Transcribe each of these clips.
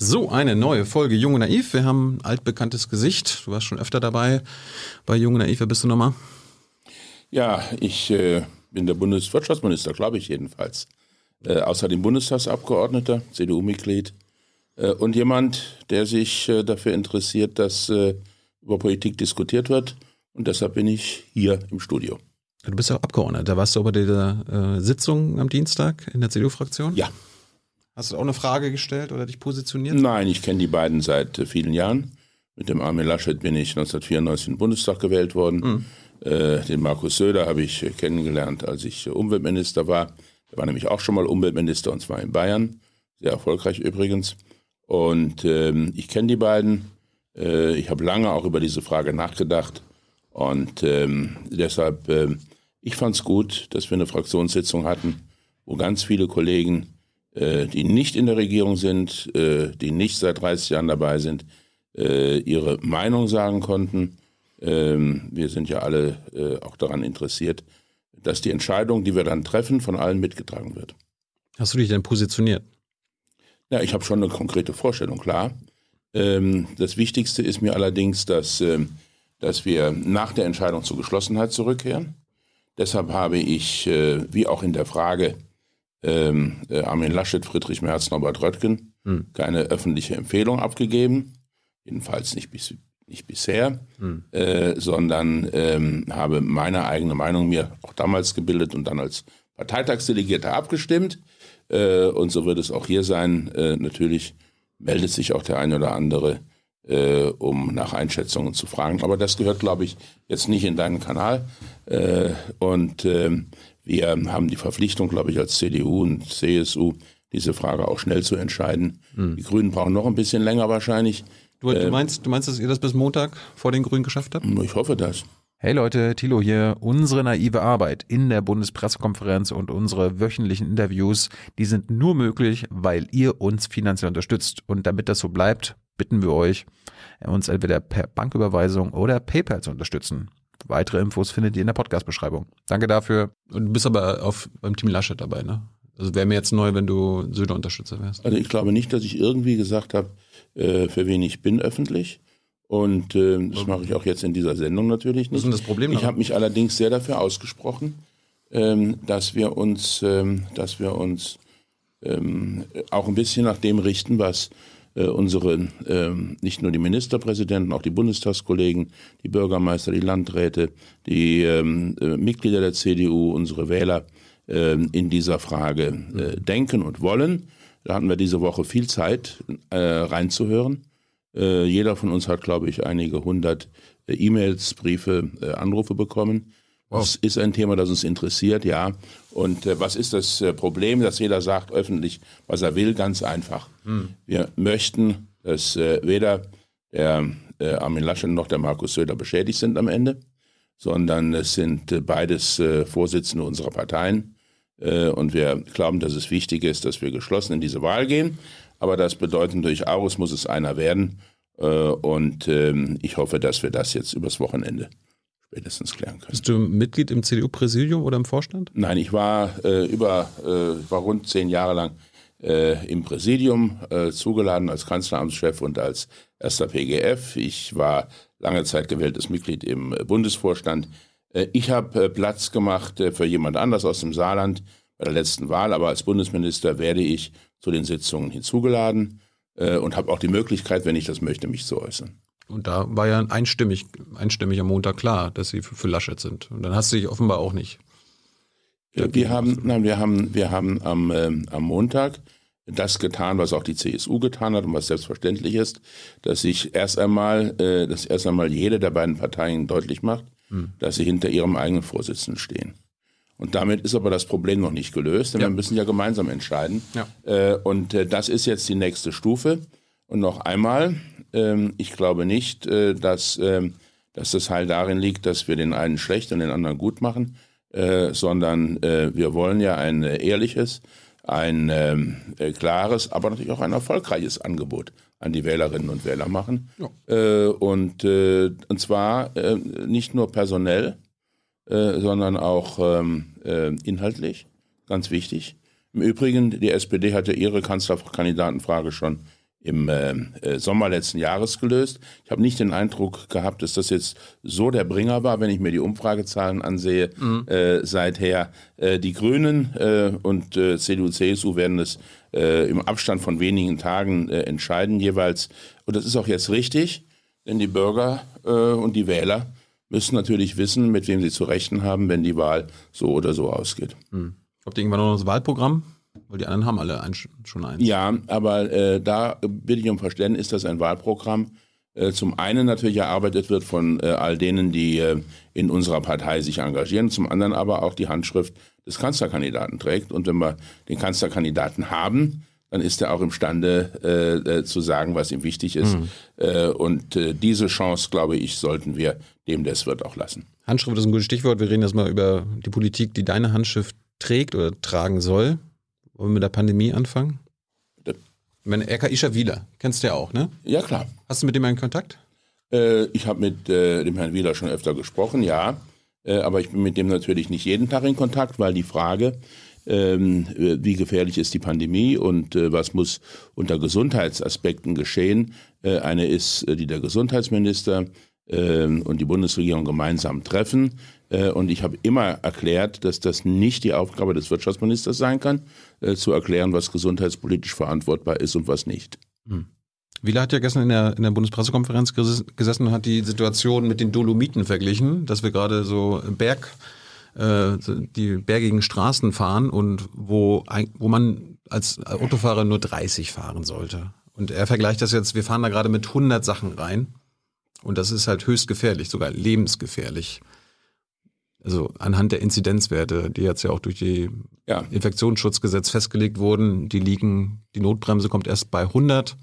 So, eine neue Folge Jung und Naiv. Wir haben ein altbekanntes Gesicht. Du warst schon öfter dabei bei Jung und Naiv. Wer bist du nochmal? Ja, ich äh, bin der Bundeswirtschaftsminister, glaube ich jedenfalls. Äh, außerdem Bundestagsabgeordneter, CDU-Mitglied äh, und jemand, der sich äh, dafür interessiert, dass äh, über Politik diskutiert wird. Und deshalb bin ich hier im Studio. Du bist ja Abgeordneter. Warst du bei der Sitzung am Dienstag in der CDU-Fraktion? Ja. Hast du auch eine Frage gestellt oder dich positioniert? Nein, ich kenne die beiden seit äh, vielen Jahren. Mit dem Armin Laschet bin ich 1994 in den Bundestag gewählt worden. Mhm. Äh, den Markus Söder habe ich äh, kennengelernt, als ich äh, Umweltminister war. Er war nämlich auch schon mal Umweltminister und zwar in Bayern. Sehr erfolgreich übrigens. Und ähm, ich kenne die beiden. Äh, ich habe lange auch über diese Frage nachgedacht. Und ähm, deshalb, äh, ich fand es gut, dass wir eine Fraktionssitzung hatten, wo ganz viele Kollegen die nicht in der Regierung sind, äh, die nicht seit 30 Jahren dabei sind, äh, ihre Meinung sagen konnten. Ähm, wir sind ja alle auch daran interessiert, dass die Entscheidung, die wir dann treffen, von allen mitgetragen wird. Hast du dich denn positioniert? Ja, ich habe schon eine konkrete Vorstellung, klar. Ähm, das Wichtigste ist mir allerdings, dass, ähm, dass wir nach der Entscheidung zur Geschlossenheit zurückkehren. Deshalb habe ich, wie auch in der Frage ähm, äh, Armin Laschet, Friedrich Merz, Norbert Röttgen hm. keine öffentliche Empfehlung abgegeben, jedenfalls nicht, bis, nicht bisher, hm. äh, sondern ähm, habe meine eigene Meinung mir auch damals gebildet und dann als Parteitagsdelegierter abgestimmt. Äh, und so wird es auch hier sein. Äh, natürlich meldet sich auch der eine oder andere, äh, um nach Einschätzungen zu fragen. Aber das gehört, glaube ich, jetzt nicht in deinen Kanal. Äh, und ähm, wir haben die Verpflichtung, glaube ich, als CDU und CSU, diese Frage auch schnell zu entscheiden. Hm. Die Grünen brauchen noch ein bisschen länger wahrscheinlich. Du, du, äh, meinst, du meinst, dass ihr das bis Montag vor den Grünen geschafft habt? Ich hoffe das. Hey Leute, Thilo hier. Unsere naive Arbeit in der Bundespressekonferenz und unsere wöchentlichen Interviews, die sind nur möglich, weil ihr uns finanziell unterstützt. Und damit das so bleibt, bitten wir euch, uns entweder per Banküberweisung oder PayPal zu unterstützen. Weitere Infos findet ihr in der Podcast-Beschreibung. Danke dafür. Und du bist aber auf, beim Team Laschet dabei, ne? Also wäre mir jetzt neu, wenn du Söder-Unterstützer wärst. Also ich glaube nicht, dass ich irgendwie gesagt habe, äh, für wen ich bin öffentlich. Und äh, das mache ich auch jetzt in dieser Sendung natürlich nicht. Was ist denn das Problem? Ich habe mich allerdings sehr dafür ausgesprochen, ähm, dass wir uns, ähm, dass wir uns ähm, auch ein bisschen nach dem richten, was unsere, äh, nicht nur die Ministerpräsidenten, auch die Bundestagskollegen, die Bürgermeister, die Landräte, die ähm, äh, Mitglieder der CDU, unsere Wähler äh, in dieser Frage äh, denken und wollen. Da hatten wir diese Woche viel Zeit äh, reinzuhören. Äh, jeder von uns hat, glaube ich, einige hundert äh, E-Mails, Briefe, äh, Anrufe bekommen. Wow. Das ist ein Thema, das uns interessiert, ja. Und äh, was ist das äh, Problem, dass jeder sagt öffentlich, was er will? Ganz einfach. Hm. Wir möchten, dass äh, weder der äh, Armin Laschet noch der Markus Söder beschädigt sind am Ende, sondern es sind äh, beides äh, Vorsitzende unserer Parteien. und wir glauben, dass es wichtig ist, dass wir geschlossen in diese Wahl gehen. Aber das bedeutet natürlich auch, es muss es einer werden. und ähm, ich hoffe, dass wir das jetzt übers Wochenende spätestens klären können. Bist du Mitglied im CDU-Präsidium oder im Vorstand? Nein, ich war äh, über, äh, war rund zehn Jahre lang äh, im Präsidium äh, zugeladen als Kanzleramtschef und als erster PGF. Ich war lange Zeit gewähltes Mitglied im äh, Bundesvorstand. Äh, ich habe Platz gemacht für jemand anders aus dem Saarland bei der letzten Wahl, aber als Bundesminister werde ich zu den Sitzungen hinzugeladen und habe auch die Möglichkeit, wenn ich das möchte, mich zu äußern. Und da war ja einstimmig, einstimmig am Montag klar, dass sie für, für Laschet sind. Und dann hast du dich offenbar auch nicht. Ja, wir haben, nein, wir haben, wir haben am, ähm, am Montag das getan, was auch die CSU getan hat und was selbstverständlich ist, dass sich erst einmal, äh, dass erst einmal jede der beiden Parteien deutlich macht, hm. dass sie hinter ihrem eigenen Vorsitzenden stehen. Und damit ist aber das Problem noch nicht gelöst, denn ja. wir müssen ja gemeinsam entscheiden. Ja. Äh, und äh, das ist jetzt die nächste Stufe. Und noch einmal, ähm, ich glaube nicht, äh, dass, ähm, dass das Heil darin liegt, dass wir den einen schlecht und den anderen gut machen, äh, sondern äh, wir wollen ja ein ehrliches, ein ähm, klares, aber natürlich auch ein erfolgreiches Angebot an die Wählerinnen und Wähler machen. Ja. und, und zwar nicht nur personell, sondern auch inhaltlich, ganz wichtig. Im Übrigen, die SPD hatte ihre Kanzlerkandidatenfrage schon im äh, äh, Sommer letzten Jahres gelöst. Ich habe nicht den Eindruck gehabt, dass das jetzt so der Bringer war, wenn ich mir die Umfragezahlen ansehe. Mhm. Äh, seither äh, die Grünen äh, und äh, CDU, CSU werden es im Abstand von wenigen Tagen entscheiden jeweils. Und das ist auch jetzt richtig, denn die Bürger und die Wähler müssen natürlich wissen, mit wem sie zu rechnen haben, wenn die Wahl so oder so ausgeht. Mhm. Habt ihr irgendwann noch das Wahlprogramm? Weil die anderen haben alle ein, schon eins. Ja, aber äh, da bitte ich um Verständnis, dass ein Wahlprogramm äh, zum einen natürlich erarbeitet wird von äh, all denen, die äh, in unserer Partei sich engagieren, zum anderen aber auch die Handschrift des Kanzlerkandidaten trägt. Und wenn wir den Kanzlerkandidaten haben, dann ist er auch imstande äh, äh, zu sagen, was ihm wichtig ist. Mhm. Äh, und äh, diese Chance, glaube ich, sollten wir dem das wird auch lassen. Handschrift ist ein gutes Stichwort. Wir reden jetzt mal über die Politik, die deine Handschrift trägt oder tragen soll. Wollen wir mit der Pandemie anfangen? Ich meine, RKI Wieler, kennst du ja auch, ne? Ja, klar. Hast du mit dem einen Kontakt? Äh, ich habe mit äh, dem Herrn Wieler schon öfter gesprochen, ja. Äh, aber ich bin mit dem natürlich nicht jeden Tag in Kontakt, weil die Frage, ähm, wie gefährlich ist die Pandemie und äh, was muss unter Gesundheitsaspekten geschehen, äh, eine ist, äh, die der Gesundheitsminister und die Bundesregierung gemeinsam treffen. Äh, und ich habe immer erklärt, dass das nicht die Aufgabe des Wirtschaftsministers sein kann, äh, zu erklären, was gesundheitspolitisch verantwortbar ist und was nicht. Hm. Wieler hat ja gestern in der, in der Bundespressekonferenz gesessen und hat die Situation mit den Dolomiten verglichen, dass wir gerade so Berg, äh, die bergigen Straßen fahren und wo, wo man als Autofahrer nur 30 fahren sollte. Und er vergleicht das jetzt, wir fahren da gerade mit 100 Sachen rein und das ist halt höchst gefährlich, sogar lebensgefährlich. Also anhand der Inzidenzwerte, die jetzt ja auch durch die ja. Infektionsschutzgesetz festgelegt wurden, die liegen, die Notbremse kommt erst bei 100.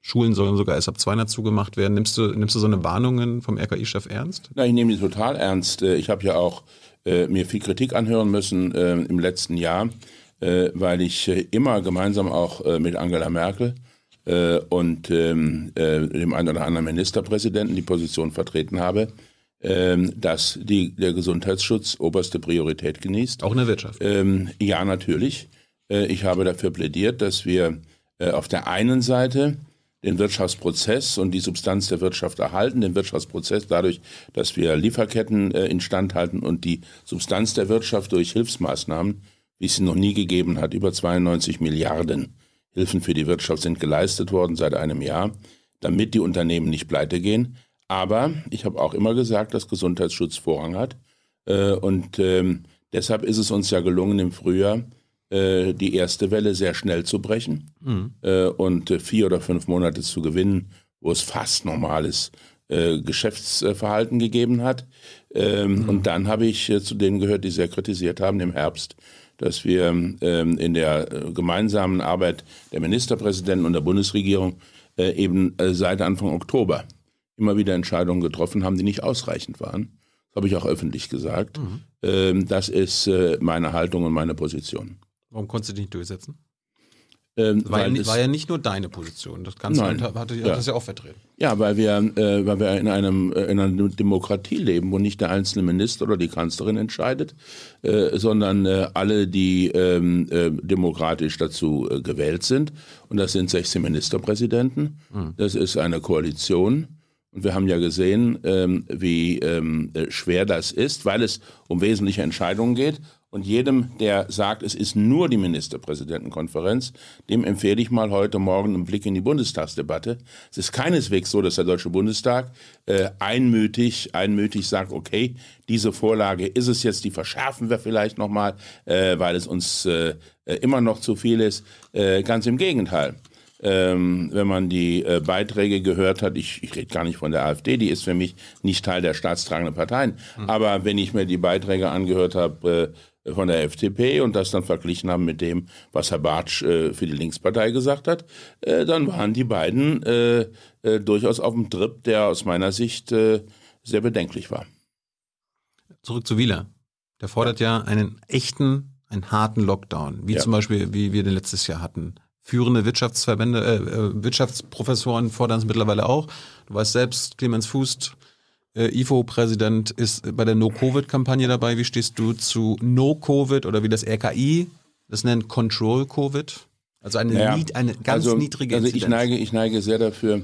Schulen sollen sogar erst ab 200 zugemacht werden. Nimmst du, nimmst du so eine Warnungen vom RKI-Chef ernst? Na, ich nehme die total ernst. Äh, ich habe ja auch äh, mir viel Kritik anhören müssen äh, im letzten Jahr, äh, weil ich äh, immer gemeinsam auch äh, mit Angela Merkel und ähm, dem einen oder anderen Ministerpräsidenten die Position vertreten habe, ähm, dass die, der Gesundheitsschutz oberste Priorität genießt. Auch in der Wirtschaft? Ähm, ja, natürlich. Äh, ich habe dafür plädiert, dass wir äh, auf der einen Seite den Wirtschaftsprozess und die Substanz der Wirtschaft erhalten, den Wirtschaftsprozess dadurch, dass wir Lieferketten äh, instand halten und die Substanz der Wirtschaft durch Hilfsmaßnahmen, wie es sie noch nie gegeben hat, über 92 Milliarden Hilfen für die Wirtschaft sind geleistet worden seit einem Jahr, damit die Unternehmen nicht pleite gehen. Aber ich habe auch immer gesagt, dass Gesundheitsschutz Vorrang hat. Äh, und ähm, deshalb ist es uns ja gelungen, im Frühjahr äh, die erste Welle sehr schnell zu brechen mhm. äh, und vier oder fünf Monate zu gewinnen, wo es fast normales Geschäftsverhalten gegeben hat. Ähm, mhm. Und dann habe ich zu denen gehört, die sehr kritisiert haben im Herbst, dass wir ähm, in der gemeinsamen Arbeit der Ministerpräsidenten und der Bundesregierung eben seit Anfang Oktober immer wieder Entscheidungen getroffen haben, die nicht ausreichend waren. Das habe ich auch öffentlich gesagt. Mhm. Ähm, das ist äh, meine Haltung und meine Position. Warum konntest du dich nicht durchsetzen? Ähm, war, ja, war, ja, nicht nur deine Position. Das Kanzleramt hat, hat, ja. das ja auch vertreten. Ja, weil wir, äh, weil wir in, einem, äh, in einer Demokratie leben, wo nicht der einzelne Minister oder die Kanzlerin entscheidet, äh, sondern äh, alle, die ähm, äh, demokratisch dazu äh, gewählt sind. Und das sind 16 Ministerpräsidenten. Mhm. Das ist eine Koalition. Und wir haben ja gesehen, ähm, wie ähm, äh, schwer das ist, weil es um wesentliche Entscheidungen geht. Und jedem, der sagt, es ist nur die Ministerpräsidentenkonferenz, dem empfehle ich mal heute Morgen einen Blick in die Bundestagsdebatte. Es ist keineswegs so, dass der Deutsche Bundestag äh, einmütig, einmütig sagt, okay, diese Vorlage ist es jetzt, die verschärfen wir vielleicht nochmal, äh, weil es uns äh, immer noch zu viel ist. Äh, ganz im Gegenteil ähm, wenn man die äh, Beiträge gehört hat, ich, ich rede gar nicht von der AfD, die ist für mich nicht Teil der staatstragenden Parteien, mhm. aber wenn ich mir die Beiträge angehört habe äh, von der FDP und das dann verglichen haben mit dem, was Herr Bartsch äh, für die Linkspartei gesagt hat, äh, dann waren die beiden äh, äh, durchaus auf dem Trip, der aus meiner Sicht äh, sehr bedenklich war. Zurück zu Wieler. Der fordert ja einen echten, einen harten Lockdown, wie ja. zum Beispiel, wie wir den letztes Jahr hatten führende Wirtschaftsverbände, äh, Wirtschaftsprofessoren fordern es mittlerweile auch. Du weißt selbst, Clemens Fuß, äh, IFO-Präsident, ist bei der No-Covid-Kampagne dabei. Wie stehst du zu No-Covid oder wie das RKI das nennt, Control-Covid? Also eine, naja, nied, eine ganz also, niedrige Inzidenz. Also ich neige, ich neige sehr dafür,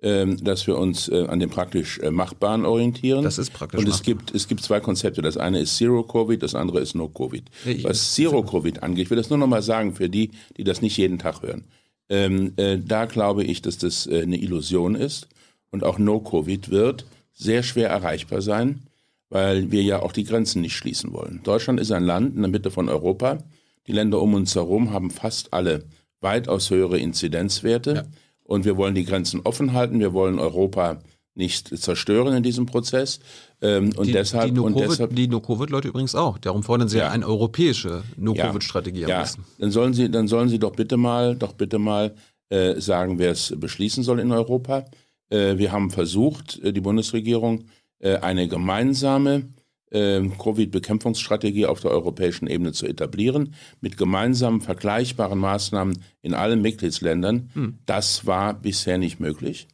ähm, dass wir uns äh, an dem praktisch äh, Machbaren orientieren. Das ist praktisch Und es gibt, es gibt zwei Konzepte. Das eine ist Zero-Covid, das andere ist No-Covid. Was Zero-Covid angeht, ich will das nur noch mal sagen für die, die das nicht jeden Tag hören. Ähm, äh, da glaube ich, dass das äh, eine Illusion ist. Und auch No-Covid wird sehr schwer erreichbar sein, weil wir ja auch die Grenzen nicht schließen wollen. Deutschland ist ein Land in der Mitte von Europa. Die Länder um uns herum haben fast alle weitaus höhere Inzidenzwerte. Ja. Und wir wollen die Grenzen offen halten. Wir wollen Europa nicht zerstören in diesem Prozess. Ähm, und die, deshalb, die No-Covid, No-Covid-Leute übrigens auch. Darum fordern sie ja, eine europäische No-Covid-Strategie ja, ja. Dann sollen sie, dann sollen sie doch bitte mal, doch bitte mal äh, sagen, wer es beschließen soll in Europa. Äh, wir haben versucht, äh, die Bundesregierung, äh, eine gemeinsame Covid-Bekämpfungsstrategie auf der europäischen Ebene zu etablieren, mit gemeinsamen vergleichbaren Maßnahmen in allen Mitgliedsländern. Hm. Das war bisher nicht möglich.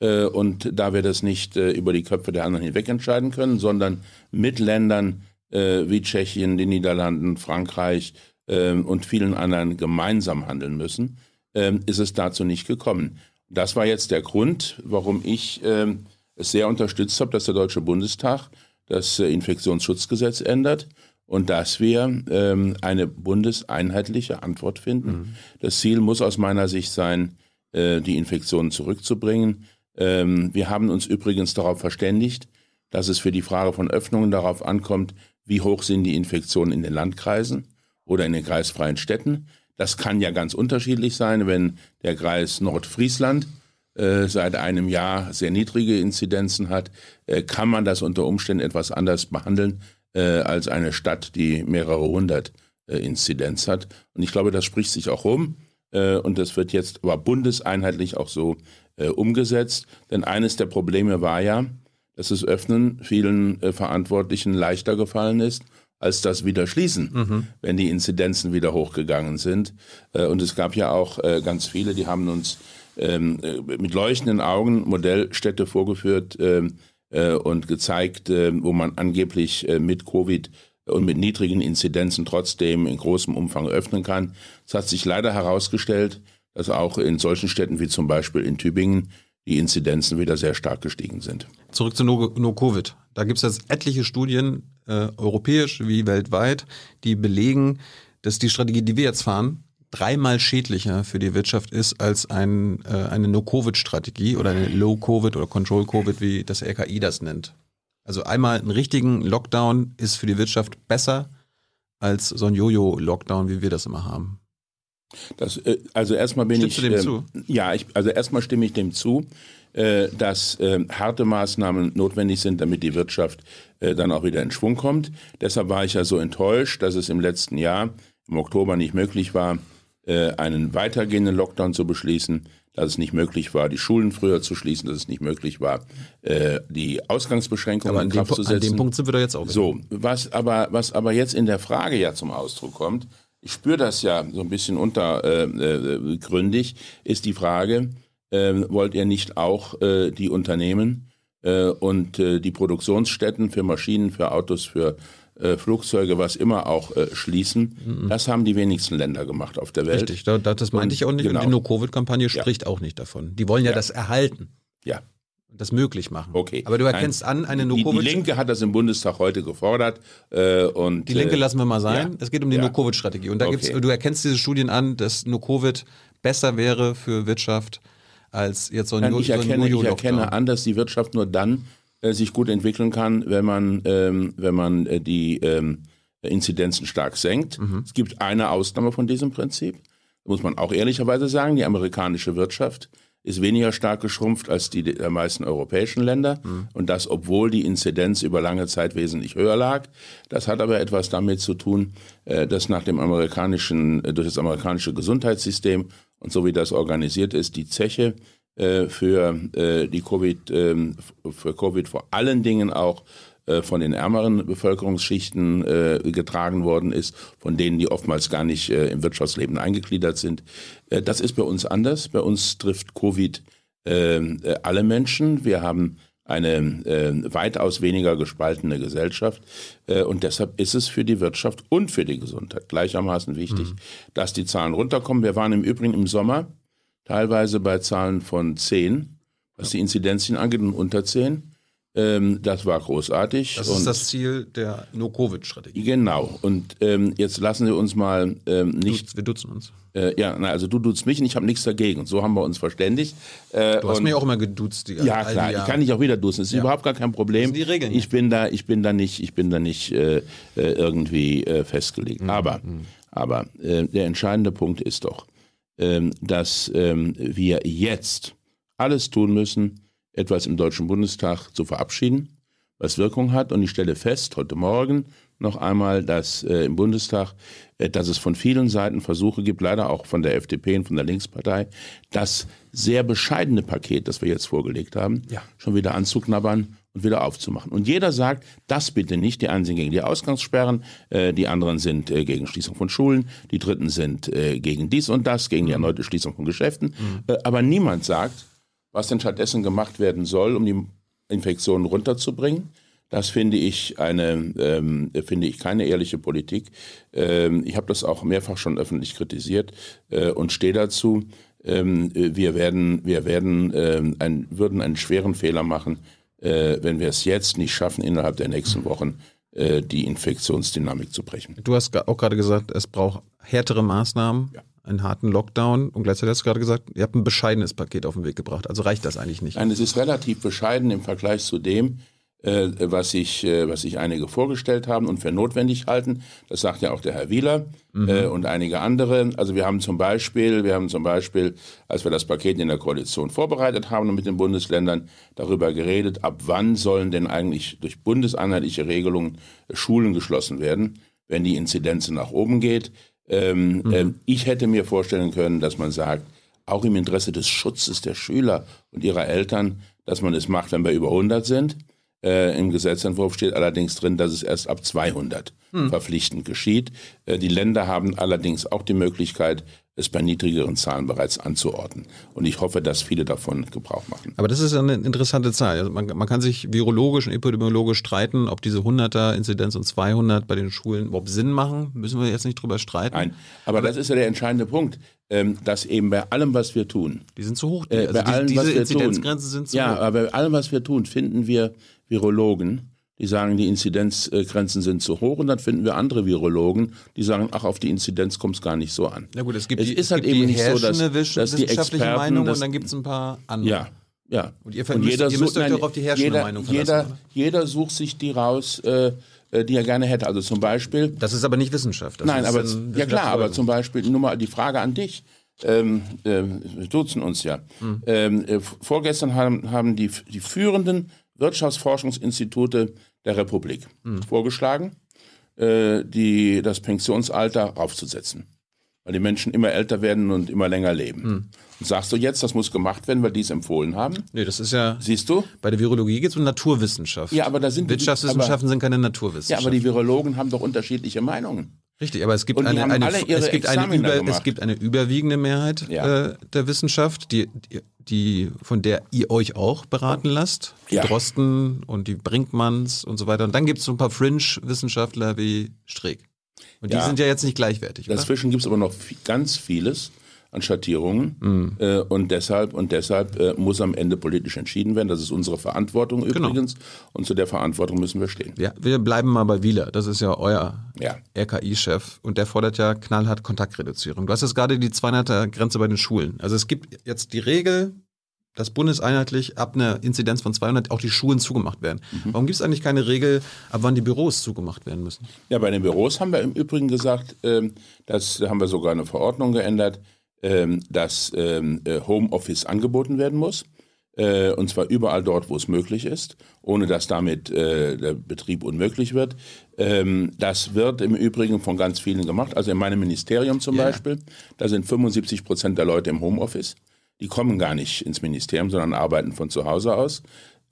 Und da wir das nicht über die Köpfe der anderen hinweg entscheiden können, sondern mit Ländern wie Tschechien, den Niederlanden, Frankreich und vielen anderen gemeinsam handeln müssen, ist es dazu nicht gekommen. Das war jetzt der Grund, warum ich es sehr unterstützt habe, dass der Deutsche Bundestag das äh, Infektionsschutzgesetz ändert und dass wir ähm, eine bundeseinheitliche Antwort finden. Mhm. Das Ziel muss aus meiner Sicht sein, äh, die Infektionen zurückzubringen. Ähm, wir haben uns übrigens darauf verständigt, dass es für die Frage von Öffnungen darauf ankommt, wie hoch sind die Infektionen in den Landkreisen oder in den kreisfreien Städten. Das kann ja ganz unterschiedlich sein, wenn der Kreis Nordfriesland äh, seit einem Jahr sehr niedrige Inzidenzen hat, äh, kann man das unter Umständen etwas anders behandeln äh, als eine Stadt, die mehrere hundert Inzidenz hat. Und ich glaube, das spricht sich auch rum. und das wird jetzt aber bundeseinheitlich auch so umgesetzt. Denn eines der Probleme war ja, dass das Öffnen vielen Verantwortlichen leichter gefallen ist als das wieder schließen, mhm. wenn die Inzidenzen wieder hochgegangen sind. und es gab ja auch ganz viele, die haben uns ähm, äh, mit leuchtenden Augen Modellstädte vorgeführt ähm, äh, und gezeigt, äh, wo man angeblich äh, mit Covid und mit niedrigen Inzidenzen trotzdem in großem Umfang öffnen kann. Es hat sich leider herausgestellt, dass auch in solchen Städten wie zum Beispiel in Tübingen die Inzidenzen wieder sehr stark gestiegen sind. Zurück zu No-Covid. Da gibt es jetzt etliche Studien, äh, europäisch wie weltweit, die belegen, dass die Strategie, die wir jetzt fahren, dreimal schädlicher für die Wirtschaft ist als ein, äh, eine No-Covid-Strategie oder eine Low-Covid oder Control-Covid, wie das RKI das nennt. Also einmal einen richtigen Lockdown ist für die Wirtschaft besser als so ein Jojo-Lockdown, wie wir das immer haben. Das, äh, also erstmal bin Stimmst ich. Du dem äh, zu? Ja, ich, also erstmal stimme ich dem zu, äh, dass äh, harte Maßnahmen notwendig sind, damit die Wirtschaft äh, dann auch wieder in Schwung kommt. Deshalb war ich ja so enttäuscht, dass es im letzten Jahr im Oktober nicht möglich war, äh, einen weitergehenden Lockdown zu beschließen, dass es nicht möglich war, die Schulen früher zu schließen, dass es nicht möglich war, die Ausgangsbeschränkungen aber in Kraft zu setzen. An dem Punkt sind wir da jetzt auch. So, was aber, was aber jetzt in der Frage ja zum Ausdruck kommt, ich spüre das ja so ein bisschen untergründig, äh, ist die Frage, äh, wollt ihr nicht auch äh, die Unternehmen äh, und äh, die Produktionsstätten für Maschinen, für Autos, für äh, Flugzeuge, was immer auch äh, schließen. Mhm. Das haben die wenigsten Länder gemacht auf der Welt. Richtig, das meinte ich auch nicht. Genau. Und die No-Covid-Kampagne spricht ja. auch nicht davon. Die wollen ja, ja. das erhalten. Ja. Das möglich machen. Okay. Aber du erkennst Nein. an, eine No-Covid. Die, die, Linke hat das im Bundestag heute gefordert. Äh, und, die Linke äh, lassen wir mal sein. Ja. Es geht um die No-Covid-Strategie. Und da okay. gibt's, du erkennst diese Studien an, dass No-Covid besser wäre für Wirtschaft als jetzt so ein Nein, ich erkenne, so ein ich erkenne an, dass die Wirtschaft nur dann äh, sich gut entwickeln kann, wenn man, ähm, wenn man äh, die ähm, Inzidenzen stark senkt. Mhm. Es gibt eine Ausnahme von diesem Prinzip. Muss man auch ehrlicherweise sagen, die amerikanische Wirtschaft ist weniger stark geschrumpft als die der meisten europäischen Länder. Mhm. Und das, obwohl die Inzidenz über lange Zeit wesentlich höher lag. Das hat aber etwas damit zu tun, äh, dass nach dem amerikanischen, äh, durch das amerikanische Gesundheitssystem und so wie das organisiert ist, die Zeche äh, für die Covid, ähm, für Covid vor allen Dingen auch von den ärmeren Bevölkerungsschichten getragen worden ist, von denen, die oftmals gar nicht im Wirtschaftsleben eingegliedert sind. das ist bei uns anders. Bei uns trifft Covid alle Menschen. Wir haben eine äh, weitaus weniger gespaltene Gesellschaft. Äh, und deshalb ist es für die Wirtschaft und für die Gesundheit gleichermaßen wichtig, mhm. dass die Zahlen runterkommen. Wir waren im Übrigen im Sommer teilweise bei Zahlen von 10, was die Inzidenzien angeht, und unter 10. Ähm, das war großartig. Das ist das Ziel der No-Covid-Strategie. Genau. Und ähm, jetzt lassen Sie uns mal ähm, nicht. wir duzen uns. Äh, ja, na, also du duzt mich und ich habe nichts dagegen. Und so haben wir uns verständigt. Äh, du hast mich auch immer geduzt. Die, ja, klar. Ich kann dich auch wieder duzen. Das ist ja. überhaupt gar kein Problem. Das sind die Regeln. Ich bin da, ich bin da nicht, ich bin da nicht äh, äh irgendwie äh, festgelegt. Mhm. Aber, mhm. aber äh, der entscheidende Punkt ist doch, ähm, dass ähm, wir jetzt alles tun müssen, etwas im Deutschen Bundestag zu verabschieden, was Wirkung hat. Und ich stelle fest, heute Morgen noch einmal, dass äh, im Bundestag, äh, dass es von vielen Seiten Versuche gibt, leider auch von der FDP und von der Linkspartei, das sehr bescheidene Paket, das wir jetzt vorgelegt haben, ja. schon wieder anzuknabbern und wieder aufzumachen. Und jeder sagt, das bitte nicht. Die einen sind gegen die Ausgangssperren, äh, die anderen sind äh, gegen Schließung von Schulen, die dritten sind äh, gegen dies und das, gegen die erneute Schließung von Geschäften. Mhm. Äh, aber niemand sagt, was denn stattdessen gemacht werden soll, um die Infektionen runterzubringen. Das finde ich eine, ähm, finde ich keine ehrliche Politik. Ähm, ich habe das auch mehrfach schon öffentlich kritisiert äh, und stehe dazu. Ähm, wir werden, wir werden, ähm, ein, würden einen schweren Fehler machen, äh, wenn wir es jetzt nicht schaffen, innerhalb der nächsten Wochen äh, die Infektionsdynamik zu brechen. Du hast auch gerade gesagt, es braucht härtere Maßnahmen. Ja einen harten Lockdown und gleichzeitig hast du gerade gesagt, ihr habt ein bescheidenes Paket auf den Weg gebracht. Also reicht das eigentlich nicht? Nein, es ist relativ bescheiden im Vergleich zu dem, äh, was, sich, äh, was sich einige vorgestellt haben und für notwendig halten. Das sagt ja auch der Herr Wieler mhm. äh, und einige andere. Also wir haben zum Beispiel, wir haben zum Beispiel, als wir das Paket in der Koalition vorbereitet haben und mit den Bundesländern darüber geredet, ab wann sollen denn eigentlich durch bundeseinheitliche Regelungen Schulen geschlossen werden, wenn die Inzidenz nach oben geht. Ähm, mhm. ähm, ich hätte mir vorstellen können, dass man sagt, auch im Interesse des Schutzes der Schüler und ihrer Eltern, dass man es macht, wenn wir über 100 sind. Äh, Im Gesetzentwurf steht allerdings drin, dass es erst ab 200 hm. verpflichtend geschieht. Äh, die Länder haben allerdings auch die Möglichkeit, es bei niedrigeren Zahlen bereits anzuordnen. Und ich hoffe, dass viele davon Gebrauch machen. Aber das ist eine interessante Zahl. Also man, man, kann sich virologisch und epidemiologisch streiten, ob diese 100er Inzidenz und 200 bei den Schulen überhaupt Sinn machen. Müssen wir jetzt nicht drüber streiten. Nein, aber, aber das ist ja der entscheidende Punkt, ähm, dass eben bei allem, was wir tun. Die sind zu hoch. Die, äh, also bei die, allem, diese Inzidenzgrenzen sind zu ja, hoch. Ja, aber bei allem, was wir tun, finden wir Virologen, die sagen, die Inzidenzgrenzen sind zu hoch und dann finden wir andere Virologen, die sagen, ach, auf die Inzidenz kommt es gar nicht so an. Na gut, es gibt, es die, ist es halt eben nicht so, dass, dass die Experten, Meinung das, und dann gibt es ein paar andere. Ja, ja. Und ihr, und jeder, ihr müsst euch doch auf die herrschende jeder, Meinung verlassen. Jeder, jeder sucht sich die raus, äh, äh, die er gerne hätte. Also zum Beispiel. Das ist aber nicht Wissenschaft. nein, aber ja klar, aber zum Beispiel nur mal die Frage an dich. Ähm, äh, wir duzen uns ja. Hm. Ähm, äh, vorgestern haben, haben die, die führenden Wirtschaftsforschungsinstitute der Republik mhm. vorgeschlagen, äh, die, das Pensionsalter raufzusetzen. Weil die Menschen immer älter werden und immer länger leben. Mhm. Und sagst du jetzt, das muss gemacht werden, weil die es empfohlen haben? Nee, das ist ja. Siehst du? Bei der Virologie geht es um Naturwissenschaft. Ja, aber da sind Wirtschaftswissenschaften aber, sind keine Naturwissenschaften. Ja, aber die Virologen haben doch unterschiedliche Meinungen. Richtig, aber es gibt, eine, eine, es, gibt eine über, es gibt eine überwiegende Mehrheit ja. äh, der Wissenschaft, die, die, von der ihr euch auch beraten lasst. Die ja. Drosten und die Brinkmanns und so weiter. Und dann gibt es so ein paar Fringe-Wissenschaftler wie Streeck. Und ja. die sind ja jetzt nicht gleichwertig. Dazwischen gibt es aber noch ganz vieles, an Schattierungen. Mhm. Äh, und deshalb, und deshalb äh, muss am Ende politisch entschieden werden. Das ist unsere Verantwortung genau. übrigens. Genau. Und zu der Verantwortung müssen wir stehen. Ja, wir bleiben mal bei Wieler. Das ist ja euer ja. RKI-Chef. Und der fordert ja knallhart Kontaktreduzierung. Du hast jetzt gerade die 200er-Grenze bei den Schulen. Also es gibt jetzt die Regel, dass bundeseinheitlich ab einer Inzidenz von 200 auch die Schulen zugemacht werden. Mhm. Warum gibt es eigentlich keine Regel, ab wann die Büros zugemacht werden müssen? Ja, bei den Büros haben wir im Übrigen gesagt, ähm, das haben wir sogar eine Verordnung geändert, ähm, dass ähm, äh, Homeoffice angeboten werden muss. Äh, und zwar überall dort, wo es möglich ist, ohne dass damit äh, der Betrieb unmöglich wird. Ähm, das wird im Übrigen von ganz vielen gemacht. Also in meinem Ministerium zum yeah. Beispiel, da sind 75 Prozent der Leute im Homeoffice. Die kommen gar nicht ins Ministerium, sondern arbeiten von zu Hause aus.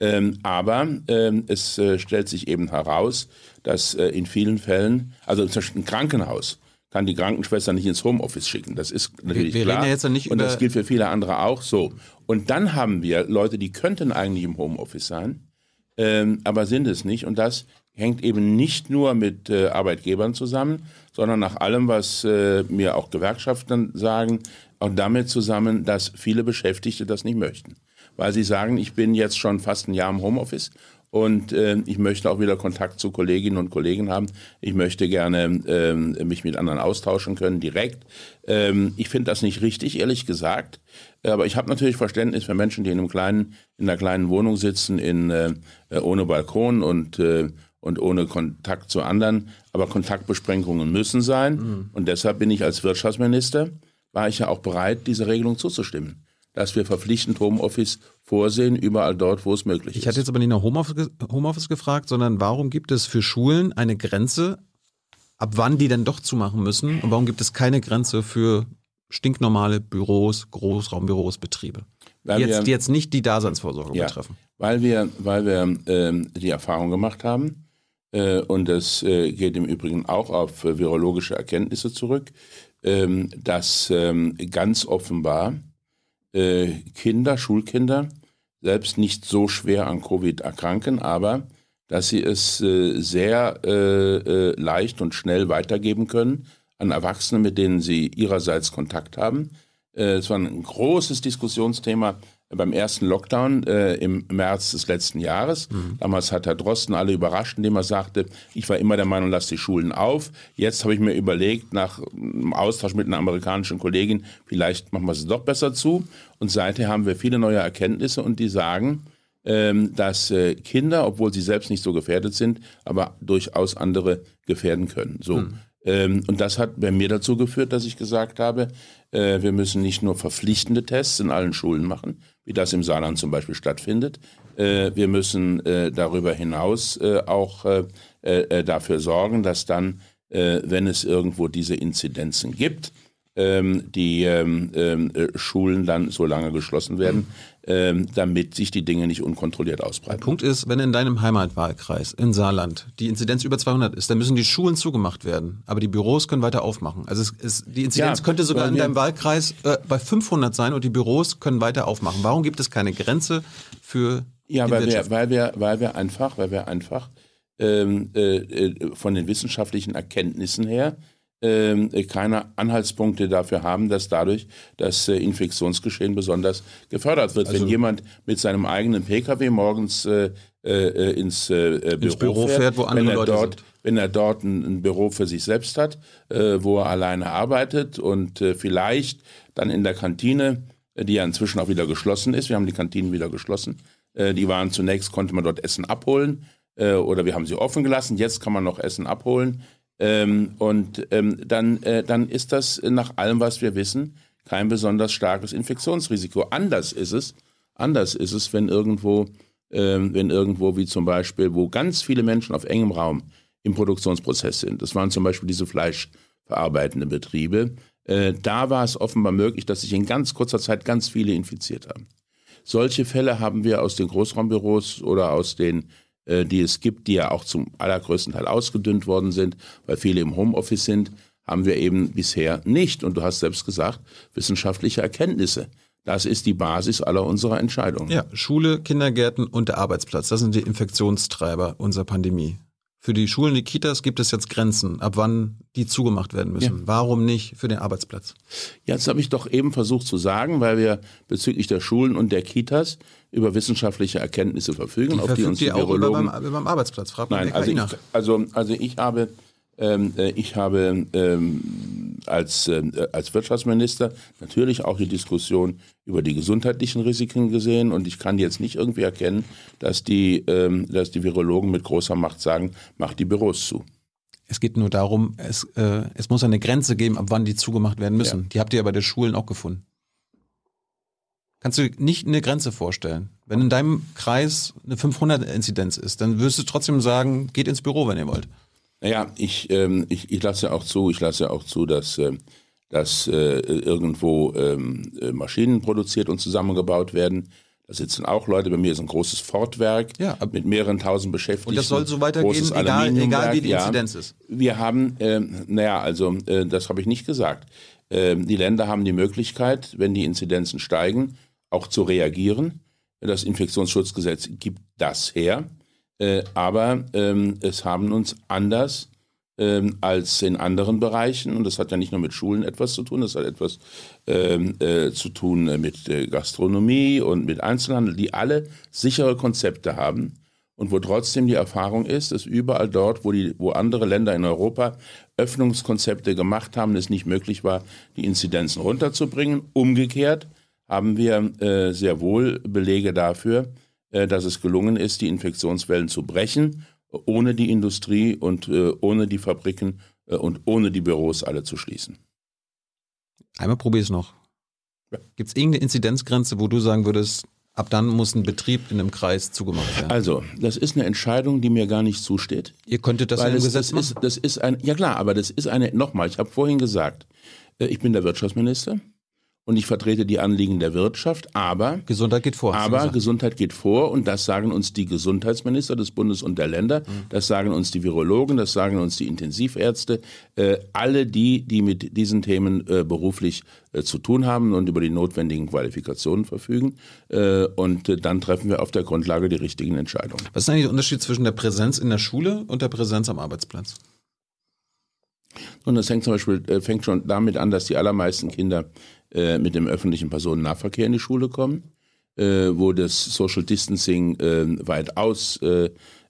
Ähm, aber ähm, es äh, stellt sich eben heraus, dass in vielen Fällen, also zum Beispiel ein Krankenhaus, kann die Krankenschwester nicht ins Homeoffice schicken. Das ist natürlich wir, wir klar. Ja jetzt nicht und das gilt für viele andere auch so. Und dann haben wir Leute, die könnten eigentlich im Homeoffice sein, ähm, aber sind es nicht. Und das hängt eben nicht nur mit äh, Arbeitgebern zusammen, sondern nach allem, was äh, mir auch Gewerkschaften sagen, auch damit zusammen, dass viele Beschäftigte das nicht möchten. Weil sie sagen, ich bin jetzt schon fast ein Jahr im Homeoffice und äh, ich möchte auch wieder Kontakt zu Kolleginnen und Kollegen haben. Ich möchte gerne ähm, mich mit anderen austauschen können, direkt. Ähm, ich finde das nicht richtig, ehrlich gesagt. Aber ich habe natürlich Verständnis für Menschen, die in einem kleinen, in einer kleinen Wohnung sitzen, in, äh, ohne Balkon und äh, und ohne Kontakt zu anderen. Aber Kontaktbeschränkungen müssen sein. Mhm. Und deshalb bin ich als Wirtschaftsminister, war ich ja auch bereit, dieser Regelung zuzustimmen. Dass wir verpflichtend Homeoffice vorsehen, überall dort, wo es möglich ist. Ich hatte jetzt aber nicht nach Homeoffice, Homeoffice gefragt, sondern warum gibt es für Schulen eine Grenze, ab wann die denn doch zumachen müssen? Und warum gibt es keine Grenze für stinknormale Büros, Großraumbüros, Betriebe? Die jetzt, die jetzt nicht die Daseinsvorsorge ja, betreffen. Weil wir, weil wir ähm, die Erfahrung gemacht haben, äh, und das äh, geht im Übrigen auch auf äh, virologische Erkenntnisse zurück, ähm, dass ähm, ganz offenbar Kinder, Schulkinder, selbst nicht so schwer an Covid erkranken, aber dass sie es sehr leicht und schnell weitergeben können an Erwachsene, mit denen sie ihrerseits Kontakt haben. Es war ein großes Diskussionsthema beim ersten Lockdown äh, im März des letzten Jahres. Mhm. Damals hat Herr Drosten alle überrascht, indem er sagte, ich war immer der Meinung, lass die Schulen auf. Jetzt habe ich mir überlegt, nach einem Austausch mit einer amerikanischen Kollegin, vielleicht machen wir sie doch besser zu. Und seither haben wir viele neue Erkenntnisse und die sagen, ähm, dass äh, Kinder, obwohl sie selbst nicht so gefährdet sind, aber durchaus andere gefährden können. So. Mhm. Ähm, und das hat bei mir dazu geführt, dass ich gesagt habe, äh, wir müssen nicht nur verpflichtende Tests in allen Schulen machen, wie das im Saarland zum Beispiel stattfindet. Äh, wir müssen äh, darüber hinaus auch dafür sorgen, dass dann, wenn es irgendwo diese Inzidenzen gibt, ähm, die ähm, ähm, äh, Schulen dann so lange geschlossen werden, ähm, damit sich die Dinge nicht unkontrolliert ausbreiten. Der Punkt ist, wenn in deinem Heimatwahlkreis in Saarland die Inzidenz über 200 ist, dann müssen die Schulen zugemacht werden, aber die Büros können weiter aufmachen. Also es ist, die Inzidenz ja, könnte sogar in deinem Wahlkreis äh, bei 500 sein und die Büros können weiter aufmachen. Warum gibt es keine Grenze für ja, weil wir, weil wir, weil wir einfach, weil wir einfach ähm, äh, äh von den wissenschaftlichen Erkenntnissen her keine Anhaltspunkte dafür haben, dass dadurch das äh, Infektionsgeschehen besonders gefördert wird. Also Wenn jemand mit seinem eigenen Pkw morgens äh, äh, ins, äh, Büro, ins Büro fährt, fährt, wo andere wenn er Leute dort, sind. Wenn er dort ein, ein, Büro für sich selbst hat, wo er alleine arbeitet und vielleicht dann in der Kantine, die ja inzwischen auch wieder geschlossen ist, wir haben die Kantinen wieder geschlossen, die waren zunächst, konnte man dort Essen abholen oder wir haben sie offen gelassen, jetzt kann man noch Essen abholen. Ähm, und ähm, dann, äh, dann ist das nach allem, was wir wissen, kein besonders starkes Infektionsrisiko. Anders ist es, anders ist es, wenn irgendwo, ähm, wenn irgendwo wie zum Beispiel, wo ganz viele Menschen auf engem Raum im Produktionsprozess sind. Das waren zum Beispiel diese fleischverarbeitenden Betriebe. Äh, da war es offenbar möglich, dass sich in ganz kurzer Zeit ganz viele infiziert haben. Solche Fälle haben wir aus den Großraumbüros oder aus den die es gibt, die ja auch zum allergrößten Teil ausgedünnt worden sind, weil viele im Homeoffice sind, haben wir eben bisher nicht. Und du hast selbst gesagt, wissenschaftliche Erkenntnisse. Das ist die Basis aller unserer Entscheidungen. Ja, Schule, Kindergärten und der Arbeitsplatz. Das sind die Infektionstreiber unserer Pandemie. Für die Schulen, die Kitas gibt es jetzt Grenzen, ab wann die zugemacht werden müssen. Ja. Warum nicht für den Arbeitsplatz? Ja, das habe ich doch eben versucht zu sagen, weil wir bezüglich der Schulen und der Kitas über wissenschaftliche Erkenntnisse verfügen, die auf die uns die, Virologen... Auch beim, beim Arbeitsplatz, fragt Nein, also ich, also, also ich habe ich habe ähm, als, äh, als Wirtschaftsminister natürlich auch die Diskussion über die gesundheitlichen Risiken gesehen und ich kann jetzt nicht irgendwie erkennen, dass die, ähm, dass die Virologen mit großer Macht sagen, macht die Büros zu. Es geht nur darum, es, äh, es muss eine Grenze geben, ab wann die zugemacht werden müssen. Ja. Die habt ihr ja bei den Schulen auch gefunden. Kannst du nicht eine Grenze vorstellen? Wenn in deinem Kreis eine 500-Inzidenz ist, dann wirst du trotzdem sagen, geht ins Büro, wenn ihr wollt. Naja, ich, ähm, ich, ich lasse auch zu, ich lasse auch zu, dass, äh, dass äh, irgendwo ähm, äh, Maschinen produziert und zusammengebaut werden. Da sitzen auch Leute. Bei mir ist ein großes Fortwerk ja, mit mehreren tausend Beschäftigten. Und das soll so weitergehen, egal, egal wie die Inzidenz ja. ist. Wir haben, äh, naja, also äh, das habe ich nicht gesagt. Äh, die Länder haben die Möglichkeit, wenn die Inzidenzen steigen, auch zu reagieren. Das Infektionsschutzgesetz gibt das her. Äh, aber ähm, es haben uns anders ähm, als in anderen Bereichen, und das hat ja nicht nur mit Schulen etwas zu tun, das hat etwas ähm, äh, zu tun mit äh, Gastronomie und mit Einzelhandel, die alle sichere Konzepte haben und wo trotzdem die Erfahrung ist, dass überall dort, wo, die, wo andere Länder in Europa Öffnungskonzepte gemacht haben, es nicht möglich war, die Inzidenzen runterzubringen. Umgekehrt haben wir äh, sehr wohl Belege dafür, äh, dass es gelungen ist, die Infektionswellen zu brechen, ohne die Industrie und äh, ohne die Fabriken äh, und ohne die Büros alle zu schließen. Einmal probier es noch. Ja. Gibt es irgendeine Inzidenzgrenze, wo du sagen würdest, Ab dann muss ein Betrieb in einem Kreis zugemacht werden. Also, das ist eine Entscheidung, die mir gar nicht zusteht. Ihr könntet das in das, Gesetz das ist, das ist ein, ja klar, aber das ist eine, nochmal, ich habe vorhin gesagt, äh, ich bin der Wirtschaftsminister und ich vertrete die Anliegen der Wirtschaft, aber Gesundheit geht vor. Aber Gesundheit geht vor und das sagen uns die Gesundheitsminister des Bundes und der Länder, das sagen uns die Virologen, das sagen uns die Intensivärzte, äh, alle die, die mit diesen Themen äh, beruflich äh, zu tun haben und über die notwendigen Qualifikationen verfügen. Äh, und äh, dann treffen wir auf der Grundlage die richtigen Entscheidungen. Was ist eigentlich der Unterschied zwischen der Präsenz in der Schule und der Präsenz am Arbeitsplatz? Und das hängt zum Beispiel, äh, fängt schon damit an, dass die allermeisten Kinder äh, mit dem öffentlichen Personennahverkehr in die Schule kommen, äh, wo das Social Distancing äh, weitaus äh,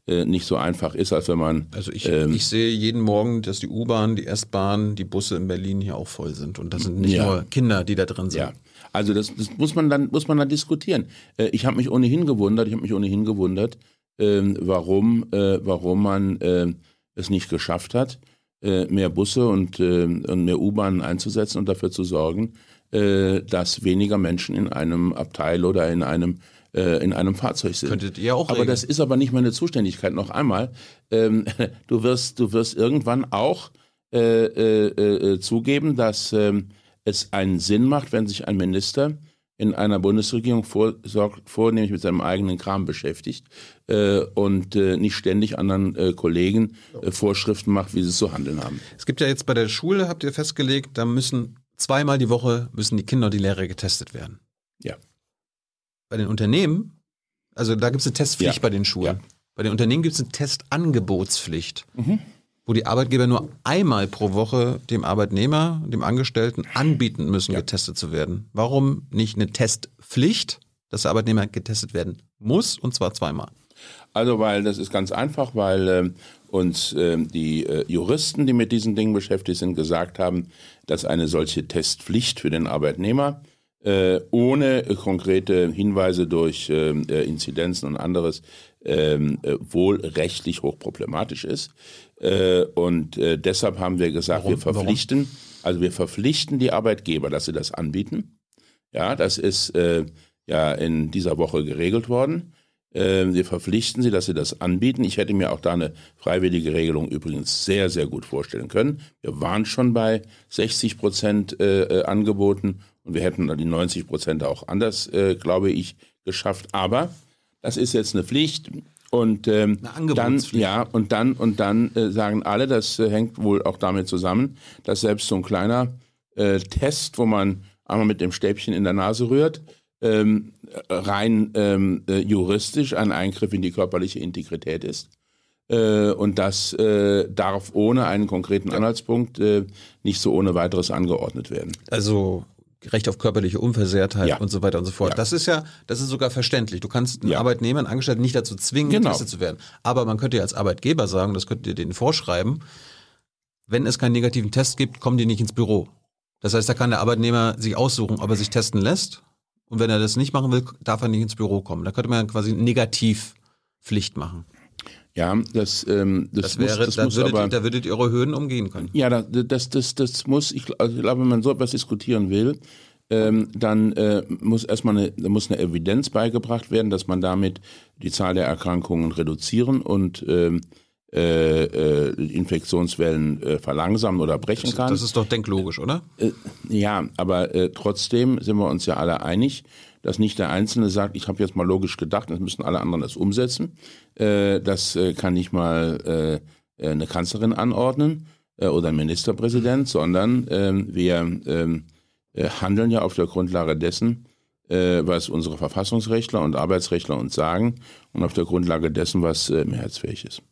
äh, nicht so einfach ist, als wenn man. Also ich, ähm, ich sehe jeden Morgen, dass die U-Bahn, die S-Bahn, die Busse in Berlin hier auch voll sind. Und das sind nicht ja. nur Kinder, die da drin sind. Ja. Also das, das muss man dann muss man dann diskutieren. Ich habe mich ohnehin gewundert, ich habe mich ohnehin gewundert, ähm, warum warum man es nicht geschafft hat, mehr Busse und, und mehr U-Bahnen einzusetzen und dafür zu sorgen, äh, dass weniger Menschen in einem Abteil oder in einem äh, in einem Fahrzeug sind. Könntet ihr auch. Aber das ist aber nicht meine Zuständigkeit. Noch einmal, ähm, du wirst du wirst irgendwann auch äh, äh, äh, zugeben, dass ähm, es einen Sinn macht, wenn sich ein Minister in einer Bundesregierung vorsorgt, vornehmlich mit seinem eigenen Kram beschäftigt äh, und äh, nicht ständig anderen äh, Kollegen äh, Vorschriften macht, wie sie zu handeln haben. Es gibt ja jetzt bei der Schule, habt ihr festgelegt, da müssen zweimal die Woche müssen die Kinder und die Lehrer getestet werden. Ja. Bei den Unternehmen, also da gibt es eine Testpflicht ja. bei den Schulen. Ja. Bei den Unternehmen gibt es eine Testangebotspflicht, mhm. wo die Arbeitgeber nur einmal pro Woche dem Arbeitnehmer, dem Angestellten anbieten müssen, ja. getestet zu werden. Warum nicht eine Testpflicht, dass der Arbeitnehmer getestet werden muss und zwar zweimal? Also, weil das ist ganz einfach, weil äh, uns äh, die äh, Juristen, die mit diesen Dingen beschäftigt sind, gesagt haben, dass eine solche Testpflicht für den Arbeitnehmer äh, ohne konkrete Hinweise durch äh, äh, Inzidenzen und anderes ähm, äh, wohl rechtlich hochproblematisch ist. Äh, und äh, deshalb haben wir gesagt, Warum? wir verpflichten, Warum? also wir verpflichten die Arbeitgeber, dass sie das anbieten. Ja, das ist äh, ja in dieser Woche geregelt worden. Ähm, wir verpflichten sie, dass sie das anbieten. Ich hätte mir auch da eine freiwillige Regelung übrigens sehr, sehr gut vorstellen können. Wir waren schon bei 60 Prozent äh, äh, angeboten und wir hätten die 90 Prozent auch anders, äh, glaube ich, geschafft. Aber das ist jetzt eine Pflicht. Und ähm, dann, ja, und dann, und dann äh, sagen alle, das äh, hängt wohl auch damit zusammen, dass selbst so ein kleiner äh, Test, wo man einmal mit dem Stäbchen in der Nase rührt, ähm, rein ähm, äh, juristisch ein Eingriff in die körperliche Integrität ist. Äh, und das äh, darf ohne einen konkreten Anhaltspunkt äh, nicht so ohne weiteres angeordnet werden. Also Recht auf körperliche Unversehrtheit ja. und so weiter und so fort. Ja. Das ist ja, das ist sogar verständlich. Du kannst einen ja. Arbeitnehmer, einen Angestellten nicht dazu zwingen, genau. getestet zu werden. Aber man könnte ja als Arbeitgeber sagen, das könnt ihr denen vorschreiben, wenn es keinen negativen Test gibt, kommen die nicht ins Büro. Das heißt, da kann der Arbeitnehmer sich aussuchen, ob er sich testen lässt und wenn er das nicht machen will, darf er nicht ins Büro kommen. Da könnte man quasi Negativpflicht machen. Ja, das, ähm, das, das wäre, muss, das da, muss würdet, aber, da würdet ihr eure Hürden umgehen können. Ja, das, das, das, muss, ich, also ich glaube, wenn man so etwas diskutieren will, ähm, dann äh, muss erstmal eine, muss eine Evidenz beigebracht werden, dass man damit die Zahl der Erkrankungen reduzieren und ähm, äh, äh, Infektionswellen äh, verlangsamen oder brechen das, kann. Das ist doch denklogisch, oder? Äh, ja, aber äh, trotzdem sind wir uns ja alle einig, dass nicht der Einzelne sagt, ich habe jetzt mal logisch gedacht, jetzt müssen alle anderen das umsetzen. Äh, das kann nicht mal eine Kanzlerin anordnen oder ein Ministerpräsident, sondern äh, wir äh, handeln ja auf der Grundlage dessen, was unsere Verfassungsrechtler und Arbeitsrechtler uns sagen und auf der Grundlage dessen, was äh, mehrheitsfähig ist.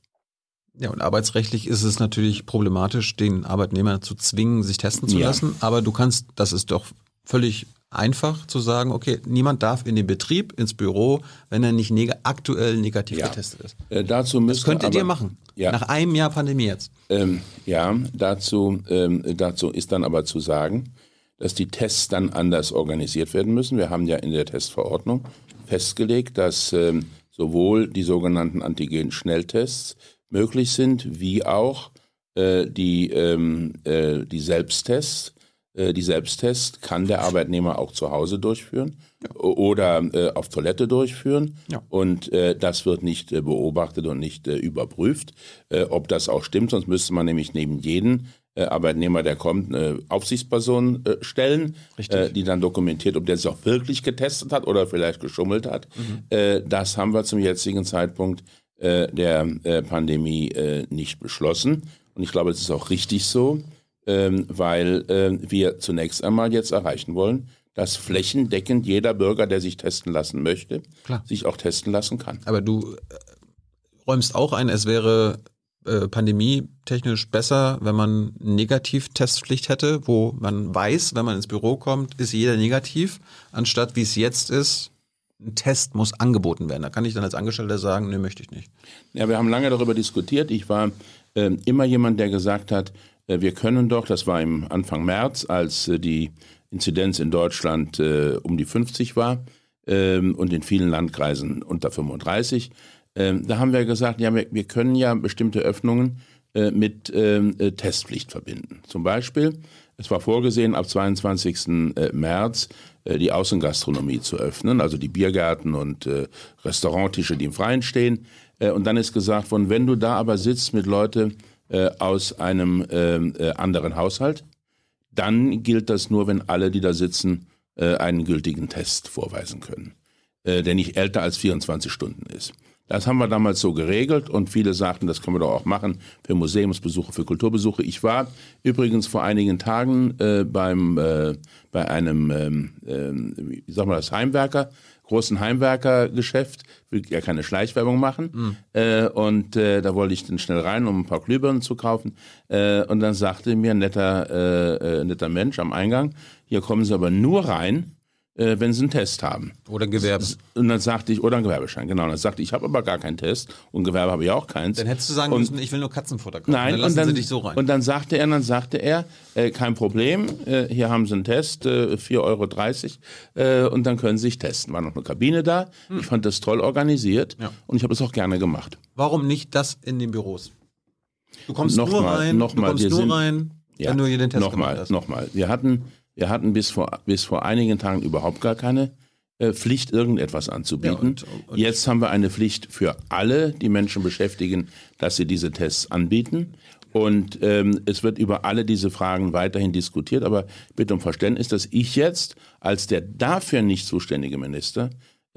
Ja, und arbeitsrechtlich ist es natürlich problematisch, den Arbeitnehmer zu zwingen, sich testen zu ja. lassen. Aber du kannst, das ist doch völlig einfach zu sagen, okay, niemand darf in den Betrieb, ins Büro, wenn er nicht neg aktuell negativ ja. getestet ist. Äh, dazu das könntet aber, ihr machen. Ja. Nach einem Jahr Pandemie jetzt. Ähm, ja, dazu, ähm, dazu ist dann aber zu sagen, dass die Tests dann anders organisiert werden müssen. Wir haben ja in der Testverordnung festgelegt, dass ähm, sowohl die sogenannten Antigen-Schnelltests möglich sind, wie auch äh, die, ähm, äh, die Selbsttests. Äh, die Selbsttests kann der Arbeitnehmer auch zu Hause durchführen ja. oder äh, auf Toilette durchführen. Ja. Und äh, das wird nicht äh, beobachtet und nicht überprüft, ob das auch stimmt. Sonst müsste man nämlich neben jeden Arbeitnehmer, der kommt, eine Aufsichtsperson stellen, die dann dokumentiert, ob der sich auch wirklich getestet hat oder vielleicht geschummelt hat. Mhm. das haben wir zum jetzigen Zeitpunkt äh, der äh, Pandemie äh, nicht beschlossen. Und ich glaube, es ist auch richtig so, ähm, weil äh, wir zunächst einmal jetzt erreichen wollen, dass flächendeckend jeder Bürger, der sich testen lassen möchte, Klar. sich auch testen lassen kann. Aber du äh, räumst auch ein, es wäre äh, pandemietechnisch besser, wenn man Negativ-Testpflicht hätte, wo man weiß, wenn man ins Büro kommt, ist jeder negativ, anstatt wie es jetzt ist, ein Test muss angeboten werden. Da kann ich dann als Angestellter sagen, nee, möchte ich nicht. Ja, wir haben lange darüber diskutiert. Ich war äh, immer jemand, der gesagt hat, äh, wir können doch, das war im Anfang März, als äh, die Inzidenz in Deutschland äh, um die 50 war ähm, und in vielen Landkreisen unter 35, ähm, da haben wir gesagt, ja, wir, wir können ja bestimmte Öffnungen äh, mit ähm, äh, Testpflicht verbinden. Zum Beispiel, es war vorgesehen, ab 22. März äh, die Außengastronomie zu öffnen, also die Biergärten und äh, Restauranttische, die im Freien stehen. Äh, und dann ist gesagt worden, wenn du da aber sitzt mit Leuten äh, aus einem äh, anderen Haushalt, dann gilt das nur, wenn alle, die da sitzen, äh, einen gültigen Test vorweisen können, der nicht älter als 24 Stunden ist. Das haben wir damals so geregelt und viele sagten, das können wir doch auch machen für Museumsbesuche, für Kulturbesuche. Ich war übrigens vor einigen Tagen äh, beim, äh, bei einem, ähm, äh, wie sagen wir das, Heimwerker, großen Heimwerkergeschäft, will ja keine Schleichwerbung machen. Mhm. Äh, und äh, da wollte ich dann schnell rein, um ein paar Glühbirnen zu kaufen. Äh, und dann sagte mir ein netter, äh, äh, netter Mensch am Eingang, hier kommen Sie aber nur rein, äh, wenn sie einen Test haben. Oder ein Gewerbe. Und dann sagte ich, oder ein Gewerbeschein, genau. Und dann sagte ich, ich habe aber gar keinen Test und Gewerbe habe ich auch keins. Dann hättest du sagen und, müssen, ich will nur Katzenfutter kaufen. Nein, dann lassen und dann, sie dich so rein. Und dann sagte er, dann sagte er, äh, kein Problem, äh, hier haben sie einen Test, äh, 4,30 Euro äh, und dann können sie sich testen. War noch eine Kabine da. Hm. Ich fand das toll organisiert ja. und ich habe es auch gerne gemacht. Warum nicht das in den Büros? Du kommst noch nur mal, rein, noch du mal, kommst nur sind, rein, ja, wenn du hier den Test nochmal, gemacht hast. Nochmal, wir hatten wir hatten bis vor, bis vor einigen Tagen überhaupt gar keine äh, Pflicht, irgendetwas anzubieten. Ja, und, und Jetzt haben wir eine Pflicht für alle, die Menschen beschäftigen, dass sie diese Tests anbieten. Und ähm, es wird über alle diese Fragen weiterhin diskutiert. Aber bitte um Verständnis, dass ich jetzt als der dafür nicht zuständige Minister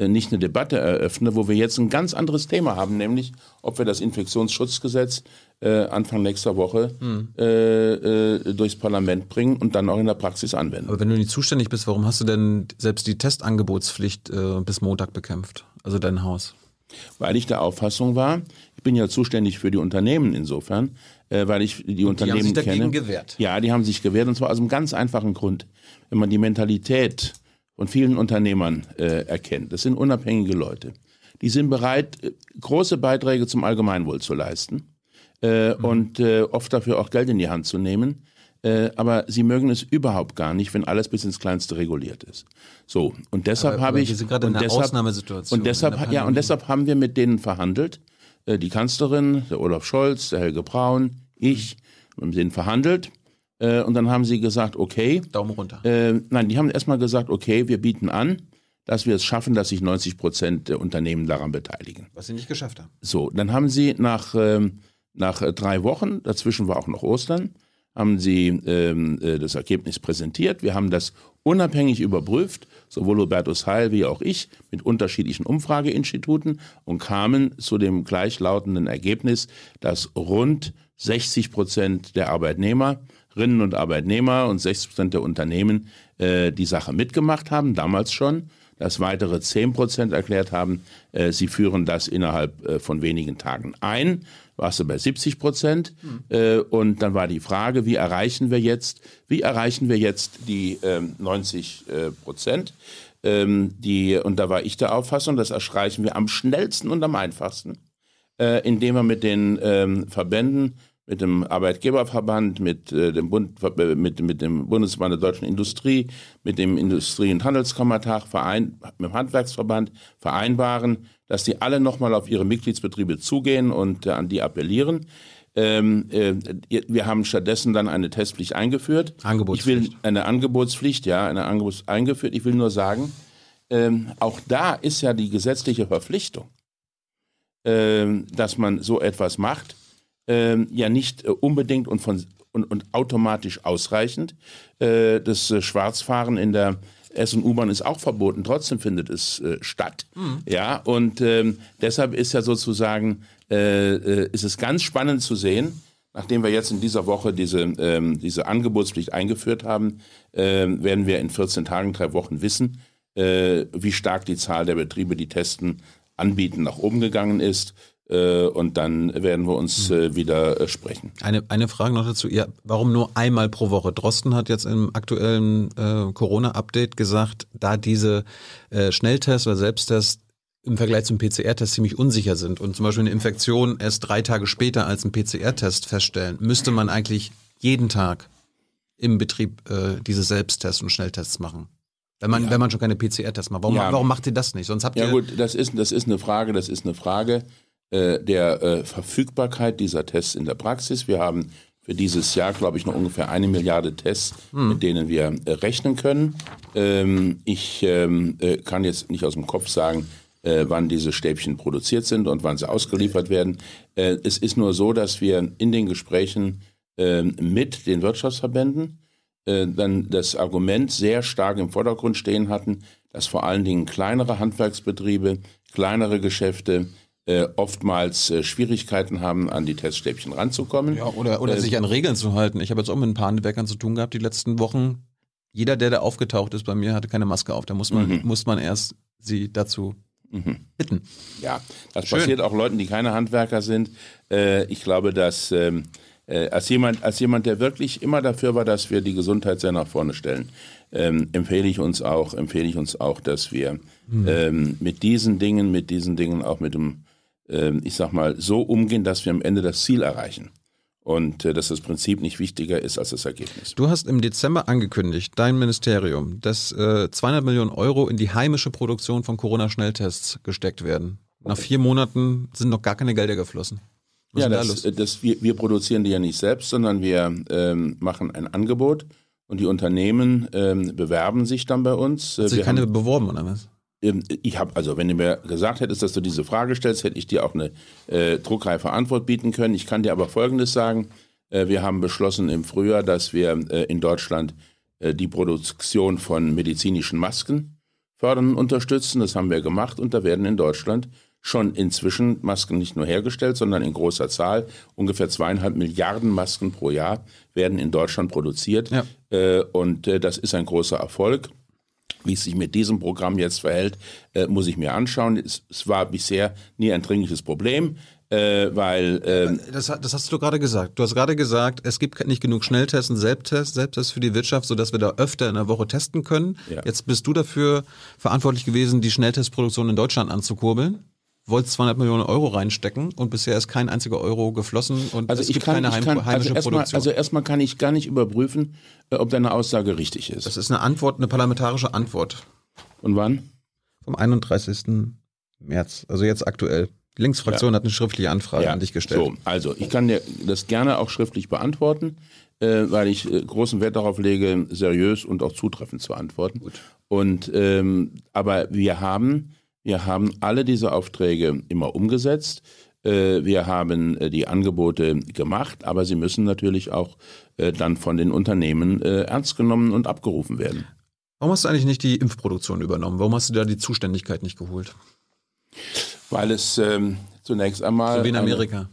nicht eine Debatte eröffne, wo wir jetzt ein ganz anderes Thema haben, nämlich ob wir das Infektionsschutzgesetz äh, Anfang nächster Woche hm. äh, äh, durchs Parlament bringen und dann auch in der Praxis anwenden. Aber wenn du nicht zuständig bist, warum hast du denn selbst die Testangebotspflicht äh, bis Montag bekämpft? Also dein Haus? Weil ich der Auffassung war, ich bin ja zuständig für die Unternehmen insofern, äh, weil ich die und Unternehmen die haben sich dagegen kenne. gewehrt. Ja, die haben sich gewehrt und zwar aus einem ganz einfachen Grund. Wenn man die Mentalität von vielen Unternehmern äh, erkennt, das sind unabhängige Leute, die sind bereit, äh, große Beiträge zum Allgemeinwohl zu leisten äh, mhm. und äh, oft dafür auch Geld in die Hand zu nehmen. Äh, aber sie mögen es überhaupt gar nicht, wenn alles bis ins Kleinste reguliert ist. So und deshalb habe ich wir sind gerade in einer deshalb, Ausnahmesituation. Und deshalb ja und deshalb haben wir mit denen verhandelt. Äh, die Kanzlerin, der Olaf Scholz, der Helge Braun, ich, wir haben mit denen verhandelt. Äh, und dann haben sie gesagt, okay. Daumen runter. Äh, nein, die haben erstmal gesagt, okay, wir bieten an, dass wir es schaffen, dass sich 90 Prozent der Unternehmen daran beteiligen. Was sie nicht geschafft haben. So, dann haben sie nach ähm, nach äh, drei Wochen, dazwischen war auch noch Ostern, haben sie ähm, äh, das Ergebnis präsentiert. Wir haben das unabhängig überprüft, sowohl Hubertus Heil wie auch ich, mit unterschiedlichen Umfrageinstituten und kamen zu dem gleichlautenden Ergebnis, dass rund 60 Prozent der Arbeitnehmerinnen und Arbeitnehmer und 60 Prozent der Unternehmen äh, die Sache mitgemacht haben, damals schon. dass weitere 10 Prozent erklärt haben, äh, sie führen das innerhalb äh, von wenigen Tagen ein. Warst du bei 70 Prozent? Mhm. Und dann war die Frage, wie erreichen wir jetzt, wie erreichen wir jetzt die 90 ähm, äh, Prozent? Ähm, die, und da war ich der Auffassung, das erreichen wir am schnellsten und am einfachsten, äh, indem wir mit den ähm, Verbänden mit dem Arbeitgeberverband, mit, äh, dem, Bund, äh, mit, mit dem Bundesverband der deutschen Industrie, mit dem Industrie- und Handelskammertag, Verein, mit dem Handwerksverband vereinbaren, dass die alle nochmal auf ihre Mitgliedsbetriebe zugehen und äh, an die appellieren. Ähm, äh, wir haben stattdessen dann eine Testpflicht eingeführt. Angebotspflicht. Ich will eine Angebotspflicht, ja, eine Angebotspflicht eingeführt. Ich will nur sagen, ähm, auch da ist ja die gesetzliche Verpflichtung, ähm, dass man so etwas macht äh, ja nicht äh, unbedingt und, von, und, und automatisch ausreichend. Äh, das äh, Schwarzfahren in der S- und U-Bahn ist auch verboten, trotzdem findet es äh, statt. Mhm. Ja, und ähm, deshalb ist ja sozusagen, äh, äh, ist es ganz spannend zu sehen, nachdem wir jetzt in dieser Woche diese, ähm, diese Angebotspflicht eingeführt haben, äh, werden wir in 14 Tagen, drei Wochen wissen, äh, wie stark die Zahl der Betriebe, die testen, anbieten, nach oben gegangen ist. Äh, und dann werden wir uns hm. äh, wieder äh, sprechen. Eine, eine Frage noch dazu. Ja, warum nur einmal pro Woche? Drosten hat jetzt im aktuellen äh, Corona-Update gesagt, da diese äh, Schnelltests oder Selbsttests im Vergleich zum PCR-Test ziemlich unsicher sind und zum Beispiel eine Infektion erst drei Tage später als ein PCR-Test feststellen, müsste man eigentlich jeden Tag im Betrieb äh, diese Selbsttests und Schnelltests machen. Wenn man, ja. wenn man schon keine PCR-Tests macht. Warum, ja. warum macht ihr das nicht? Sonst habt ja ihr. Ja gut, das ist, das ist eine Frage, das ist eine Frage äh, der äh, Verfügbarkeit dieser Tests in der Praxis. Wir haben für dieses Jahr, glaube ich, noch ungefähr eine Milliarde Tests, hm. mit denen wir äh, rechnen können. Ähm, ich ähm, äh, kann jetzt nicht aus dem Kopf sagen, äh, wann diese Stäbchen produziert sind und wann sie ausgeliefert werden. Es ist nur so, dass wir in den Gesprächen ähm, mit den Wirtschaftsverbänden dann das Argument sehr stark im Vordergrund stehen hatten, dass vor allen Dingen kleinere Handwerksbetriebe, kleinere Geschäfte äh, oftmals äh, Schwierigkeiten haben, an die Teststäbchen ranzukommen. Ja, oder, oder äh, sich an Regeln zu halten. Ich habe jetzt auch mit ein paar Handwerkern zu tun gehabt die letzten Wochen. Jeder, der da aufgetaucht ist bei mir, hatte keine Maske auf. Da muss man, mhm. muss man erst sie dazu mhm. bitten. Ja, das Schön. passiert auch Leuten, die keine Handwerker sind. Äh, ich glaube, dass ähm, äh, als jemand, als jemand, der wirklich immer dafür war, dass wir die Gesundheit sehr nach vorne stellen, ähm, empfehle ich uns auch, empfehle ich uns auch, dass wir mhm. ähm, mit diesen Dingen, mit diesen Dingen auch mit dem ich sag mal, so umgehen, dass wir am Ende das Ziel erreichen. Und äh, dass das Prinzip nicht wichtiger ist als das Ergebnis. Du hast im Dezember angekündigt, dein Ministerium, dass 200 äh, Millionen Euro in die heimische Produktion von Corona-Schnelltests gesteckt werden. Nach vier Monaten sind noch gar keine Gelder geflossen. Was ja, das, da das, wir, wir produzieren die ja nicht selbst, sondern wir ähm, machen ein Angebot und die Unternehmen ähm, bewerben sich dann bei uns. Hat sich keine haben, beworben oder was? Ähm, ich habe, also wenn du mir gesagt hättest, dass du diese Frage stellst, hätte ich dir auch eine äh, druckreife Antwort bieten können. Ich kann dir aber Folgendes sagen. Äh, wir haben beschlossen im Frühjahr, dass wir äh, in Deutschland äh, die Produktion von medizinischen Masken fördern und unterstützen. Das haben wir gemacht und da werden in Deutschland schon inzwischen Masken nicht nur hergestellt, sondern in großer Zahl. Ungefähr zweieinhalb Milliarden Masken pro Jahr werden in Deutschland produziert. Ja. Äh, und äh, das ist ein großer Erfolg. Wie es sich mit diesem Programm jetzt verhält, äh, muss ich mir anschauen. Es, es, war bisher nie ein dringliches Problem. Äh, weil ähm, das, das, hast du gerade gesagt. Du hast gerade gesagt, es gibt nicht genug Schnelltests und Selbsttests, Selbsttests für die Wirtschaft, sodass wir da öfter in der Woche testen können. Ja. Jetzt bist du dafür verantwortlich gewesen, die Schnelltestproduktion in Deutschland anzukurbeln wolltest 200 Millionen Euro reinstecken und bisher ist kein einziger Euro geflossen und also es gibt kann, keine heim, kann, heimische also erstmal, Produktion. Also erstmal kann ich gar nicht überprüfen, äh, ob deine Aussage richtig ist. Das ist eine Antwort, eine parlamentarische Antwort. Und wann? Vom 31. März, also jetzt aktuell. Die Linksfraktion ja. hat eine schriftliche Anfrage ja. an dich gestellt. So, also ich kann dir das gerne auch schriftlich beantworten, äh, weil ich äh, großen Wert darauf lege, seriös und auch zutreffend zu antworten. Gut. Und ähm, aber wir haben wir haben alle diese Aufträge immer umgesetzt. Äh, wir haben äh, die Angebote gemacht, aber sie müssen natürlich auch äh, dann von den Unternehmen ernst genommen und abgerufen werden. Warum hast du eigentlich nicht die Impfproduktion übernommen? Warum hast du da die Zuständigkeit nicht geholt? Weil es ähm, zunächst einmal. So wie in Amerika. Eine,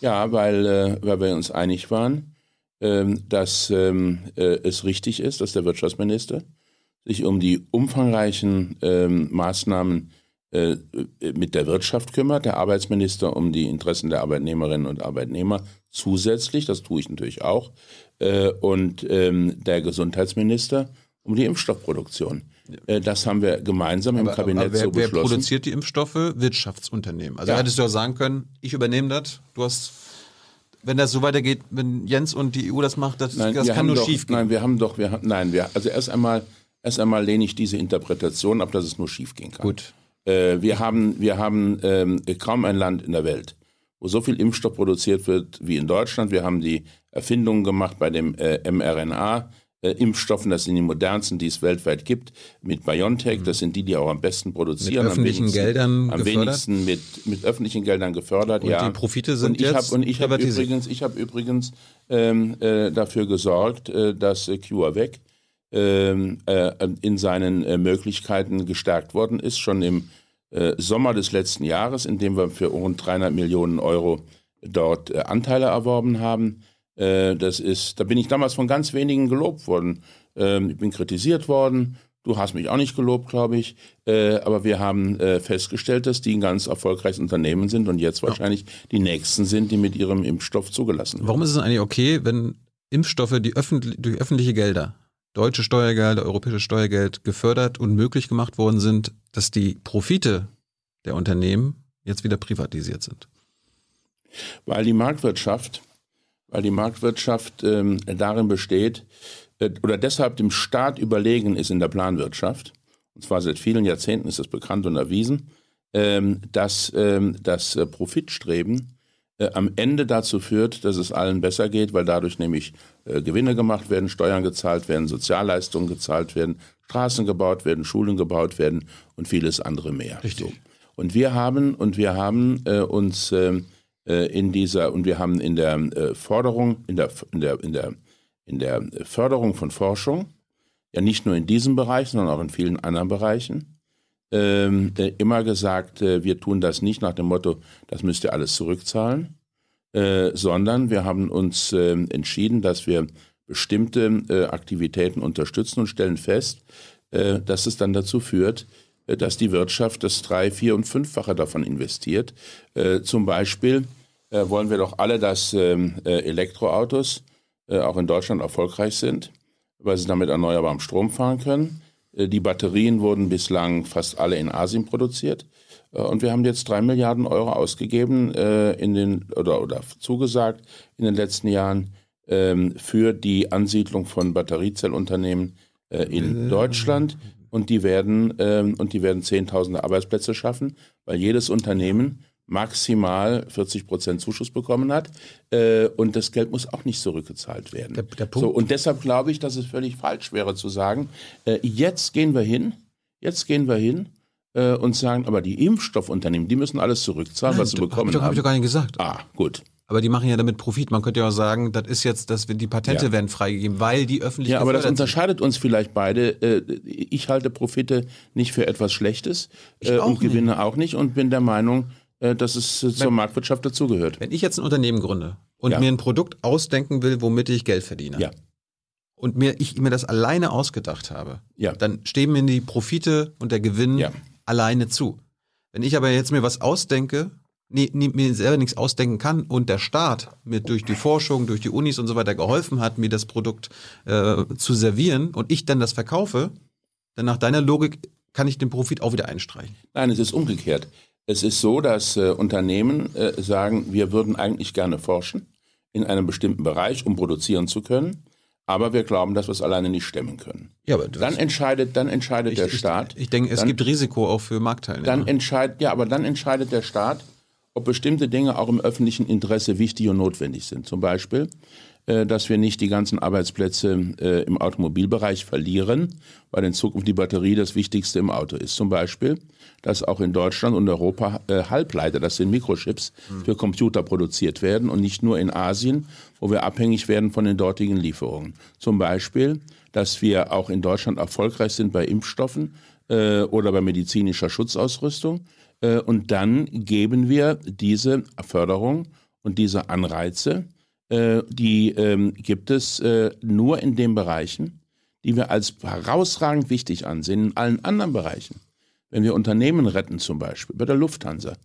ja, weil, äh, weil wir uns einig waren, ähm, dass ähm, äh, es richtig ist, dass der Wirtschaftsminister sich um die umfangreichen ähm, Maßnahmen äh, mit der Wirtschaft kümmert, der Arbeitsminister um die Interessen der Arbeitnehmerinnen und Arbeitnehmer zusätzlich, das tue ich natürlich auch, äh, und ähm, der Gesundheitsminister um die Impfstoffproduktion. Äh, das haben wir gemeinsam im Aber, Kabinett aber wer, so wer beschlossen. produziert die Impfstoffe? Wirtschaftsunternehmen. Also Ja. hättest du ja sagen können, ich übernehme das. Du hast, wenn das so weitergeht, wenn Jens und die EU das macht, das, das wir kann nur doch, schief gehen. Nein, wir haben doch, wir haben, nein, wir, also erst einmal, erst einmal lehne ich diese Interpretation ab, dass es nur schief gehen kann. Gut. Äh, wir haben, wir haben ähm, kaum ein Land in der Welt, wo so viel Impfstoff produziert wird wie in Deutschland. Wir haben die Erfindungen gemacht bei dem äh, mRNA. Äh, Impfstoffen, das sind die modernsten, die es weltweit gibt, mit BioNTech, das sind die, die auch am besten produzieren. Mit öffentlichen am wenigsten, Geldern Am gefördert? wenigsten mit, mit öffentlichen Geldern gefördert, Und ja. die Profite sind und ich jetzt hab, Und ich habe übrigens, ich hab übrigens ähm, äh, dafür gesorgt, äh, dass CureVac äh, in seinen äh, Möglichkeiten gestärkt worden ist, schon im äh, Sommer des letzten Jahres, indem wir für rund 300 Millionen Euro dort äh, Anteile erworben haben. Äh, das ist, da bin ich damals von ganz wenigen gelobt worden. Ähm, ich bin kritisiert worden. Du hast mich auch nicht gelobt, glaube ich. Äh, aber wir haben äh, festgestellt, dass die ein ganz erfolgreiches Unternehmen sind und jetzt wahrscheinlich die nächsten sind, die mit ihrem Impfstoff zugelassen werden. Warum ist es eigentlich okay, wenn Impfstoffe die öffentlich, durch öffentliche Gelder, deutsche Steuergelder, europäische Steuergeld gefördert und möglich gemacht worden sind, dass die Profite der Unternehmen jetzt wieder privatisiert sind? Weil die Marktwirtschaft, weil die Marktwirtschaft ähm, darin besteht, äh, oder deshalb dem Staat überlegen ist in der Planwirtschaft, und zwar seit vielen Jahrzehnten ist das bekannt und erwiesen, ähm, dass ähm, das äh, Profitstreben äh, am Ende dazu führt, dass es allen besser geht, weil dadurch nämlich äh, Gewinne gemacht werden, Steuern gezahlt werden, Sozialleistungen gezahlt werden, Straßen gebaut werden, Schulen gebaut werden und vieles andere mehr. Richtig. So. Und wir haben und wir haben äh, uns ähm, äh, in dieser und wir haben in der äh, Forderung, in der in der in der in der Förderung von Forschung, ja nicht nur in diesem Bereich, sondern auch in vielen anderen Bereichen, ähm, äh, immer gesagt, äh, wir tun das nicht nach dem Motto, das müsst ihr alles zurückzahlen, äh, sondern wir haben uns ähm, entschieden, dass wir bestimmte äh, Aktivitäten unterstützen und stellen fest, äh, dass es dann dazu führt, äh, dass die Wirtschaft das drei, vier und fünffache davon investiert. Äh, zum Beispiel äh, wollen wir doch alle, dass ähm, äh, Elektroautos äh, auch in Deutschland erfolgreich sind, weil sie damit erneuerbarem Strom fahren können. Äh, Die Batterien wurden bislang fast alle in Asien produziert. Äh, Und wir haben jetzt drei Milliarden Euro ausgegeben äh, in den oder, oder zugesagt in den letzten Jahren ähm, für die Ansiedlung von Batteriezellunternehmen äh, in Deutschland. Und die werden ähm, und die werden Zehntausende Arbeitsplätze schaffen, weil jedes Unternehmen maximal 40 Prozent Zuschuss bekommen hat. Äh, und das Geld muss auch nicht zurückgezahlt werden. Der- der so, Punkt- und deshalb glaube ich, dass es völlig falsch wäre zu sagen, äh, jetzt gehen wir hin, jetzt gehen wir hin äh, und sagen, aber die Impfstoffunternehmen, die müssen alles zurückzahlen, was sie Hab bekommen ich doch, hab haben. ich doch gar nicht gesagt. ah, gut. Aber die machen ja damit Profit. Man könnte ja auch sagen, das ist jetzt, dass wir die Patente Ja. werden freigegeben, weil die öffentlich Ja, aber das gefördert sind. unterscheidet uns vielleicht beide. Äh, Ich halte Profite nicht für etwas Schlechtes äh, auch und Gewinne auch nicht und bin der Meinung, äh, dass es äh, zur Marktwirtschaft dazugehört. Wenn ich jetzt ein Unternehmen gründe und Ja. mir ein Produkt ausdenken will, womit ich Geld verdiene, Ja, und mir, ich mir das alleine ausgedacht habe, Ja. dann stehen mir die Profite und der Gewinn Ja. alleine zu. Wenn ich aber jetzt mir was ausdenke, nee, nee, mir selber nichts ausdenken kann und der Staat mir durch die Forschung, durch die Unis und so weiter geholfen hat, mir das Produkt äh, zu servieren und ich dann das verkaufe, dann nach deiner Logik kann ich den Profit auch wieder einstreichen. Nein, es ist umgekehrt. Es ist so, dass äh, Unternehmen äh, sagen, wir würden eigentlich gerne forschen in einem bestimmten Bereich, um produzieren zu können, aber wir glauben, dass wir es alleine nicht stemmen können. Ja, aber Dann entscheidet, dann entscheidet der ich, Staat. Ich, ich denke, es dann, gibt Risiko auch für Marktteilnehmer. Dann entscheidet, ja, aber dann entscheidet der Staat, ob bestimmte Dinge auch im öffentlichen Interesse wichtig und notwendig sind. Zum Beispiel, dass wir nicht die ganzen Arbeitsplätze äh, im Automobilbereich verlieren, weil in Zukunft die Batterie das Wichtigste im Auto ist. Zum Beispiel, dass auch in Deutschland und Europa äh, Halbleiter, das sind Mikrochips, für Computer produziert werden und nicht nur in Asien, wo wir abhängig werden von den dortigen Lieferungen. Zum Beispiel, dass wir auch in Deutschland erfolgreich sind bei Impfstoffen äh, oder bei medizinischer Schutzausrüstung. Äh, und dann geben wir diese Förderung und diese Anreize, äh, die ähm, gibt es äh, nur in den Bereichen, die wir als herausragend wichtig ansehen in allen anderen Bereichen. Wenn wir Unternehmen retten zum Beispiel, bei der Lufthansa,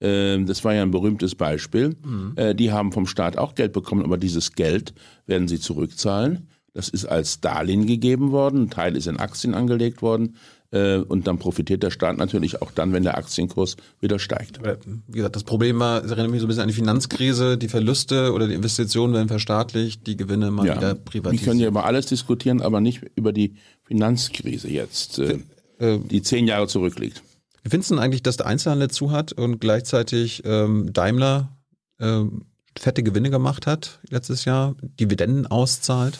äh, das war ja ein berühmtes Beispiel, mhm. äh, die haben vom Staat auch Geld bekommen, aber dieses Geld werden sie zurückzahlen. Das ist als Darlehen gegeben worden, ein Teil ist in Aktien angelegt worden. Äh, und dann profitiert der Staat natürlich auch dann, wenn der Aktienkurs wieder steigt. Wie gesagt, das Problem war, es erinnert mich so ein bisschen an die Finanzkrise, die Verluste oder die Investitionen werden verstaatlicht, die Gewinne mal ja, wieder privatisiert. Wir können ja über alles diskutieren, aber nicht über die Finanzkrise jetzt, äh, äh, die zehn Jahre zurückliegt. Wie findest du denn eigentlich, dass der Einzelhandel zu hat und gleichzeitig ähm, Daimler ähm, fette Gewinne gemacht hat letztes Jahr, Dividenden auszahlt?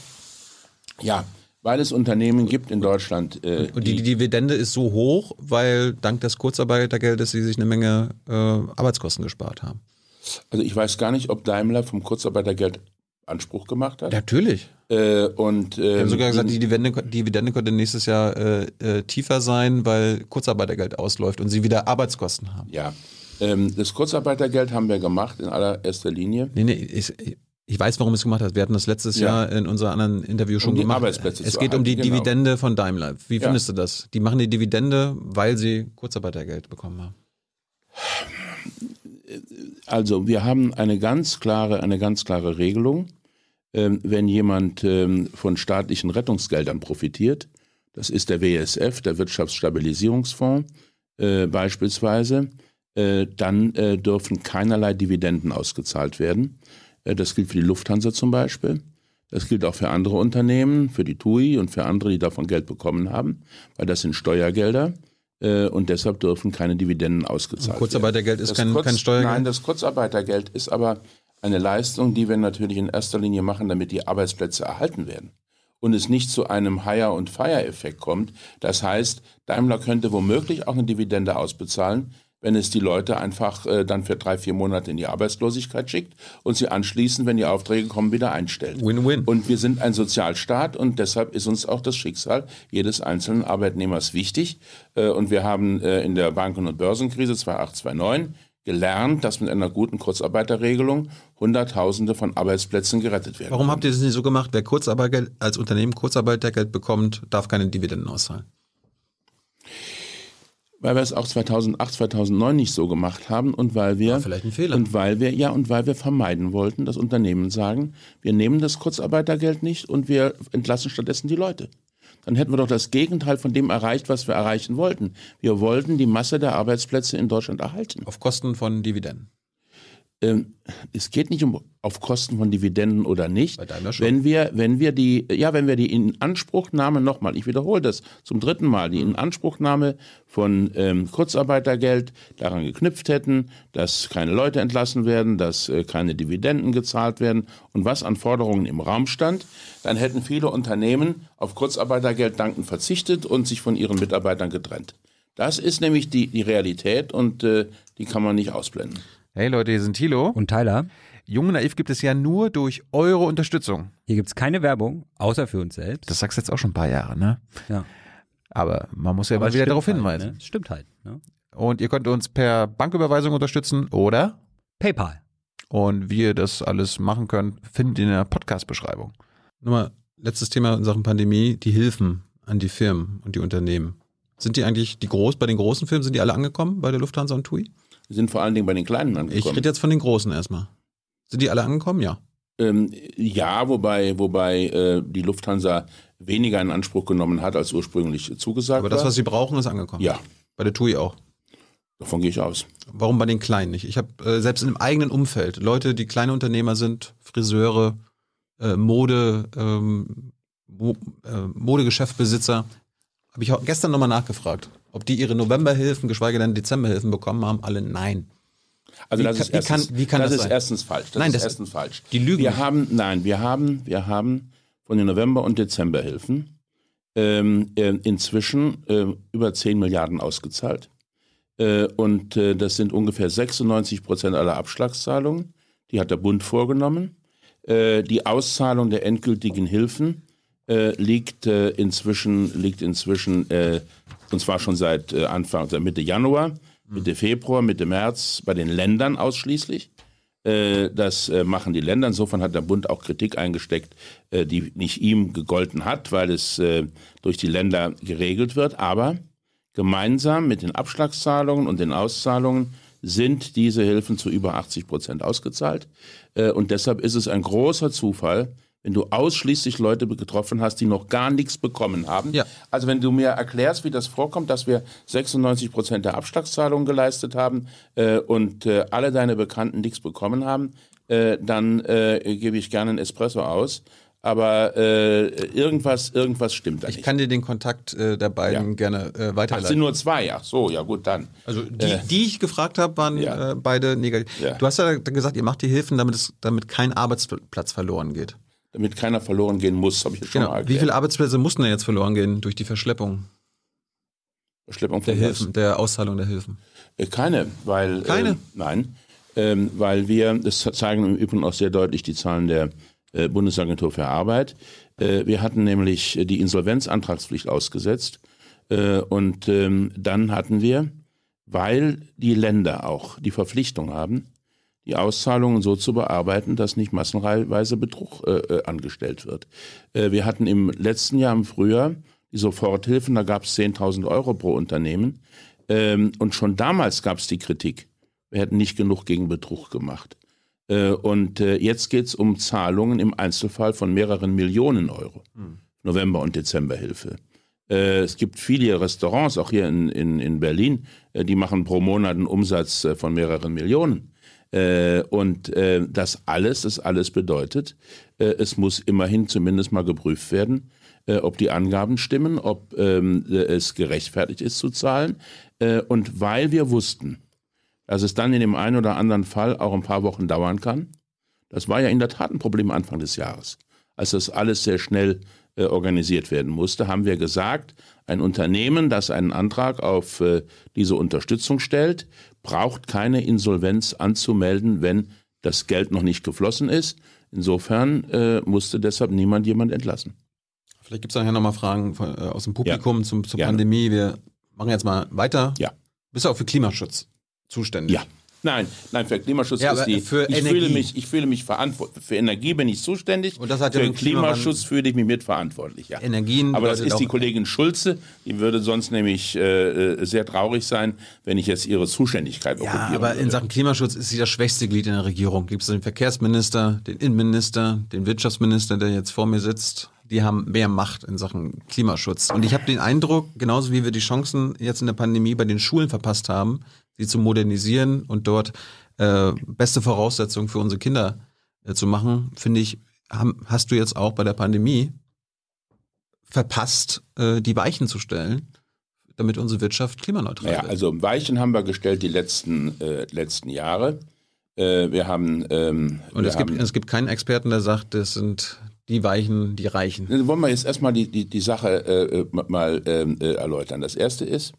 Ja, weil es Unternehmen gibt in Deutschland. Äh, und die, die, Dividende ist so hoch, weil dank des Kurzarbeitergeldes sie sich eine Menge äh, Arbeitskosten gespart haben. Also ich weiß gar nicht, ob Daimler vom Kurzarbeitergeld Anspruch gemacht hat. Natürlich. Äh, und, ähm, haben sogar gesagt, die Dividende, Dividende könnte nächstes Jahr äh, äh, tiefer sein, weil Kurzarbeitergeld ausläuft und sie wieder Arbeitskosten haben. Ja. Ähm, das Kurzarbeitergeld haben wir gemacht in allererster Linie. Nee, nee, ich, ich weiß, warum es gemacht hat. Wir hatten das letztes ja. Jahr in unserem anderen Interview schon um die gemacht. Arbeitsplätze es geht um die genau. Dividende von Daimler. Wie ja. findest du das? Die machen die Dividende, weil sie Kurzarbeitergeld bekommen haben. Also, wir haben eine ganz klare, eine ganz klare Regelung. Ähm, wenn jemand ähm, von staatlichen Rettungsgeldern profitiert, das ist der WSF, der Wirtschaftsstabilisierungsfonds äh, beispielsweise, äh, dann äh, dürfen keinerlei Dividenden ausgezahlt werden. Äh, das gilt für die Lufthansa zum Beispiel. Das gilt auch für andere Unternehmen, für die TUI und für andere, die davon Geld bekommen haben, weil das sind Steuergelder äh, und deshalb dürfen keine Dividenden ausgezahlt werden. Kurzarbeitergeld ist kein, Kurz, kein Steuergeld? Nein, das Kurzarbeitergeld ist aber eine Leistung, die wir natürlich in erster Linie machen, damit die Arbeitsplätze erhalten werden und es nicht zu einem Hire- und Fire-Effekt kommt. Das heißt, Daimler könnte womöglich auch eine Dividende ausbezahlen, wenn es die Leute einfach äh, dann für drei, vier Monate in die Arbeitslosigkeit schickt und sie anschließend, wenn die Aufträge kommen, wieder einstellt. Win-win. Und wir sind ein Sozialstaat und deshalb ist uns auch das Schicksal jedes einzelnen Arbeitnehmers wichtig. Äh, und wir haben äh, in der Banken- und Börsenkrise 2008, gelernt, dass mit einer guten Kurzarbeiterregelung Hunderttausende von Arbeitsplätzen gerettet werden. Warum habt ihr das nicht so gemacht? Wer Kurzarbeitergeld als Unternehmen Kurzarbeitergeld bekommt, darf keine Dividenden auszahlen? Weil wir es auch 2008, 2009 nicht so gemacht haben und weil wir vielleicht ein Fehler. und weil wir ja und weil wir vermeiden wollten, dass Unternehmen sagen, wir nehmen das Kurzarbeitergeld nicht und wir entlassen stattdessen die Leute. Dann hätten wir doch das Gegenteil von dem erreicht, was wir erreichen wollten. Wir wollten die Masse der Arbeitsplätze in Deutschland erhalten. Auf Kosten von Dividenden. Ähm, es geht nicht um auf Kosten von Dividenden oder nicht. Bei Daimler schon. Wenn wir, wenn wir die, ja, wenn wir die Inanspruchnahme nochmal, ich wiederhole das zum dritten Mal, die Inanspruchnahme von ähm, Kurzarbeitergeld daran geknüpft hätten, dass keine Leute entlassen werden, dass äh, keine Dividenden gezahlt werden und was an Forderungen im Raum stand, dann hätten viele Unternehmen auf Kurzarbeitergeld danken verzichtet und sich von ihren Mitarbeitern getrennt. Das ist nämlich die, die Realität und äh, die kann man nicht ausblenden. Hey Leute, hier sind Thilo. Und Tyler. Jung und Naiv gibt es ja nur durch eure Unterstützung. Hier gibt es keine Werbung, außer für uns selbst. Das sagst du jetzt auch schon ein paar Jahre, ne? Ja. Aber man muss ja Aber mal wieder darauf halt, hinweisen. Ne? Stimmt halt. Ne? Und ihr könnt uns per Banküberweisung unterstützen oder PayPal. Und wie ihr das alles machen könnt, findet ihr in der Podcast-Beschreibung. Nochmal, letztes Thema in Sachen Pandemie, die Hilfen an die Firmen und die Unternehmen. Sind die eigentlich, die groß, bei den großen Firmen, sind die alle angekommen bei der Lufthansa und TUI? Wir sind vor allen Dingen bei den Kleinen angekommen. Ich rede jetzt von den Großen erstmal. Sind die alle angekommen? Ja. Ähm, ja, wobei, wobei äh, die Lufthansa weniger in Anspruch genommen hat, als ursprünglich zugesagt Aber das, was sie brauchen, ist angekommen. Ja. Bei der TUI auch. Davon gehe ich aus. Warum bei den Kleinen nicht? Ich habe äh, selbst in dem eigenen Umfeld Leute, die kleine Unternehmer sind, Friseure, äh, Mode, ähm, Mo äh, Modegeschäftbesitzer, habe ich gestern nochmal nachgefragt, ob die ihre Novemberhilfen, geschweige denn Dezemberhilfen bekommen haben. Alle nein. Also wie das, ist, wie erstens, kann, wie kann das, das ist erstens falsch. Das nein, ist das erstens falsch. Die lügen. Wir haben, nein, wir haben, wir haben von den November- und Dezemberhilfen ähm, äh, inzwischen äh, über 10 Milliarden ausgezahlt. Äh, und äh, das sind ungefähr 96 Prozent aller Abschlagszahlungen. Die hat der Bund vorgenommen. Äh, die Auszahlung der endgültigen Hilfen äh, liegt äh, inzwischen, liegt inzwischen, äh, und zwar schon seit äh, Anfang, seit Mitte Januar, Mitte Februar, Mitte März bei den Ländern ausschließlich. Äh, das äh, machen die Länder. Insofern hat der Bund auch Kritik eingesteckt, die nicht ihm gegolten hat, weil es durch die Länder geregelt wird. Aber gemeinsam mit den Abschlagszahlungen und den Auszahlungen sind diese Hilfen zu über 80 Prozent ausgezahlt. Und deshalb ist es ein großer Zufall, wenn du ausschließlich Leute getroffen hast, die noch gar nichts bekommen haben. Ja. Also wenn du mir erklärst, wie das vorkommt, dass wir 96 Prozent der Abschlagszahlungen geleistet haben äh, und äh, alle deine Bekannten nichts bekommen haben, äh, dann äh, gebe ich gerne einen Espresso aus. Aber äh, irgendwas, irgendwas stimmt da ich nicht. Ich kann dir den Kontakt äh, der beiden ja. gerne weiterleiten. Ach, sind nur zwei, ach so, ja gut, dann. Also die, die ich gefragt habe, waren ja. beide negativ. Du hast ja gesagt, ihr macht die Hilfen, damit, es, damit kein Arbeitsplatz verloren geht damit keiner verloren gehen muss, habe ich jetzt schon genau. mal erklärt. Wie viele Arbeitsplätze mussten denn jetzt verloren gehen durch die Verschleppung? Verschleppung der Hilfen, der Auszahlung der Hilfen? Äh, keine, weil keine. Äh, nein, ähm, weil wir, das zeigen im Übrigen auch sehr deutlich die Zahlen der äh, Bundesagentur für Arbeit. Äh, wir hatten nämlich die Insolvenzantragspflicht ausgesetzt äh, und ähm, dann hatten wir, weil die Länder auch die Verpflichtung haben, die Auszahlungen so zu bearbeiten, dass nicht massenweise Betrug äh, äh, angestellt wird. Äh, wir hatten im letzten Jahr im Frühjahr die Soforthilfen, da gab es 10.000 Euro pro Unternehmen. Ähm, und schon damals gab es die Kritik, wir hätten nicht genug gegen Betrug gemacht. Äh, und äh, jetzt geht es um Zahlungen im Einzelfall von mehreren Millionen Euro. Hm. November- und Dezemberhilfe. Äh, es gibt viele Restaurants, auch hier in, in, in Berlin, die machen pro Monat einen Umsatz von mehreren Millionen. Äh, und äh, das alles, das alles bedeutet, äh, es muss immerhin zumindest mal geprüft werden, äh, ob die Angaben stimmen, ob ähm, es gerechtfertigt ist zu zahlen. Äh, und weil wir wussten, dass es dann in dem einen oder anderen Fall auch ein paar Wochen dauern kann, das war ja in der Tat ein Problem Anfang des Jahres, als das alles sehr schnell äh, organisiert werden musste, haben wir gesagt, ein Unternehmen, das einen Antrag auf äh, diese Unterstützung stellt, braucht keine Insolvenz anzumelden, wenn das Geld noch nicht geflossen ist. Insofern äh, musste deshalb niemand jemand entlassen. Vielleicht gibt es nachher nochmal Fragen von, äh, aus dem Publikum ja. zum, zur Gerne. Pandemie. Wir machen jetzt mal weiter. Ja. Bist du auch für Klimaschutz zuständig? Ja. Nein, nein, für Klimaschutz ja, ist die. Für ich Energie. fühle mich, ich fühle mich verantwortlich. Für Energie bin ich zuständig. Und das hat für Klimaschutz fühle ich mich mitverantwortlich. Ja. Energien. Aber das ist die Kollegin Schulze. Die würde sonst nämlich äh, äh sehr traurig sein, wenn ich jetzt ihre Zuständigkeit Ja, aber würde. in Sachen Klimaschutz ist sie das schwächste Glied in der Regierung. Gibt es den Verkehrsminister, den Innenminister, den Wirtschaftsminister, der jetzt vor mir sitzt. Die haben mehr Macht in Sachen Klimaschutz. Und ich habe den Eindruck, genauso wie wir die Chancen jetzt in der Pandemie bei den Schulen verpasst haben, sie zu modernisieren und dort äh, beste Voraussetzungen für unsere Kinder äh, zu machen, finde ich, haben, hast du jetzt auch bei der Pandemie verpasst, äh, die Weichen zu stellen, damit unsere Wirtschaft klimaneutral ja, wird. Also Weichen haben wir gestellt die letzten, äh, letzten Jahre. Äh, wir haben ähm, und es, haben, gibt, es gibt keinen Experten, der sagt, das sind die Weichen, die Reichen. Wollen wir jetzt erstmal die, die, die Sache äh, mal ähm, erläutern. Das erste ist,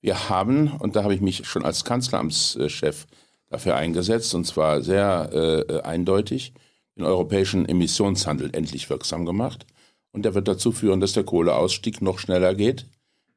wir haben, und da habe ich mich schon als Kanzleramtschef dafür eingesetzt, und zwar sehr äh, eindeutig, den europäischen Emissionshandel endlich wirksam gemacht. Und der wird dazu führen, dass der Kohleausstieg noch schneller geht,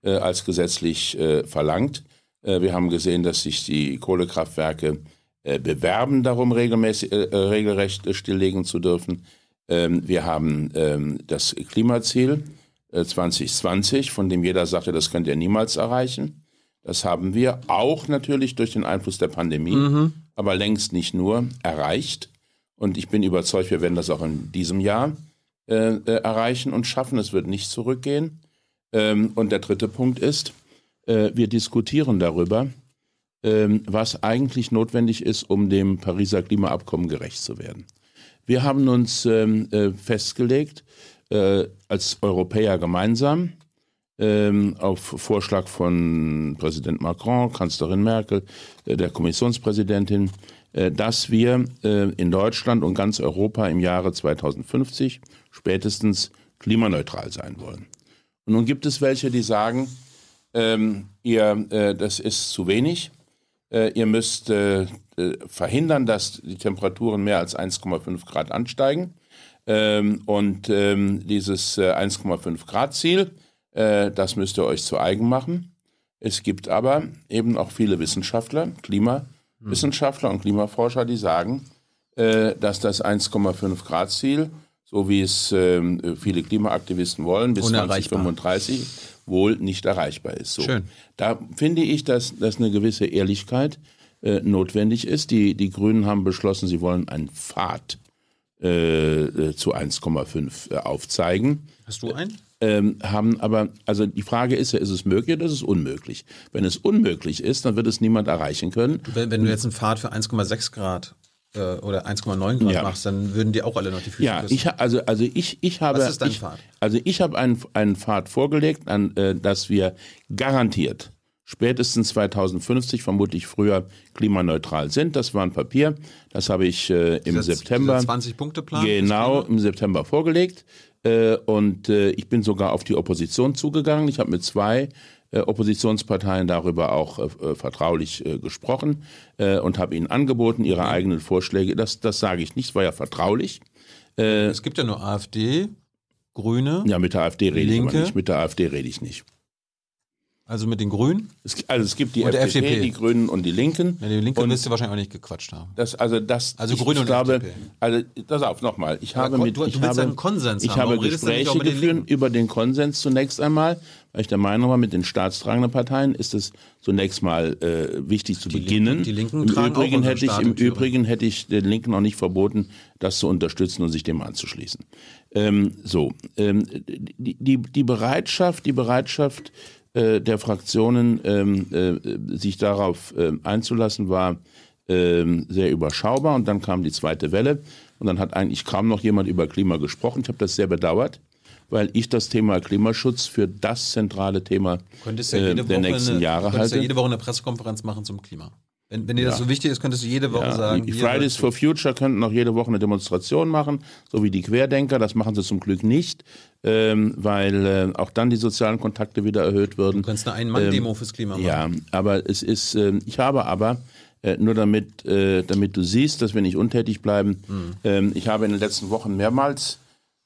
äh, als gesetzlich äh, verlangt. Äh, wir haben gesehen, dass sich die Kohlekraftwerke äh, bewerben darum, regelmäßig, äh, regelrecht stilllegen zu dürfen. Ähm, wir haben ähm, das Klimaziel 2020, von dem jeder sagte, das könnt ihr niemals erreichen. Das haben wir auch natürlich durch den Einfluss der Pandemie, mhm. aber längst nicht nur erreicht. Und ich bin überzeugt, wir werden das auch in diesem Jahr äh, äh, erreichen und schaffen. Es wird nicht zurückgehen. Ähm, und der dritte Punkt ist, äh, wir diskutieren darüber, ähm, was eigentlich notwendig ist, um dem Pariser Klimaabkommen gerecht zu werden. Wir haben uns ähm, äh, festgelegt, äh, als Europäer gemeinsam, ähm, auf Vorschlag von Präsident Macron, Kanzlerin Merkel, äh, der Kommissionspräsidentin, äh, dass wir äh, in Deutschland und ganz Europa im Jahre 2050 spätestens klimaneutral sein wollen. Und nun gibt es welche, die sagen, ähm, ihr, das ist zu wenig. Ihr müsst verhindern, dass die Temperaturen mehr als 1,5 Grad ansteigen. Ähm, und dieses 1,5 Grad Ziel das müsst ihr euch zu eigen machen. Es gibt aber eben auch viele Wissenschaftler, Klimawissenschaftler und Klimaforscher, die sagen, äh, dass das 1,5 Grad Ziel, so wie es ähm, viele Klimaaktivisten wollen, bis Unerreichbar. 2035 wohl nicht erreichbar ist. So. Schön. Da finde ich, dass, dass eine gewisse Ehrlichkeit äh, notwendig ist. Die, die Grünen haben beschlossen, sie wollen einen Pfad äh, äh, zu 1,5 äh, aufzeigen. Hast du einen? Ähm, haben aber, also die Frage ist ja, ist es möglich oder ist es unmöglich? Wenn es unmöglich ist, dann wird es niemand erreichen können. Wenn, wenn du jetzt einen Pfad für 1,6 Grad äh, oder 1,9 Grad Ja. machst, dann würden dir auch alle noch die Füße Ja, küssen. ha- also, also ich, ich habe, Was ist dein ich, Pfad? also ich habe einen, einen Pfad vorgelegt, an, äh, dass wir garantiert spätestens 2050, vermutlich früher, klimaneutral sind. Das war ein Papier, das habe ich äh, im Dieser- September. dieser 20-Punkte-Plan fürs Genau, im September vorgelegt. Äh, und äh, ich bin sogar auf die Opposition zugegangen. Ich habe mit zwei äh, Oppositionsparteien darüber auch äh, vertraulich äh, gesprochen und habe ihnen angeboten, ihre eigenen Vorschläge. Das, das sage ich nicht, war ja vertraulich. Es gibt ja nur AfD, Grüne, Ja, mit der AfD rede ich Linke? aber nicht. Mit der AfD rede ich nicht. Also mit den Grünen. Es, also es gibt die FDP, FDP. die Grünen und die Linken. Ja, die Linke und wirst du wahrscheinlich auch nicht gequatscht haben. das, also das, Also ich, Grüne ich und glaube, FDP. also pass auf nochmal. Ich habe mit, du- du ich willst habe, einen Konsens ich haben. habe du Gespräche den geführt Linken? über den Konsens zunächst einmal, weil ich der Meinung war, mit den staatstragenden Parteien ist es zunächst mal äh, wichtig zu beginnen. Linken- die Linken Im Übrigen hätte ich im. Übrigen hätte ich den Linken auch nicht verboten, das zu unterstützen und sich dem anzuschließen. Ähm, so, ähm, die, die, die Bereitschaft, die Bereitschaft äh, der Fraktionen, ähm, äh, sich darauf ähm, einzulassen, war ähm, sehr überschaubar. Und dann kam die zweite Welle und dann hat eigentlich kaum noch jemand über Klima gesprochen. Ich habe das sehr bedauert, weil ich das Thema Klimaschutz für das zentrale Thema ja äh, der Woche nächsten eine, Jahre könntest ja halte. jede Woche eine Pressekonferenz machen zum Klima. Wenn, wenn dir das Ja. so wichtig ist, könntest du jede Woche Ja, sagen. die Fridays for Future könnten auch jede Woche eine Demonstration machen, so wie die Querdenker. Das machen sie zum Glück nicht, ähm, weil äh, auch dann die sozialen Kontakte wieder erhöht würden. Du kannst eine Ein-Mann-Demo fürs Klima machen. Ja, aber es ist, ähm, ich habe aber, äh, nur damit, äh, damit du siehst, dass wir nicht untätig bleiben, ähm, ich habe in den letzten Wochen mehrmals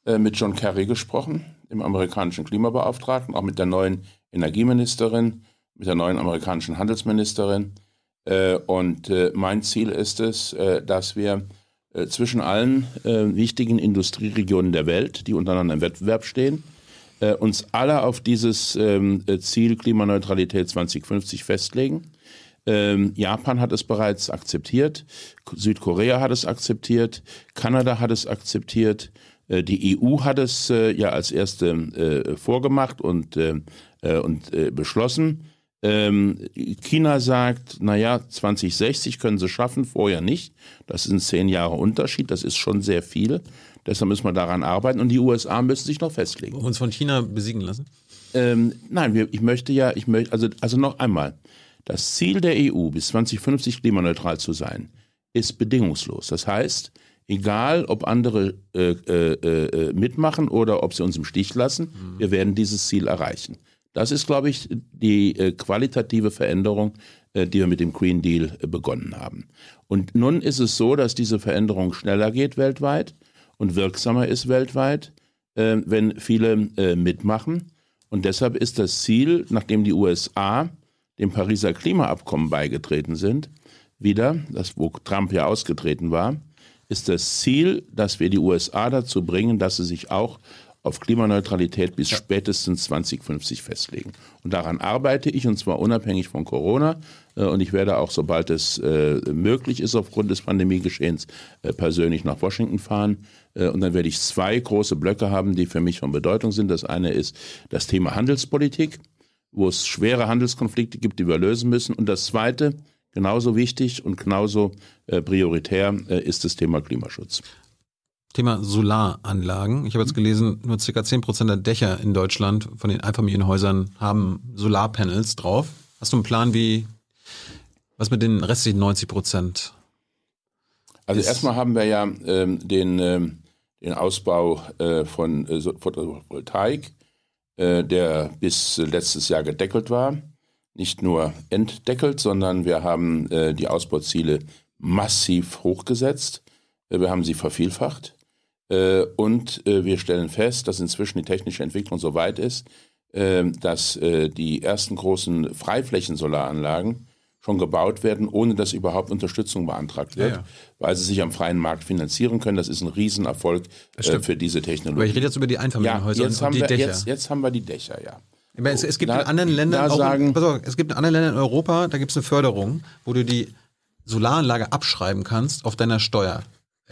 äh, mit John Kerry gesprochen, dem amerikanischen Klimabeauftragten, auch mit der neuen Energieministerin, mit der neuen amerikanischen Handelsministerin. Äh, und äh, mein Ziel ist es, äh, dass wir zwischen allen wichtigen Industrieregionen der Welt, die untereinander im Wettbewerb stehen, uns alle auf dieses ähm, äh, Ziel Klimaneutralität 2050 festlegen. Ähm, Japan hat es bereits akzeptiert, Südkorea hat es akzeptiert, Kanada hat es akzeptiert, die EU hat es ja als erste vorgemacht und, und beschlossen. Ähm, China sagt, naja, 2060 können sie schaffen, vorher nicht. Das sind zehn Jahre Unterschied, das ist schon sehr viel. Deshalb müssen wir daran arbeiten und die USA müssen sich noch festlegen. Uns von China besiegen lassen. Ähm, nein, wir, ich möchte ja, ich möchte, also, also noch einmal, das Ziel der EU bis 2050 klimaneutral zu sein, ist bedingungslos. Das heißt, egal ob andere äh, äh, äh, mitmachen oder ob sie uns im Stich lassen, wir werden dieses Ziel erreichen. Das ist, glaube ich, die äh, qualitative Veränderung, äh, die wir mit dem Green Deal äh, begonnen haben. Und nun ist es so, dass diese Veränderung schneller geht weltweit und wirksamer ist weltweit, wenn viele mitmachen. Und deshalb ist das Ziel, nachdem die USA dem Pariser Klimaabkommen beigetreten sind, wieder, das wo Trump ja ausgetreten war, ist das Ziel, dass wir die USA dazu bringen, dass sie sich auch auf Klimaneutralität bis spätestens 2050 festlegen. Und daran arbeite ich, und zwar unabhängig von Corona. Äh, Und ich werde auch, sobald es äh, möglich ist, aufgrund des Pandemiegeschehens, äh, persönlich nach Washington fahren. Und dann werde ich zwei große Blöcke haben, die für mich von Bedeutung sind. Das eine ist das Thema Handelspolitik, wo es schwere Handelskonflikte gibt, die wir lösen müssen. Und das zweite, genauso wichtig und genauso prioritär, ist das Thema Klimaschutz. Thema Solaranlagen. Ich habe jetzt gelesen, nur ca. 10% der Dächer in Deutschland von den Einfamilienhäusern haben Solarpanels drauf. Hast du einen Plan, wie was mit den restlichen 90 Prozent? Also Ist- erstmal haben wir ja ähm, den, ähm, den Ausbau äh, von äh, Photovoltaik, äh, der bis letztes Jahr gedeckelt war. Nicht nur entdeckelt, sondern wir haben äh, die Ausbauziele massiv hochgesetzt. Äh, wir haben sie vervielfacht. Äh, und äh, wir stellen fest, dass inzwischen die technische Entwicklung so weit ist, äh, dass äh, die ersten großen Freiflächen-Solaranlagen schon gebaut werden, ohne dass überhaupt Unterstützung beantragt wird, Ja, ja. weil sie sich am freien Markt finanzieren können. Das ist ein Riesenerfolg für diese Aber ich Technologie. rede jetzt über die Ja, Einfamilienhäuser jetzt und haben, die wir, Dächer. jetzt, jetzt haben wir die Dächer, ja. Ich meine, es, es gibt Da- in anderen Ländern auch, sagen- auf, es gibt in anderen Ländern in Europa, da gibt es eine Förderung, wo du die Solaranlage abschreiben kannst auf deiner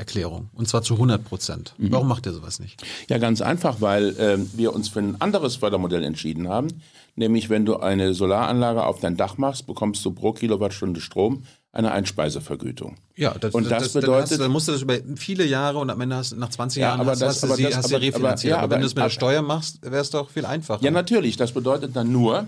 Steuererklärung. Und zwar zu 100 Prozent. Mhm. Warum macht ihr sowas nicht? Ja, ganz einfach, weil ähm, wir uns für ein anderes Fördermodell entschieden haben. Nämlich, wenn du eine Solaranlage auf dein Dach machst, bekommst du pro Kilowattstunde Strom eine Einspeisevergütung. Ja, das, Und das dann, bedeutet- hast, du- dann musst du das über viele Jahre und am Ende hast, nach 20 Ja, Jahren aber hast, das- hast, du sie, das- hast aber- refinanziert. aber- ja, aber, wenn du es mit der Steuer machst, wäre es doch viel einfacher. Ja, natürlich. Das bedeutet dann nur,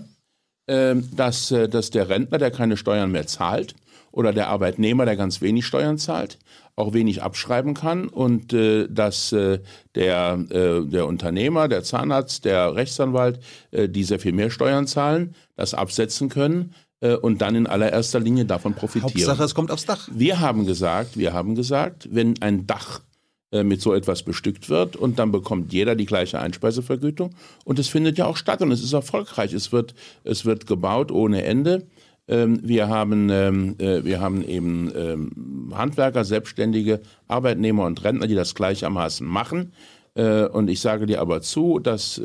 ähm, dass, äh, dass der Rentner, der keine Steuern mehr zahlt, oder der Arbeitnehmer, der ganz wenig Steuern zahlt, auch wenig abschreiben kann und äh, dass äh, der, äh, der Unternehmer, der Zahnarzt, der Rechtsanwalt, äh, die sehr viel mehr Steuern zahlen, das absetzen können äh, und dann in allererster Linie davon profitieren. Hauptsache, es kommt aufs Dach. Wir haben gesagt, wir haben gesagt, wenn ein Dach äh, mit so etwas bestückt wird und dann bekommt jeder die gleiche Einspeisevergütung und es findet ja auch statt und es ist erfolgreich. Es wird, es wird gebaut ohne Ende. Ähm, wir haben, ähm, äh, wir haben eben ähm, Handwerker, Selbstständige, Arbeitnehmer und Rentner, die das gleichermaßen machen. Äh, und ich sage dir aber zu, dass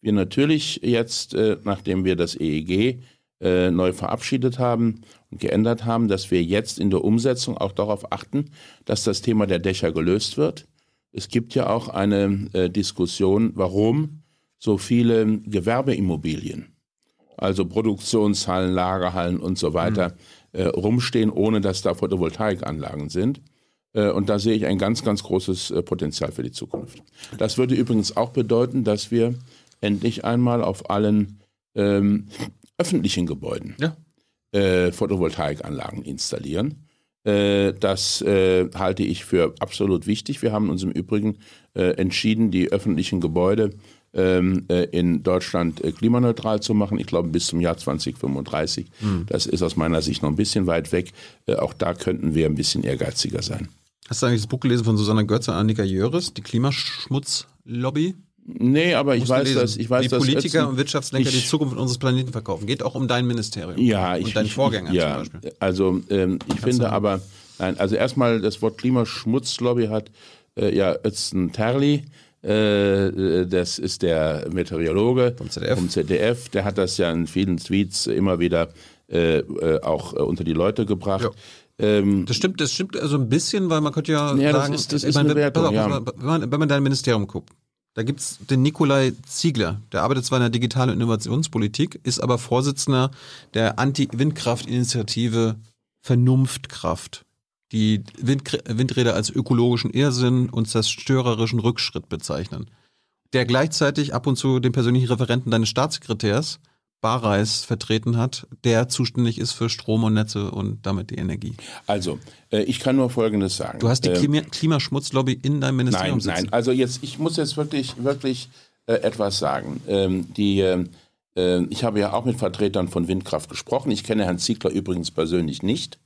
wir natürlich jetzt, äh, nachdem wir das EEG neu verabschiedet haben und geändert haben, dass wir jetzt in der Umsetzung auch darauf achten, dass das Thema der Dächer gelöst wird. Es gibt ja auch eine Diskussion, warum so viele Gewerbeimmobilien, also Produktionshallen, Lagerhallen und so weiter, äh, rumstehen, ohne dass da Photovoltaikanlagen sind. Äh, Und da sehe ich ein ganz, ganz großes äh, Potenzial für die Zukunft. Das würde übrigens auch bedeuten, dass wir endlich einmal auf allen ähm, öffentlichen Gebäuden Ja. äh, Photovoltaikanlagen installieren. Äh, das äh, halte ich für absolut wichtig. Wir haben uns im Übrigen entschieden, die öffentlichen Gebäude äh, in Deutschland äh, klimaneutral zu machen. Ich glaube bis zum Jahr 2035. Das ist aus meiner Sicht noch ein bisschen weit weg. Äh, auch da könnten wir ein bisschen ehrgeiziger sein. Hast du eigentlich das Buch gelesen von Susanne Götze und Annika Jöris, die Klimaschmutzlobby? Nee, aber ich weiß, dass ich weiß, Wie dass Politiker Ötzen- und Wirtschaftslenker ich- die Zukunft unseres Planeten verkaufen. Geht auch um dein Ministerium. Ja, ich, und deinen Vorgänger ja, zum Beispiel. Also ähm, ich finde aber, nein, also erstmal das Wort Klimaschmutzlobby hat äh, ja Özden Terli, äh, äh, das ist der Meteorologe Vom ZDF. vom ZDF, der hat das ja in vielen Tweets immer wieder äh, äh, auch äh, unter die Leute gebracht. Ja. Ähm, Das stimmt, das stimmt also ein bisschen, weil man könnte ja, Ja, das sagen, ist- das ist meine, Wertung, auf, ja. wenn, man, wenn man dein Ministerium guckt, da gibt's den Nikolai Ziegler, der arbeitet zwar in der Digital- und Innovationspolitik, ist aber Vorsitzender der Anti-Windkraft-Initiative Vernunftkraft, die Wind, Windräder als ökologischen Irrsinn und zerstörerischen Rückschritt bezeichnen. Der gleichzeitig ab und zu den persönlichen Referenten deines Staatssekretärs Barreis vertreten hat, der zuständig ist für Strom und Netze und damit die Energie. also, äh, ich kann nur Folgendes sagen. Du hast die Ähm, Klima Klimaschmutzlobby in deinem Ministerium Nein, nein. sitzen. Also jetzt, ich muss jetzt wirklich, wirklich äh, etwas sagen. Ähm, die, ähm, äh, ich habe ja auch mit Vertretern von Windkraft gesprochen. Ich kenne Herrn Ziegler übrigens persönlich nicht.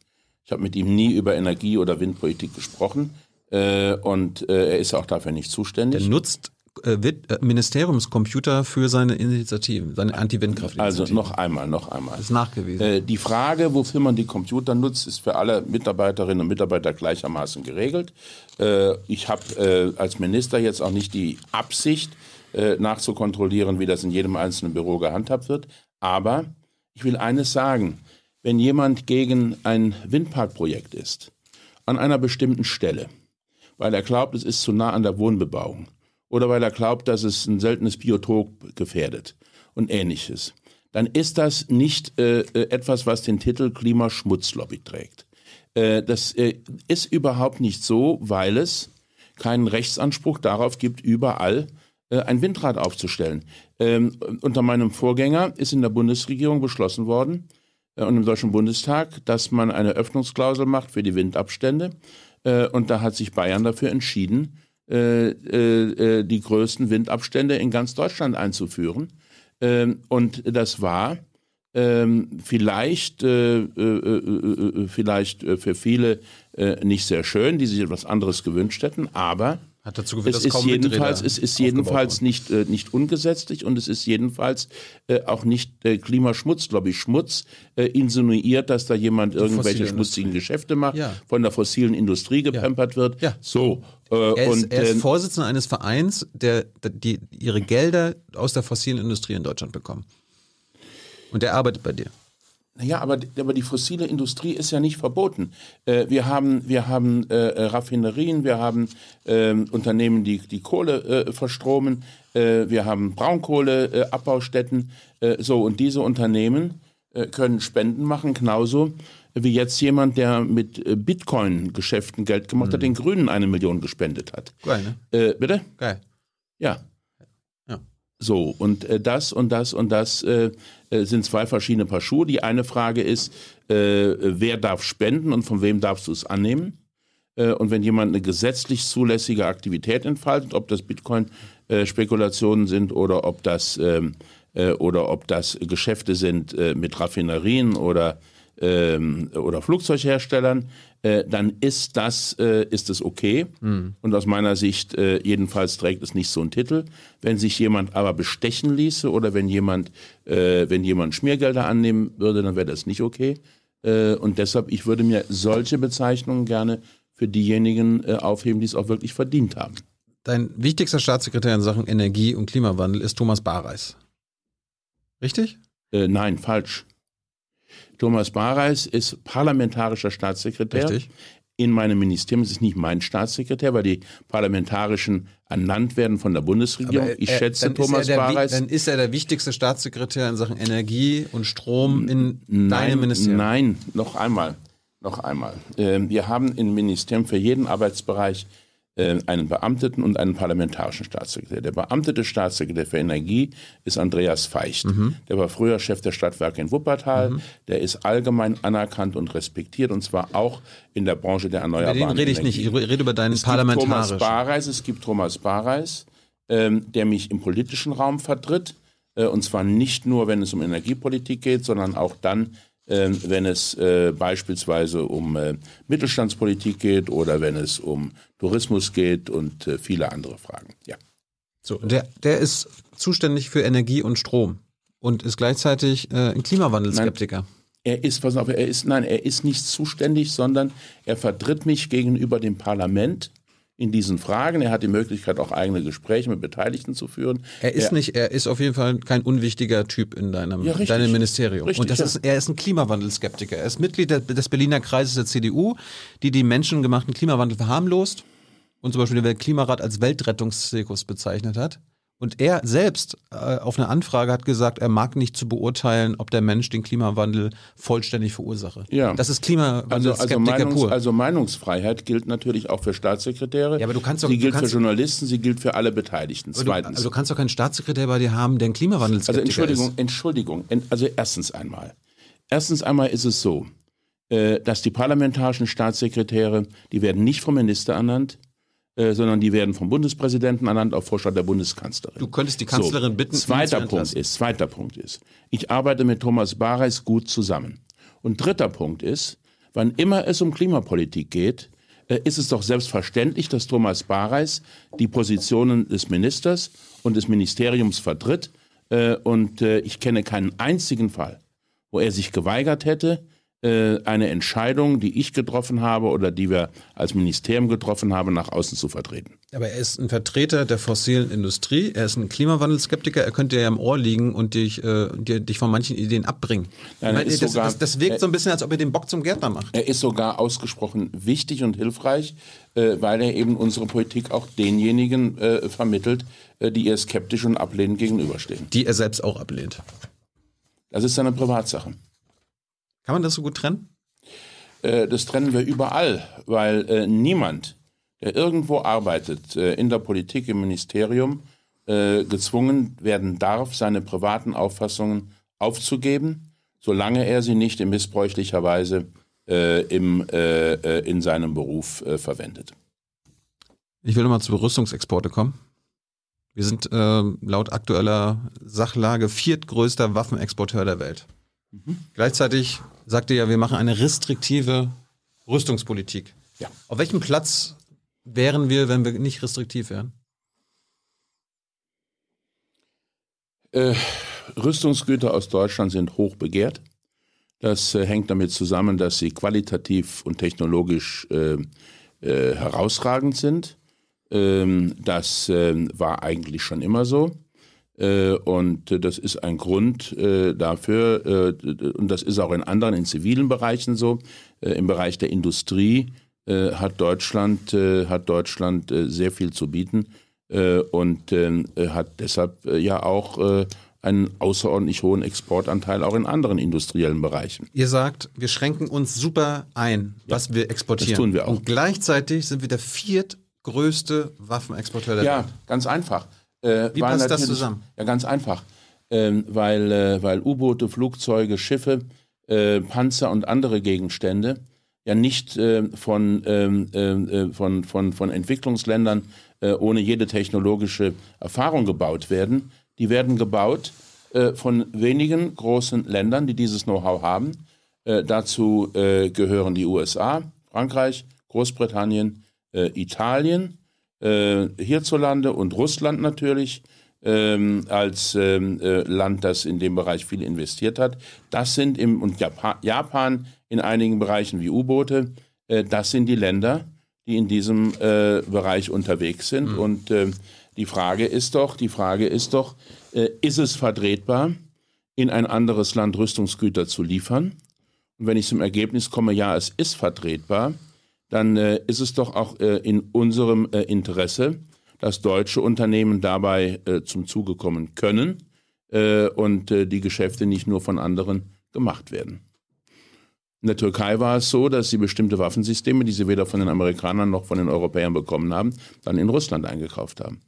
Ich habe mit ihm nie über Energie- oder Windpolitik gesprochen. Äh, und äh, er ist auch dafür nicht Der zuständig. nutzt äh, äh, Ministeriumscomputer für seine Initiativen, seine Anti-Windkraft. Also noch einmal, noch einmal. ist nachgewiesen. Äh, die Frage, wofür man die Computer nutzt, ist für alle Mitarbeiterinnen und Mitarbeiter gleichermaßen geregelt. Äh, ich habe als Minister jetzt auch nicht die Absicht, nachzukontrollieren, wie das in jedem einzelnen Büro gehandhabt wird. Aber ich will eines sagen. Wenn jemand gegen ein Windparkprojekt ist, an einer bestimmten Stelle, weil er glaubt, es ist zu nah an der Wohnbebauung oder weil er glaubt, dass es ein seltenes Biotop gefährdet und ähnliches, dann ist das nicht äh, äh, etwas, was den Titel Klimaschmutzlobby trägt. Äh, das äh, ist überhaupt nicht so, weil es keinen Rechtsanspruch darauf gibt, überall äh, ein Windrad aufzustellen. Ähm, unter meinem Vorgänger ist in der Bundesregierung beschlossen worden und im Deutschen Bundestag, dass man eine Öffnungsklausel macht für die Windabstände. Äh, und da hat sich Bayern dafür entschieden, äh, äh, äh, die größten Windabstände in ganz Deutschland einzuführen. Ähm, und das war ähm, vielleicht, äh, äh, äh, äh, vielleicht äh, für viele äh, nicht sehr schön, die sich etwas anderes gewünscht hätten, aber Hat dazu geführt, es dass ist kaum jedenfalls, es ist jedenfalls nicht, äh, nicht ungesetzlich und es ist jedenfalls äh, auch nicht äh, Klimaschmutzlobby. Schmutz äh, insinuiert, dass da jemand irgendwelche schmutzigen Geschäfte macht, Ja. von der fossilen Industrie gepempert wird. Ja. So. Äh, Er ist, und er ist äh, Vorsitzender eines Vereins, der, der die ihre Gelder aus der fossilen Industrie in Deutschland bekommen. Und der arbeitet bei dir. Ja, aber, aber die fossile Industrie ist ja nicht verboten. Äh, wir haben, wir haben äh, Raffinerien, wir haben ähm, Unternehmen, die die Kohle äh, verstromen, äh, wir haben Braunkohleabbaustätten. Äh, äh, so, und diese Unternehmen äh, können Spenden machen, genauso wie jetzt jemand, der mit äh, Bitcoin-Geschäften Geld gemacht hat, den Grünen eine Million gespendet hat. Geil, ne? Äh, bitte? Geil. Ja. Ja. So, und äh, das und das und das äh, äh, sind zwei verschiedene Paar Schuhe. Die eine Frage ist, äh, wer darf spenden und von wem darfst du es annehmen? Äh, und wenn jemand eine gesetzlich zulässige Aktivität entfaltet, ob das Bitcoin-Spekulationen sind oder ob das ähm, äh, oder ob das Geschäfte sind äh, mit Raffinerien oder ähm, oder Flugzeugherstellern, äh, dann ist das äh, ist es okay. Und aus meiner Sicht äh, jedenfalls trägt es nicht so einen Titel. Wenn sich jemand aber bestechen ließe oder wenn jemand äh, wenn jemand Schmiergelder annehmen würde, dann wäre das nicht okay. Äh, und deshalb ich würde mir solche Bezeichnungen gerne für diejenigen aufheben, die es auch wirklich verdient haben. Dein wichtigster Staatssekretär in Sachen Energie und Klimawandel ist Thomas Bareis. Richtig? Nein, falsch. Thomas Bareis ist parlamentarischer Staatssekretär. Richtig. In meinem Ministerium. Es ist nicht mein Staatssekretär, weil die Parlamentarischen ernannt werden von der Bundesregierung. Ich er- schätze dann ist Thomas er der, Bareis. Dann ist er der wichtigste Staatssekretär in Sachen Energie und Strom in deinem Nein, Ministerium. nein, noch einmal. Noch einmal. Ähm, wir haben im Ministerium für jeden Arbeitsbereich äh, einen Beamteten und einen parlamentarischen Staatssekretär. Der beamtete Staatssekretär für Energie ist Andreas Feicht. Mhm. Der war früher Chef der Stadtwerke in Wuppertal. Der ist allgemein anerkannt und respektiert und zwar auch in der Branche der Über erneuerbaren den rede ich nicht. Energie. Ich rede über deinen Es gibt Thomas parlamentarischen. Es gibt Thomas Bareis, ähm, der mich im politischen Raum vertritt. Äh, und zwar nicht nur, wenn es um Energiepolitik geht, sondern auch dann, ähm, wenn es äh, beispielsweise um äh, Mittelstandspolitik geht oder wenn es um Tourismus geht und äh, viele andere Fragen. Ja. So, der, der ist zuständig für Energie und Strom und ist gleichzeitig äh, ein Klimawandelskeptiker. Er ist, pass auf, er ist, nein, er ist nicht zuständig, sondern er vertritt mich gegenüber dem Parlament in diesen Fragen. Er hat die Möglichkeit, auch eigene Gespräche mit Beteiligten zu führen. Er ist nicht, er ist auf jeden Fall kein unwichtiger Typ in deinem, Ja, richtig. deinem Ministerium. Richtig, und das ja. ist, er ist ein Klimawandelskeptiker. Er ist Mitglied des Berliner Kreises der CDU, die die menschengemachten Klimawandel verharmlost und zum Beispiel den Weltklimarat als Weltrettungszirkus bezeichnet hat. Und er selbst äh, auf eine Anfrage hat gesagt, er mag nicht zu beurteilen, ob der Mensch den Klimawandel vollständig verursache. Ja. Das ist Also, Klimawandelskeptiker also, Meinungs, pur. also Meinungsfreiheit gilt natürlich auch für Staatssekretäre. Ja, aber du kannst doch- sie gilt für Journalisten, sie gilt für alle Beteiligten. aber, du, Zweitens. aber du kannst doch keinen Staatssekretär bei dir haben, der ein Also Klimawandelskeptiker Entschuldigung, ist. Entschuldigung. En- Also erstens einmal. Erstens einmal ist es so, äh, dass die parlamentarischen Staatssekretäre, die werden nicht vom Minister ernannt, äh, sondern die werden vom Bundespräsidenten ernannt auf Vorschlag der Bundeskanzlerin. Du könntest die Kanzlerin bitten, ihn zu Zweiter Punkt ist, zweiter Punkt ist, ich arbeite mit Thomas Bareis gut zusammen. Und dritter Punkt ist, wann immer es um Klimapolitik geht, äh, ist es doch selbstverständlich, dass Thomas Bareis die Positionen des Ministers und des Ministeriums vertritt. Äh, Und ich kenne keinen einzigen Fall, wo er sich geweigert hätte, eine Entscheidung, die ich getroffen habe oder die wir als Ministerium getroffen haben, nach außen zu vertreten. Aber er ist ein Vertreter der fossilen Industrie, er ist ein Klimawandelskeptiker, er könnte ja im Ohr liegen und dich, äh, dir, dich von manchen Ideen abbringen. Nein, ist das, sogar- das, das wirkt so ein bisschen, als ob er den Bock zum Gärtner macht. Er ist sogar ausgesprochen wichtig und hilfreich, äh, weil er eben unsere Politik auch denjenigen äh, vermittelt, äh, die ihr skeptisch und ablehnend gegenüberstehen. Die er selbst auch ablehnt. Das ist seine Privatsache. Kann man das so gut trennen? Äh, das trennen wir überall, weil äh, niemand, der irgendwo arbeitet, äh, in der Politik, im Ministerium, gezwungen werden darf, seine privaten Auffassungen aufzugeben, solange er sie nicht in missbräuchlicher Weise im, in seinem Beruf verwendet. Ich will nochmal zu Rüstungsexporte kommen. Wir sind äh, laut aktueller Sachlage viertgrößter Waffenexporteur der Welt. Gleichzeitig sagt ihr ja, wir machen eine restriktive Rüstungspolitik. Ja. Auf welchem Platz wären wir, wenn wir nicht restriktiv wären? Äh, Rüstungsgüter aus Deutschland sind hoch begehrt. Das äh, hängt damit zusammen, dass sie qualitativ und technologisch äh, äh, herausragend sind. Ähm, das ähm, war eigentlich schon immer so. Äh, und das ist ein Grund äh, dafür, und das ist auch in anderen, in zivilen Bereichen so. Im Bereich der Industrie hat Deutschland, hat Deutschland sehr viel zu bieten und hat deshalb ja auch einen außerordentlich hohen Exportanteil auch in anderen industriellen Bereichen. Ihr sagt, wir schränken uns super ein, was ja, wir exportieren. Das tun wir auch. Und gleichzeitig sind wir der viertgrößte Waffenexporteur der ja, Welt. Ja, ganz einfach. Äh, Wie passt das zusammen? Ja, ganz einfach. Ähm, weil äh, weil U-Boote, Flugzeuge, Schiffe, äh, Panzer und andere Gegenstände ja nicht äh, von, ähm, äh, von, von, von Entwicklungsländern äh, ohne jede technologische Erfahrung gebaut werden, die werden gebaut äh, von wenigen großen Ländern, die dieses Know-how haben. Äh, dazu äh, gehören die USA, Frankreich, Großbritannien, äh, Italien, äh, hierzulande und Russland natürlich ähm, als ähm, äh, Land, das in dem Bereich viel investiert hat. Das sind im und Japan, Japan in einigen Bereichen wie U-Boote. das sind die Länder, die in diesem Bereich unterwegs sind mhm. und ähm, die Frage ist doch, die Frage ist doch, äh, ist es vertretbar, in ein anderes Land Rüstungsgüter zu liefern? Und wenn ich zum Ergebnis komme, ja, es ist vertretbar, dann äh, ist es doch auch äh, in unserem äh, Interesse, dass deutsche Unternehmen dabei äh, zum Zuge kommen können äh, und die Geschäfte nicht nur von anderen gemacht werden. In der Türkei war es so, dass sie bestimmte Waffensysteme, die sie weder von den Amerikanern noch von den Europäern bekommen haben, dann in Russland eingekauft haben.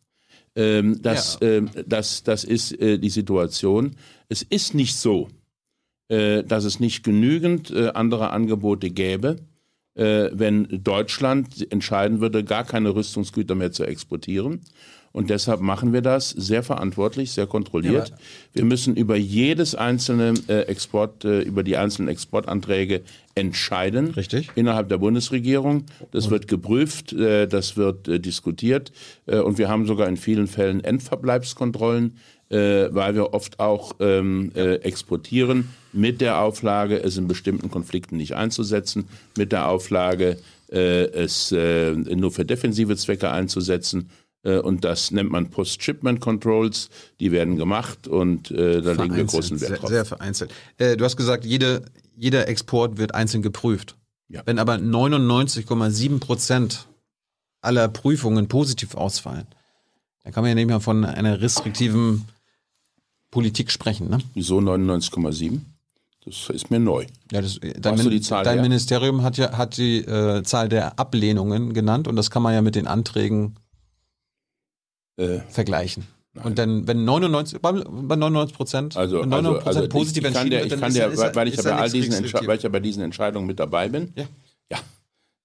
Ähm, das, ja. ähm, das, das ist äh, die Situation. Es ist nicht so, äh, dass es nicht genügend äh, andere Angebote gäbe, äh, wenn Deutschland entscheiden würde, gar keine Rüstungsgüter mehr zu exportieren. Und deshalb machen wir das sehr verantwortlich, sehr kontrolliert. Ja, wir müssen über jedes einzelne äh, Export, äh, über die einzelnen Exportanträge entscheiden. Richtig. Innerhalb der Bundesregierung. Das und? wird geprüft, äh, das wird äh, diskutiert. Äh, und wir haben sogar in vielen Fällen Endverbleibskontrollen, äh, weil wir oft auch ähm, exportieren mit der Auflage, es in bestimmten Konflikten nicht einzusetzen, mit der Auflage, es nur für defensive Zwecke einzusetzen äh, und das nennt man Post-Shipment Controls. Die werden gemacht und äh, da legen wir großen Wert drauf. Sehr, sehr vereinzelt. Äh, du hast gesagt, jede, jeder Export wird einzeln geprüft. Ja. Wenn aber 99,7 Prozent aller Prüfungen positiv ausfallen, dann kann man ja nicht mehr von einer restriktiven Politik sprechen. Ne? Wieso 99,7? Das ist mir neu. Ja, das, dein, Min dein Ministerium hat ja hat die äh, Zahl der Ablehnungen genannt und das kann man ja mit den Anträgen äh, vergleichen. Nein. Und dann, wenn 99, bei, 99 Prozent, also, 99 also, also positiv ich, ich der, ich kann der, ist, weil, ich ja bei all diesen weil ich ja bei diesen Entscheidungen mit dabei bin. Ja. ja.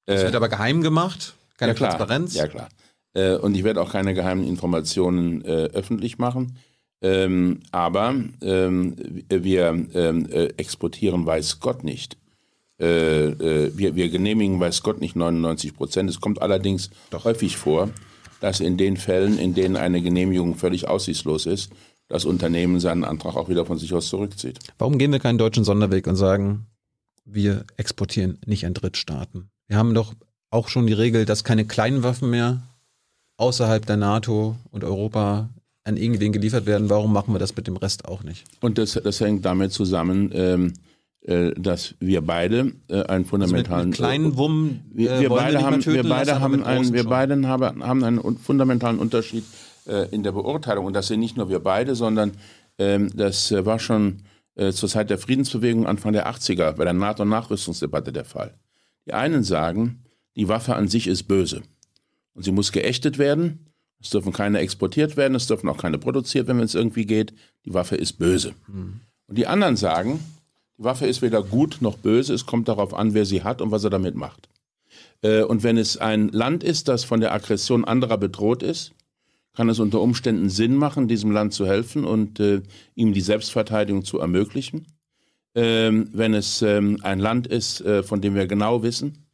Das äh, wird aber geheim gemacht, keine ja, Transparenz. Ja, klar. Äh, und ich werde auch keine geheimen Informationen äh, öffentlich machen. Ähm, aber ähm, wir ähm, äh, exportieren weiß Gott nicht. Äh, äh, wir, wir genehmigen weiß Gott nicht 99 Prozent. Es kommt allerdings Doch. häufig vor, dass in den Fällen, in denen eine Genehmigung völlig aussichtslos ist, das Unternehmen seinen Antrag auch wieder von sich aus zurückzieht. Warum gehen wir keinen deutschen Sonderweg und sagen, wir exportieren nicht an Drittstaaten? Wir haben doch auch schon die Regel, dass keine kleinen Waffen mehr außerhalb der NATO und Europa an irgendwen geliefert werden. Warum machen wir das mit dem Rest auch nicht? Und das, das hängt damit zusammen, ähm, äh, dass wir beide äh, einen fundamentalen also mit, mit kleinen Wummen äh, wir, wir beide haben wir beide haben einen wir beide haben, haben einen fundamentalen Unterschied äh, in der Beurteilung und das sind nicht nur wir beide sondern ähm, das äh, war schon äh, zur Zeit der Friedensbewegung Anfang der 80er bei der NATO Nachrüstungsdebatte der Fall die einen sagen die Waffe an sich ist böse und sie muss geächtet werden es dürfen keine exportiert werden es dürfen auch keine produziert werden wenn es irgendwie geht die Waffe ist böse mhm. und die anderen sagen die Waffe ist weder gut noch böse, es kommt darauf an, wer sie hat und was er damit macht. Äh, und wenn es ein Land ist, das von der Aggression anderer bedroht ist, kann es unter Umständen Sinn machen, diesem Land zu helfen und äh, ihm die Selbstverteidigung zu ermöglichen. Ähm, wenn es ähm, ein Land ist, äh, von dem wir genau wissen,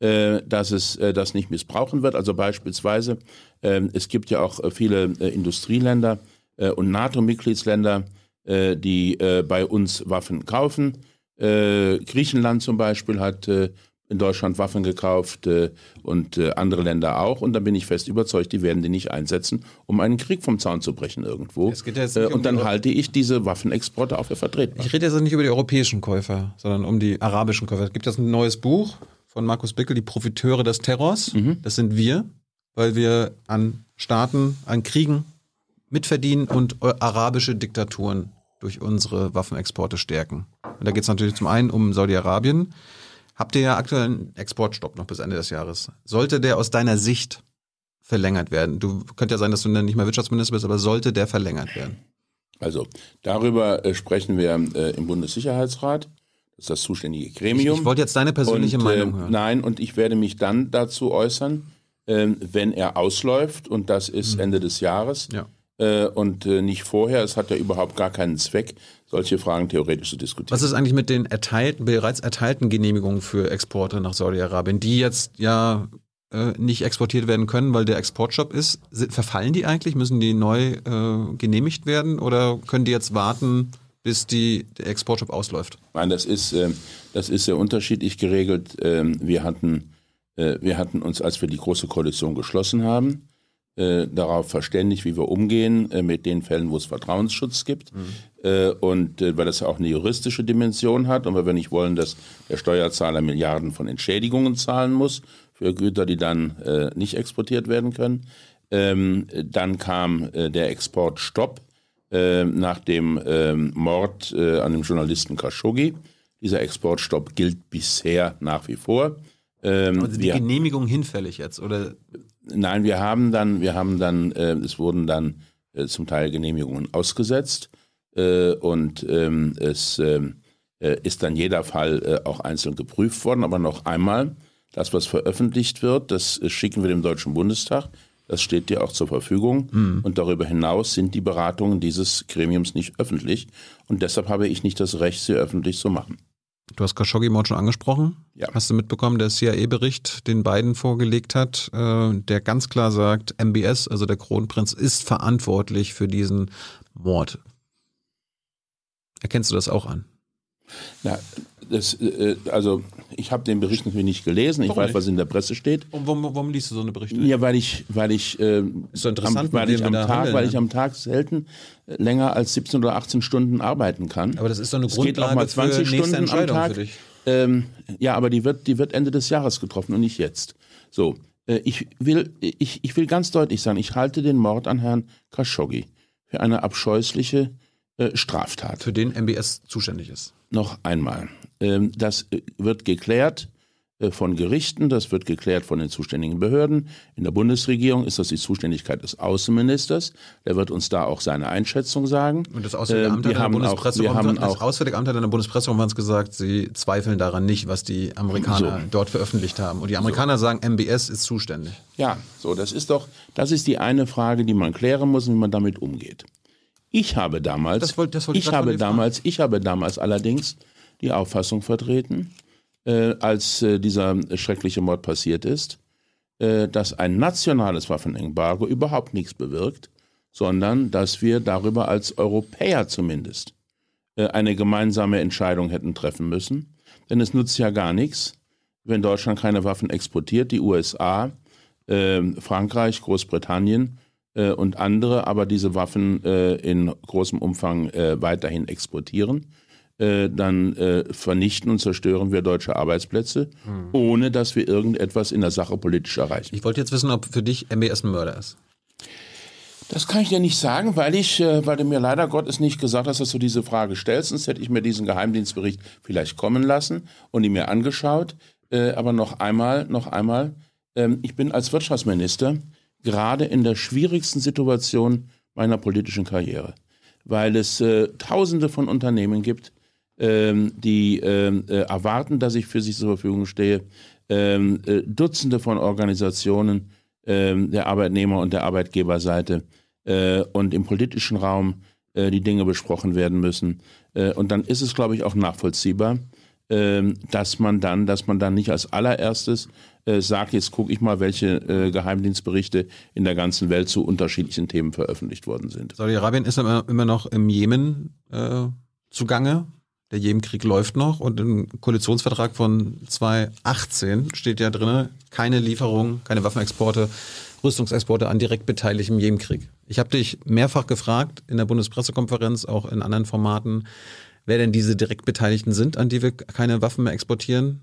dass es äh, das nicht missbrauchen wird. Also beispielsweise, äh, es gibt ja auch äh, viele äh, Industrieländer äh, und NATO-Mitgliedsländer, äh, die äh, bei uns Waffen kaufen. Äh, Griechenland zum Beispiel hat äh, in Deutschland Waffen gekauft äh, und äh, andere Länder auch. Und da bin ich fest überzeugt, die werden die nicht einsetzen, um einen Krieg vom Zaun zu brechen irgendwo. Es äh, und dann halte ich diese Waffenexporte auch für vertretbar. Ich rede jetzt nicht über die europäischen Käufer, sondern um die arabischen Käufer. Es gibt jetzt ein neues Buch von Markus Bickel, die Profiteure des Terrors. Das sind wir, weil wir an Staaten, an Kriegen mitverdienen und arabische Diktaturen durch unsere Waffenexporte stärken. Und da geht es natürlich zum einen um Saudi-Arabien. Habt ihr ja aktuell einen Exportstopp noch bis Ende des Jahres. Sollte der aus deiner Sicht verlängert werden? Du könnte ja sein, dass du dann nicht mehr Wirtschaftsminister bist, aber sollte der verlängert werden? Also darüber äh, sprechen wir äh, im Bundessicherheitsrat. Das ist das zuständige Ich, Gremium. ich wollte jetzt deine persönliche und, Meinung äh, hören. Nein, und ich werde mich dann dazu äußern, ähm, wenn er ausläuft, und das ist Ende des Jahres. Mhm. Ja. Äh, und äh, nicht vorher. Es hat ja überhaupt gar keinen Zweck, solche Fragen theoretisch zu diskutieren. Was ist eigentlich mit den erteilten, bereits erteilten Genehmigungen für Exporte nach Saudi-Arabien, die jetzt ja äh, nicht exportiert werden können, weil der Exportshop ist? Verfallen die eigentlich? Müssen die neu äh, genehmigt werden oder können die jetzt warten, bis die, der Exportshop ausläuft? Nein, das ist, ähm, das ist sehr unterschiedlich geregelt. Ähm, wir, hatten, äh, wir hatten uns, als wir die Große Koalition geschlossen haben, äh, darauf verständigt, wie wir umgehen äh, mit den Fällen, wo es Vertrauensschutz gibt. Äh, und äh, weil das ja auch eine juristische Dimension hat und weil wir nicht wollen, dass der Steuerzahler Milliarden von Entschädigungen zahlen muss für Güter, die dann äh, nicht exportiert werden können. Ähm, dann kam äh, der Exportstopp äh, nach dem ähm, Mord äh, an dem Journalisten Khashoggi. Dieser Exportstopp gilt bisher nach wie vor. Ähm, Also die wir, Genehmigung hinfällig jetzt oder nein, wir haben dann, wir haben dann, äh, es wurden dann äh, zum Teil Genehmigungen ausgesetzt äh, und ähm, es ähm, äh, ist dann jeder Fall auch einzeln geprüft worden. Aber noch einmal, das, was veröffentlicht wird, das schicken wir dem Deutschen Bundestag. Das steht dir auch zur Verfügung. Und darüber hinaus sind die Beratungen dieses Gremiums nicht öffentlich. Und deshalb habe ich nicht das Recht, sie öffentlich zu machen. Du hast Khashoggi-Mord schon angesprochen. Ja. Hast du mitbekommen, der CIA-Bericht, den Biden vorgelegt hat, äh, der ganz klar sagt, MBS, also der Kronprinz, ist verantwortlich für diesen Mord. Erkennst du das auch an? Na, das, äh, also ich habe den Bericht natürlich nicht gelesen. Ich Warum weiß, nicht? was in der Presse steht. Und warum, warum liest du so eine Berichte? Ja, weil ich, weil ich, äh, Ist interessant, am, weil ich am Tag, handeln, weil ne? ich am Tag selten äh, länger als 17 oder 18 Stunden arbeiten kann. Aber das ist doch eine es geht auch Grundlage mal 20 für Stunden am Tag. für dich. Ähm, ja, aber die wird, die wird Ende des Jahres getroffen und nicht jetzt. So, äh, ich will, ich, ich will ganz deutlich sagen, ich halte den Mord an Herrn Khashoggi für eine abscheußliche äh, Straftat. Für den MBS zuständig ist. Noch einmal, das äh, wird geklärt äh, von Gerichten, das wird geklärt von den zuständigen Behörden. In der Bundesregierung ist das die Zuständigkeit des Außenministers. Der wird uns da auch seine Einschätzung sagen. Und das Auswärtige Ähm, Amt wir hat in der Bundespressekonferenz haben das auch- Auswärtige Amt hat in der Bundespressekonferenz gesagt, sie zweifeln daran nicht, was die Amerikaner So. dort veröffentlicht haben. Und die Amerikaner sagen, MBS ist zuständig. Ja, so, das ist doch, das ist die eine Frage, die man klären muss, wie man damit umgeht. Ich habe damals, Das wollte- das wollte ich habe damals, ich habe damals allerdings die Auffassung vertreten, äh, als äh, dieser schreckliche Mord passiert ist, äh, dass ein nationales Waffenembargo überhaupt nichts bewirkt, sondern dass wir darüber als Europäer zumindest äh, eine gemeinsame Entscheidung hätten treffen müssen. Denn es nutzt ja gar nichts, wenn Deutschland keine Waffen exportiert, die USA, ähm, Frankreich, Großbritannien äh, und andere aber diese Waffen äh, in großem Umfang weiterhin exportieren. Äh, dann äh, vernichten und zerstören wir deutsche Arbeitsplätze, ohne dass wir irgendetwas in der Sache politisch erreichen. Ich wollte jetzt wissen, ob für dich MBS ein Mörder ist. Das kann ich dir nicht sagen, weil ich, äh, weil du mir leider Gottes nicht gesagt hast, dass du diese Frage stellst. Sonst hätte ich mir diesen Geheimdienstbericht vielleicht kommen lassen und ihn mir angeschaut. Äh, aber noch einmal, noch einmal, ähm, ich bin als Wirtschaftsminister gerade in der schwierigsten Situation meiner politischen Karriere, weil es Tausende von Unternehmen gibt, ähm, die ähm, äh, erwarten, dass ich für sie zur Verfügung stehe, ähm, äh, Dutzende von Organisationen ähm, der Arbeitnehmer- und der Arbeitgeberseite äh, und im politischen Raum äh, die Dinge besprochen werden müssen. Äh, und dann ist es, glaube ich, auch nachvollziehbar, ähm, dass man dann, dass man dann nicht als allererstes äh, sagt, jetzt gucke ich mal, welche äh, Geheimdienstberichte in der ganzen Welt zu unterschiedlichen Themen veröffentlicht worden sind. Saudi-Arabien ist immer, immer noch im Jemen äh, zugange. Der Jemenkrieg läuft noch und im Koalitionsvertrag von 2018 steht ja drin, keine Lieferung, keine Waffenexporte, Rüstungsexporte an direkt Beteiligten im Jemenkrieg. Ich habe dich mehrfach gefragt in der Bundespressekonferenz, auch in anderen Formaten, wer denn diese direkt Beteiligten sind, an die wir keine Waffen mehr exportieren.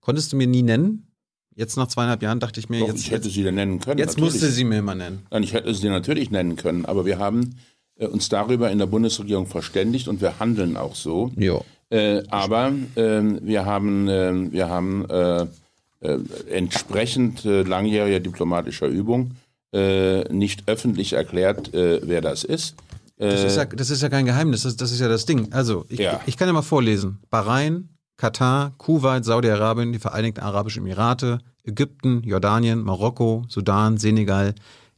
Konntest du mir nie nennen? Jetzt nach zweieinhalb Jahren dachte ich mir, Doch, jetzt, ich hätte sie dann nennen können. jetzt natürlich. musste sie mir mal nennen. Nein, ich hätte sie natürlich nennen können, aber wir haben uns darüber in der Bundesregierung verständigt und wir handeln auch so. Ja. Äh, aber ähm, wir haben, ähm, wir haben äh, äh, entsprechend äh, langjähriger diplomatischer Übung äh, nicht öffentlich erklärt, äh, wer das ist. Das Äh, ist, ja, das ist ja kein Geheimnis, das, das ist ja das Ding. Also, ich, Ja. ich kann ja mal vorlesen. Bahrain, Katar, Kuwait, Saudi-Arabien, die Vereinigten Arabischen Emirate, Ägypten, Jordanien, Marokko, Sudan, Senegal,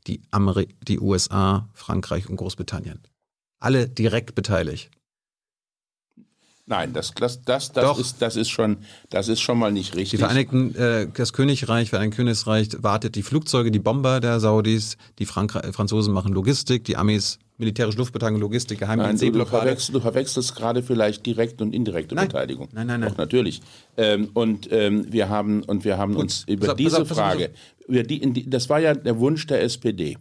die, Ameri die USA, Frankreich und Großbritannien. Alle direkt beteiligt. Nein, das, das, das, das, ist, das, ist schon, das ist schon mal nicht Die richtig. Vereinigten, äh, das Königreich, Vereinigte Königreich wartet die Flugzeuge, die Bomber der Saudis, die Frankra äh, Franzosen machen Logistik, die Amis militärische Luftbetankung, Logistik, Nein, du, verwechselst, du verwechselst gerade vielleicht direkte und indirekte Nein. Beteiligung. Nein, nein, nein. Doch, natürlich. Ähm, und ähm, wir haben, und wir haben uns über pass diese pass pass Frage, über die, das war ja der Wunsch der SPD,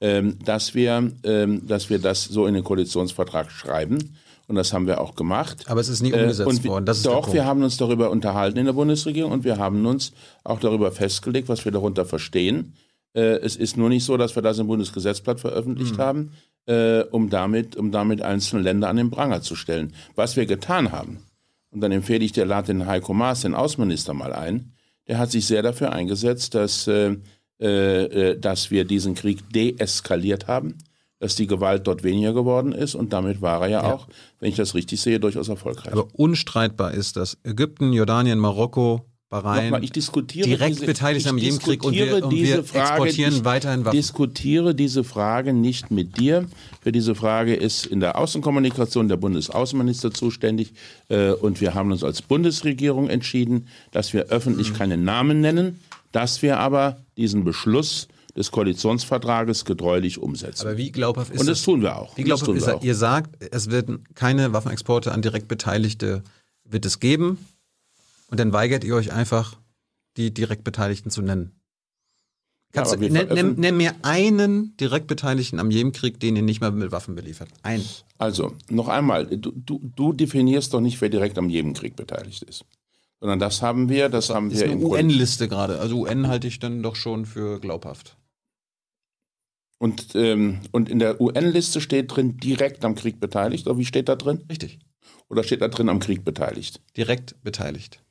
ähm, dass, wir, ähm, dass wir das so in den Koalitionsvertrag schreiben. Und das haben wir auch gemacht. Aber es ist nie Äh, umgesetzt wir- worden. Das ist doch, wir haben uns darüber unterhalten in der Bundesregierung und wir haben uns auch darüber festgelegt, was wir darunter verstehen. Äh, es ist nur nicht so, dass wir das im Bundesgesetzblatt veröffentlicht Hm. haben, äh, um, damit, um damit einzelne Länder an den Pranger zu stellen. Was wir getan haben, und dann empfehle ich dir, lad den Heiko Maas, den Außenminister, mal ein, der hat sich sehr dafür eingesetzt, dass, äh, äh, äh, dass wir diesen Krieg deeskaliert haben, dass die Gewalt dort weniger geworden ist und damit war er ja, auch, wenn ich das richtig sehe, durchaus erfolgreich. Aber unstreitbar ist, dass Ägypten, Jordanien, Marokko, Bahrain Nochmal, ich diskutiere direkt diese, beteiligt ich am Jemenkrieg und wir, und wir Frage, exportieren ich weiterhin Waffen. diskutiere diese Frage nicht mit dir. Für diese Frage ist in der Außenkommunikation der Bundesaußenminister zuständig äh, und wir haben uns als Bundesregierung entschieden, dass wir öffentlich Mhm. keine Namen nennen, dass wir aber diesen Beschluss des Koalitionsvertrages getreulich umsetzen. Aber wie glaubhaft ist und das? das tun wir auch. Wie glaubhaft ist das? Ihr sagt, es werden keine Waffenexporte an direkt Beteiligte wird es geben und dann weigert ihr euch einfach, die direkt Beteiligten zu nennen. Kannst aber du, nenn, nenn, veröffent- nenn mir einen direkt Beteiligten am Jemenkrieg, den ihr nicht mal mit Waffen beliefert. Einen. Also, noch einmal, du, du, du definierst doch nicht, wer direkt am jedem Krieg beteiligt ist. Sondern das haben wir, das haben ist wir eine UN-Liste gerade. Also UN halte ich dann doch schon für glaubhaft. Und, ähm, und in der UN-Liste steht drin, direkt am Krieg beteiligt. Oder wie steht da drin? Richtig. Oder steht da drin, am Krieg beteiligt? Direkt beteiligt.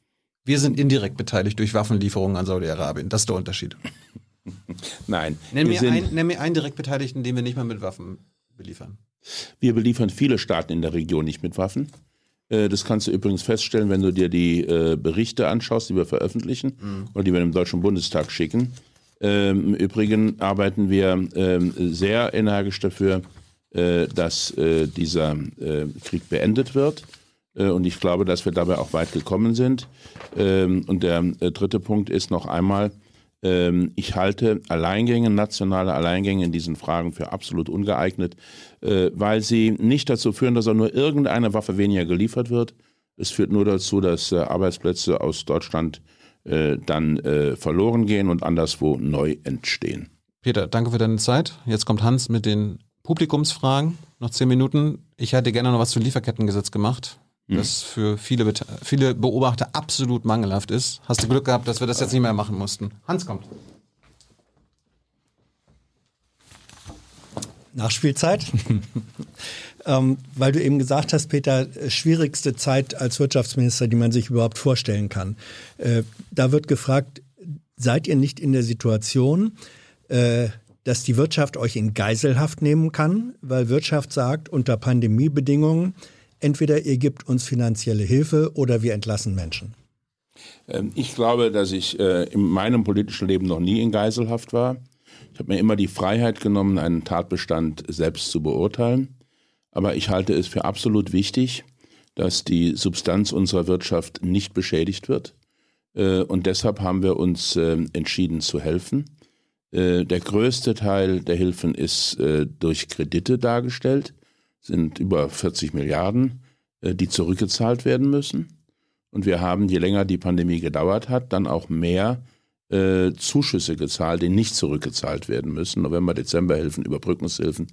Wir sind indirekt beteiligt durch Waffenlieferungen an Saudi-Arabien. Das ist der Unterschied. Nein. Nenn mir, ein, nenn mir einen direkt Beteiligten, den wir nicht mal mit Waffen beliefern. wir beliefern viele Staaten in der Region nicht mit Waffen. Äh, Das kannst du übrigens feststellen, wenn du dir die äh, Berichte anschaust, die wir veröffentlichen oder die wir im Deutschen Bundestag schicken. Ähm, Im Übrigen arbeiten wir ähm, sehr energisch dafür, äh, dass dieser Krieg beendet wird. Äh, Und ich glaube, dass wir dabei auch weit gekommen sind. Ähm, Und der äh, dritte Punkt ist noch einmal, ähm, ich halte Alleingänge, nationale Alleingänge in diesen Fragen für absolut ungeeignet, äh, weil sie nicht dazu führen, dass auch nur irgendeine Waffe weniger geliefert wird. Es führt nur dazu, dass Arbeitsplätze aus Deutschland dann verloren gehen und anderswo neu entstehen. Peter, danke für deine Zeit. Jetzt kommt Hans mit den Publikumsfragen. Noch zehn Minuten. Ich hätte gerne noch was zum Lieferkettengesetz gemacht, das für viele, viele Beobachter absolut mangelhaft ist. Hast du Glück gehabt, dass wir das jetzt nicht mehr machen mussten. Hans kommt. Nachspielzeit. ähm, weil du eben gesagt hast, Peter, schwierigste Zeit als Wirtschaftsminister, die man sich überhaupt vorstellen kann. Äh, da wird gefragt, seid ihr nicht in der Situation, äh, dass die Wirtschaft euch in Geiselhaft nehmen kann, weil Wirtschaft sagt, unter Pandemiebedingungen, entweder ihr gebt uns finanzielle Hilfe oder wir entlassen Menschen. Ähm, Ich glaube, dass ich äh, in meinem politischen Leben noch nie in Geiselhaft war. Ich habe mir immer die Freiheit genommen, einen Tatbestand selbst zu beurteilen. Aber ich halte es für absolut wichtig, dass die Substanz unserer Wirtschaft nicht beschädigt wird. Äh, und deshalb haben wir uns äh, entschieden zu helfen. Der größte Teil der Hilfen ist durch Kredite dargestellt, sind über 40 Milliarden, die zurückgezahlt werden müssen. Und wir haben, je länger die Pandemie gedauert hat, dann auch mehr äh, Zuschüsse gezahlt, die nicht zurückgezahlt werden müssen, November, Dezemberhilfen, Überbrückungshilfen,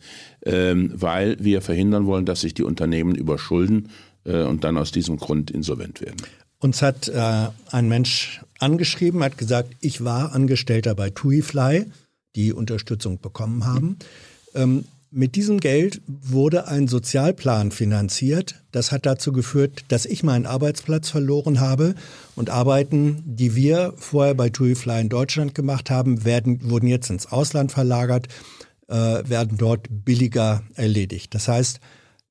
ähm, weil wir verhindern wollen, dass sich die Unternehmen überschulden äh, und dann aus diesem Grund insolvent werden. Uns hat äh, ein Mensch angeschrieben, hat gesagt, ich war Angestellter bei TuiFly, die Unterstützung bekommen haben. Ähm, mit diesem Geld wurde ein Sozialplan finanziert. Das hat dazu geführt, dass ich meinen Arbeitsplatz verloren habe und Arbeiten, die wir vorher bei TuiFly in Deutschland gemacht haben, werden, wurden jetzt ins Ausland verlagert, äh, werden dort billiger erledigt. Das heißt,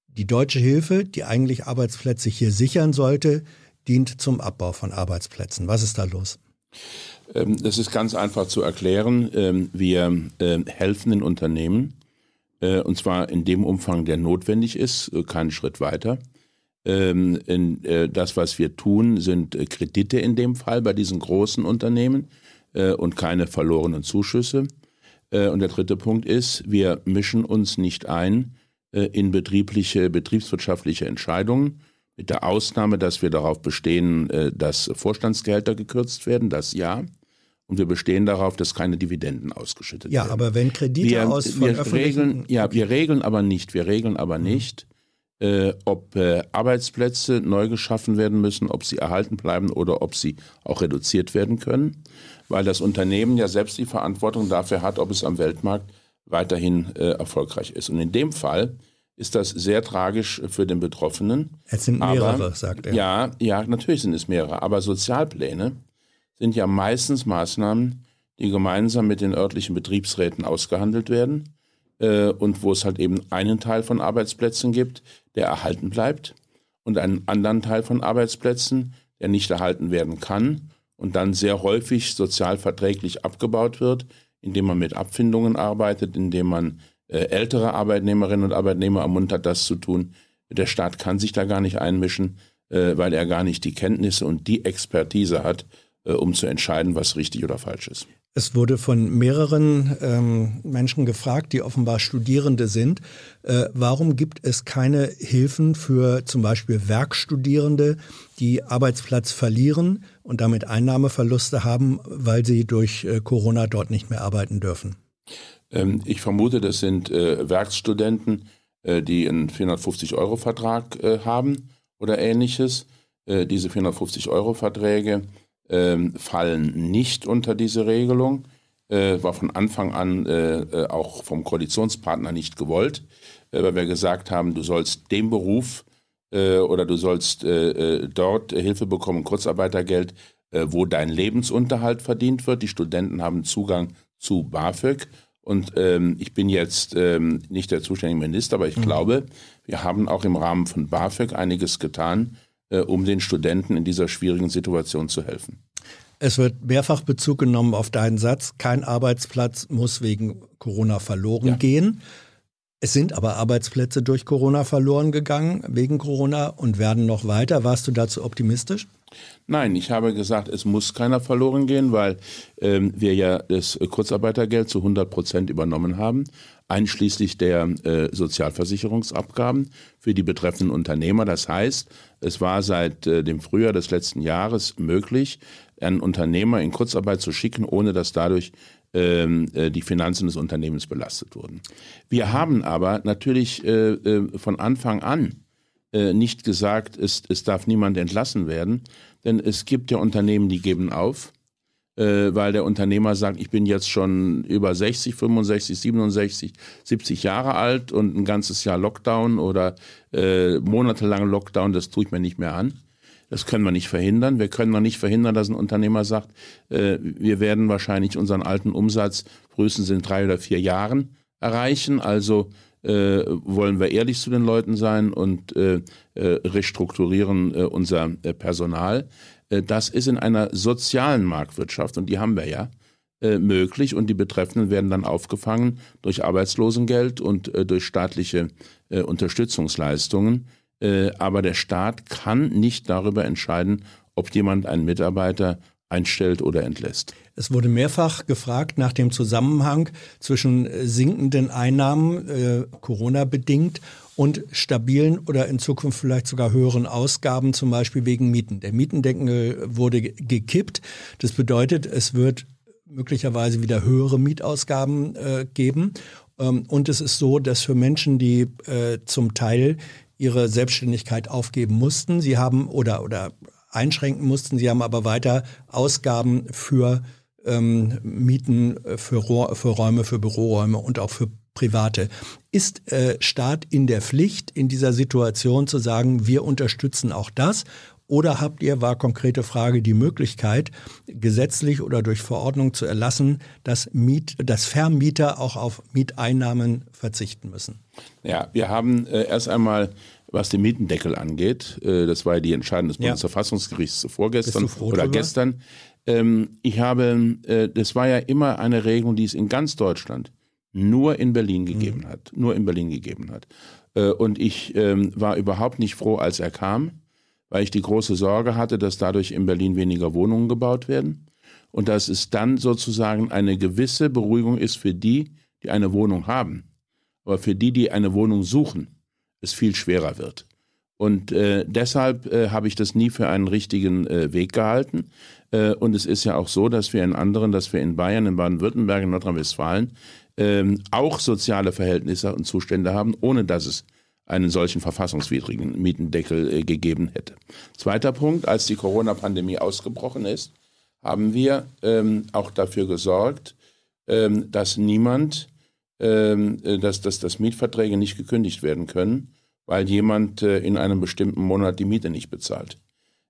die deutsche Hilfe, die eigentlich Arbeitsplätze hier sichern sollte, dient zum Abbau von Arbeitsplätzen. Was ist da los? Ähm, das ist ganz einfach zu erklären. Ähm, wir ähm, helfen den Unternehmen und zwar in dem Umfang, der notwendig ist, äh, keinen Schritt weiter. Ähm, äh, das, was wir tun, sind äh, Kredite in dem Fall bei diesen großen Unternehmen äh, und keine verlorenen Zuschüsse. Äh, und der dritte Punkt ist, wir mischen uns nicht ein in betriebliche, betriebswirtschaftliche Entscheidungen, mit der Ausnahme, dass wir darauf bestehen, dass Vorstandsgehälter gekürzt werden, das ja. Und wir bestehen darauf, dass keine Dividenden ausgeschüttet ja, werden. Ja, aber wenn Kredite wir, aus von wir regeln, Ja, wir regeln aber nicht, wir regeln aber mhm. nicht, äh, ob äh, Arbeitsplätze neu geschaffen werden müssen, ob sie erhalten bleiben oder ob sie auch reduziert werden können, weil das Unternehmen ja selbst die Verantwortung dafür hat, ob es am Weltmarkt weiterhin äh, erfolgreich ist. Und in dem Fall ist das sehr tragisch für den Betroffenen. Es sind mehrere, aber, sagt er. Ja, ja, natürlich sind es mehrere. Aber Sozialpläne sind ja meistens Maßnahmen, die gemeinsam mit den örtlichen Betriebsräten ausgehandelt werden äh, und wo es halt eben einen Teil von Arbeitsplätzen gibt, der erhalten bleibt und einen anderen Teil von Arbeitsplätzen, der nicht erhalten werden kann und dann sehr häufig sozialverträglich abgebaut wird, indem man mit Abfindungen arbeitet, indem man äh, ältere Arbeitnehmerinnen und Arbeitnehmer ermuntert, das zu tun. Der Staat kann sich da gar nicht einmischen, äh, weil er gar nicht die Kenntnisse und die Expertise hat, um zu entscheiden, was richtig oder falsch ist. Es wurde von mehreren ähm, Menschen gefragt, die offenbar Studierende sind, äh, warum gibt es keine Hilfen für zum Beispiel Werkstudierende, die Arbeitsplatz verlieren und damit Einnahmeverluste haben, weil sie durch äh, Corona dort nicht mehr arbeiten dürfen? Ähm, ich vermute, das sind äh, Werkstudenten, äh, die einen 450-Euro-Vertrag äh, haben oder ähnliches. Äh, diese 450-Euro-Verträge ähm, fallen nicht unter diese Regelung. Äh, war von Anfang an äh, äh, auch vom Koalitionspartner nicht gewollt, äh, weil wir gesagt haben, du sollst den Beruf äh, oder du sollst äh, dort Hilfe bekommen, Kurzarbeitergeld, wo dein Lebensunterhalt verdient wird. Die Studenten haben Zugang zu BAföG. Und ähm, ich bin jetzt ähm, nicht der zuständige Minister, aber ich mhm. glaube, wir haben auch im Rahmen von BAföG einiges getan, um den Studenten in dieser schwierigen Situation zu helfen. Es wird mehrfach Bezug genommen auf deinen Satz, kein Arbeitsplatz muss wegen Corona verloren ja. gehen. Es sind aber Arbeitsplätze durch Corona verloren gegangen, wegen Corona und werden noch weiter. Warst du dazu optimistisch? Nein, ich habe gesagt, es muss keiner verloren gehen, weil ähm, wir ja das Kurzarbeitergeld zu 100 Prozent übernommen haben, einschließlich der äh, Sozialversicherungsabgaben für die betreffenden Unternehmer. Das heißt, es war seit äh, dem Frühjahr des letzten Jahres möglich, einen Unternehmer in Kurzarbeit zu schicken, ohne dass dadurch die Finanzen des Unternehmens belastet wurden. Wir haben aber natürlich äh, äh, von Anfang an äh, nicht gesagt, es, es darf niemand entlassen werden, denn es gibt ja Unternehmen, die geben auf, äh, weil der Unternehmer sagt, ich bin jetzt schon über 60, 65, 67, 70 Jahre alt und ein ganzes Jahr Lockdown oder äh, monatelang Lockdown, das tue ich mir nicht mehr an. Das können wir nicht verhindern. Wir können noch nicht verhindern, dass ein Unternehmer sagt, äh, wir werden wahrscheinlich unseren alten Umsatz frühestens in drei oder vier Jahren erreichen. Also äh, wollen wir ehrlich zu den Leuten sein und äh, äh restrukturieren äh, unser äh, Personal. das ist in einer sozialen Marktwirtschaft, und die haben wir ja, möglich und die Betreffenden werden dann aufgefangen durch Arbeitslosengeld und durch staatliche Unterstützungsleistungen. Äh, aber der Staat kann nicht darüber entscheiden, ob jemand einen Mitarbeiter einstellt oder entlässt. Es wurde mehrfach gefragt nach dem Zusammenhang zwischen sinkenden Einnahmen, äh, Corona bedingt, und stabilen oder in Zukunft vielleicht sogar höheren Ausgaben, zum Beispiel wegen Mieten. Der Mietendeckel wurde gekippt. Das bedeutet, es wird möglicherweise wieder höhere Mietausgaben äh, geben. Ähm, und es ist so, dass für Menschen, die äh, zum Teil ihre Selbstständigkeit aufgeben mussten, sie haben oder, oder einschränken mussten, sie haben aber weiter Ausgaben für ähm, Mieten, äh, für, für Räume, für Büroräume und auch für Private. Ist äh, Staat in der Pflicht, in dieser Situation zu sagen, wir unterstützen auch das? Oder habt ihr, war konkrete Frage, die Möglichkeit, gesetzlich oder durch Verordnung zu erlassen, dass, Miet, dass Vermieter auch auf Mieteinnahmen verzichten müssen? Ja, wir haben äh, erst einmal, was den Mietendeckel angeht, äh, das war ja die Entscheidung des Bundesverfassungsgerichts ja. vorgestern oder drüber? gestern. Ähm, ich habe, äh, das war ja immer eine Regelung, die es in ganz Deutschland nur in Berlin gegeben mhm. hat, nur in Berlin gegeben hat. Äh, und ich ähm, war überhaupt nicht froh, als er kam, weil ich die große Sorge hatte, dass dadurch in Berlin weniger Wohnungen gebaut werden und dass es dann sozusagen eine gewisse Beruhigung ist für die, die eine Wohnung haben. Aber für die, die eine Wohnung suchen, es viel schwerer wird. Und äh, deshalb äh, habe ich das nie für einen richtigen äh, Weg gehalten. Äh, und es ist ja auch so, dass wir in anderen, dass wir in Bayern, in Baden-Württemberg, in Nordrhein-Westfalen ähm, auch soziale Verhältnisse und Zustände haben, ohne dass es einen solchen verfassungswidrigen Mietendeckel äh, gegeben hätte. Zweiter Punkt, als die Corona-Pandemie ausgebrochen ist, haben wir ähm, auch dafür gesorgt, ähm, dass niemand, ähm, äh, dass, dass, dass Mietverträge nicht gekündigt werden können, weil jemand äh, in einem bestimmten Monat die Miete nicht bezahlt.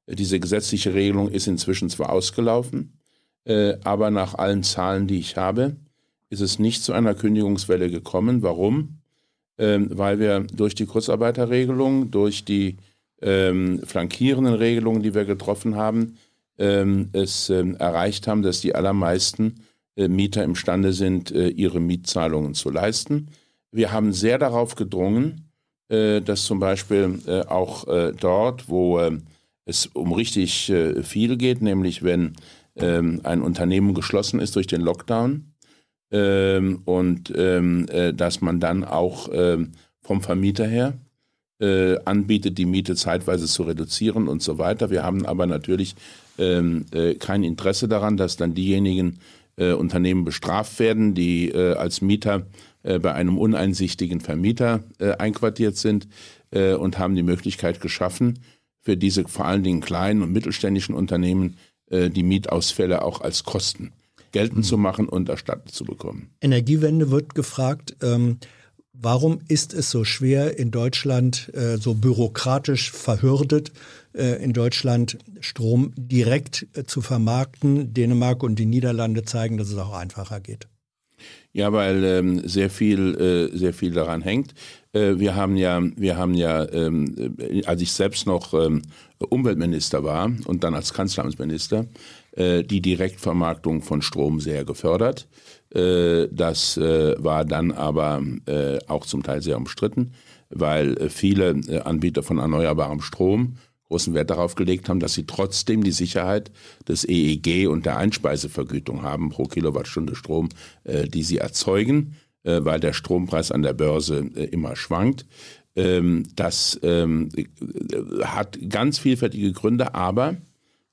Diese gesetzliche Regelung ist inzwischen zwar ausgelaufen, äh, aber nach allen Zahlen, die ich habe, ist es nicht zu einer Kündigungswelle gekommen. Warum? Ähm, weil wir durch die Kurzarbeiterregelung, durch die ähm, flankierenden Regelungen, die wir getroffen haben, ähm, es ähm, erreicht haben, dass die allermeisten äh, Mieter imstande sind, äh, ihre Mietzahlungen zu leisten. Wir haben sehr darauf gedrungen, äh, dass zum Beispiel äh, auch äh, dort, wo äh, es um richtig viel geht, nämlich wenn ähm, ein Unternehmen geschlossen ist durch den Lockdown, ähm, und ähm, äh, dass man dann auch ähm, vom Vermieter her äh, anbietet, die Miete zeitweise zu reduzieren und so weiter. Wir haben aber natürlich ähm, äh, kein Interesse daran, dass dann diejenigen äh, Unternehmen bestraft werden, die äh, als Mieter äh, bei einem uneinsichtigen Vermieter einquartiert sind und haben die Möglichkeit geschaffen, für diese vor allen Dingen kleinen und mittelständischen Unternehmen die Mietausfälle auch als Kosten geltend zu machen und erstattet zu bekommen. Energiewende wird gefragt. Ähm, warum ist es so schwer in Deutschland, äh, so bürokratisch verhürdet, äh, in Deutschland Strom direkt äh, zu vermarkten? Dänemark und die Niederlande zeigen, dass es auch einfacher geht. Ja, weil ähm, sehr viel, äh, sehr viel daran hängt. Äh, wir haben ja, wir haben ja, ähm, äh, als ich selbst noch ähm, Umweltminister war und dann als Kanzleramtsminister, die Direktvermarktung von Strom sehr gefördert. Äh, das äh, war dann aber auch zum Teil sehr umstritten, weil viele Anbieter von erneuerbarem Strom großen Wert darauf gelegt haben, dass sie trotzdem die Sicherheit des EEG und der Einspeisevergütung haben pro Kilowattstunde Strom, die sie erzeugen, weil der Strompreis an der Börse immer schwankt. Ähm, das ähm, hat ganz vielfältige Gründe, aber äh,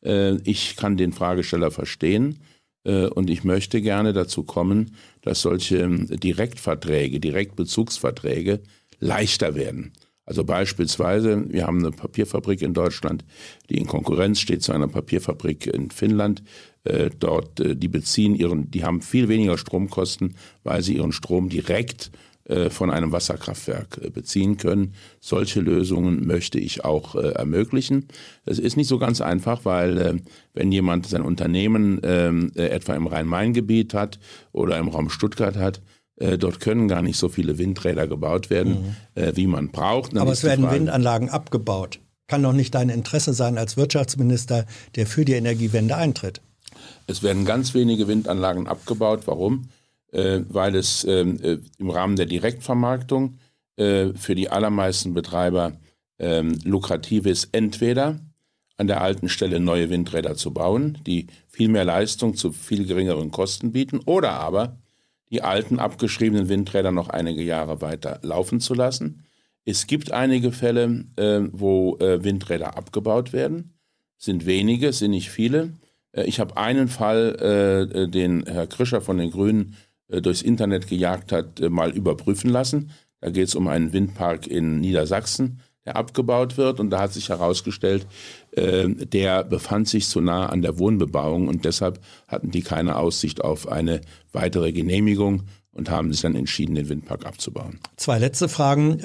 ich kann den Fragesteller verstehen äh, und ich möchte gerne dazu kommen, dass solche ähm, Direktverträge, Direktbezugsverträge leichter werden. Also beispielsweise, wir haben eine Papierfabrik in Deutschland, die in Konkurrenz steht zu einer Papierfabrik in Finnland. Äh, dort, die beziehen ihren, die haben viel weniger Stromkosten, weil sie ihren Strom direkt äh, von einem Wasserkraftwerk äh, beziehen können. Solche Lösungen möchte ich auch äh, ermöglichen. Das ist nicht so ganz einfach, weil wenn jemand sein Unternehmen ähm, etwa im Rhein-Main-Gebiet hat oder im Raum Stuttgart hat, dort können gar nicht so viele Windräder gebaut werden, mhm. wie man braucht. Dann Aber es werden Frage, Windanlagen abgebaut. Kann doch nicht dein Interesse sein als Wirtschaftsminister, der für die Energiewende eintritt. Es werden ganz wenige Windanlagen abgebaut. Warum? Äh, weil es ähm, äh, im Rahmen der Direktvermarktung äh, für die allermeisten Betreiber ähm, lukrativ ist, entweder an der alten Stelle neue Windräder zu bauen, die viel mehr Leistung zu viel geringeren Kosten bieten, oder aber die alten abgeschriebenen Windräder noch einige Jahre weiter laufen zu lassen. Es gibt einige Fälle, äh, wo äh, Windräder abgebaut werden. Sind wenige, sind nicht viele. Äh, ich habe einen Fall, den Herr Krischer von den Grünen durchs Internet gejagt hat, mal überprüfen lassen. Da geht es um einen Windpark in Niedersachsen, der abgebaut wird. Und da hat sich herausgestellt, der befand sich zu nah an der Wohnbebauung und deshalb hatten die keine Aussicht auf eine weitere Genehmigung und haben sich dann entschieden, den Windpark abzubauen. Zwei letzte Fragen,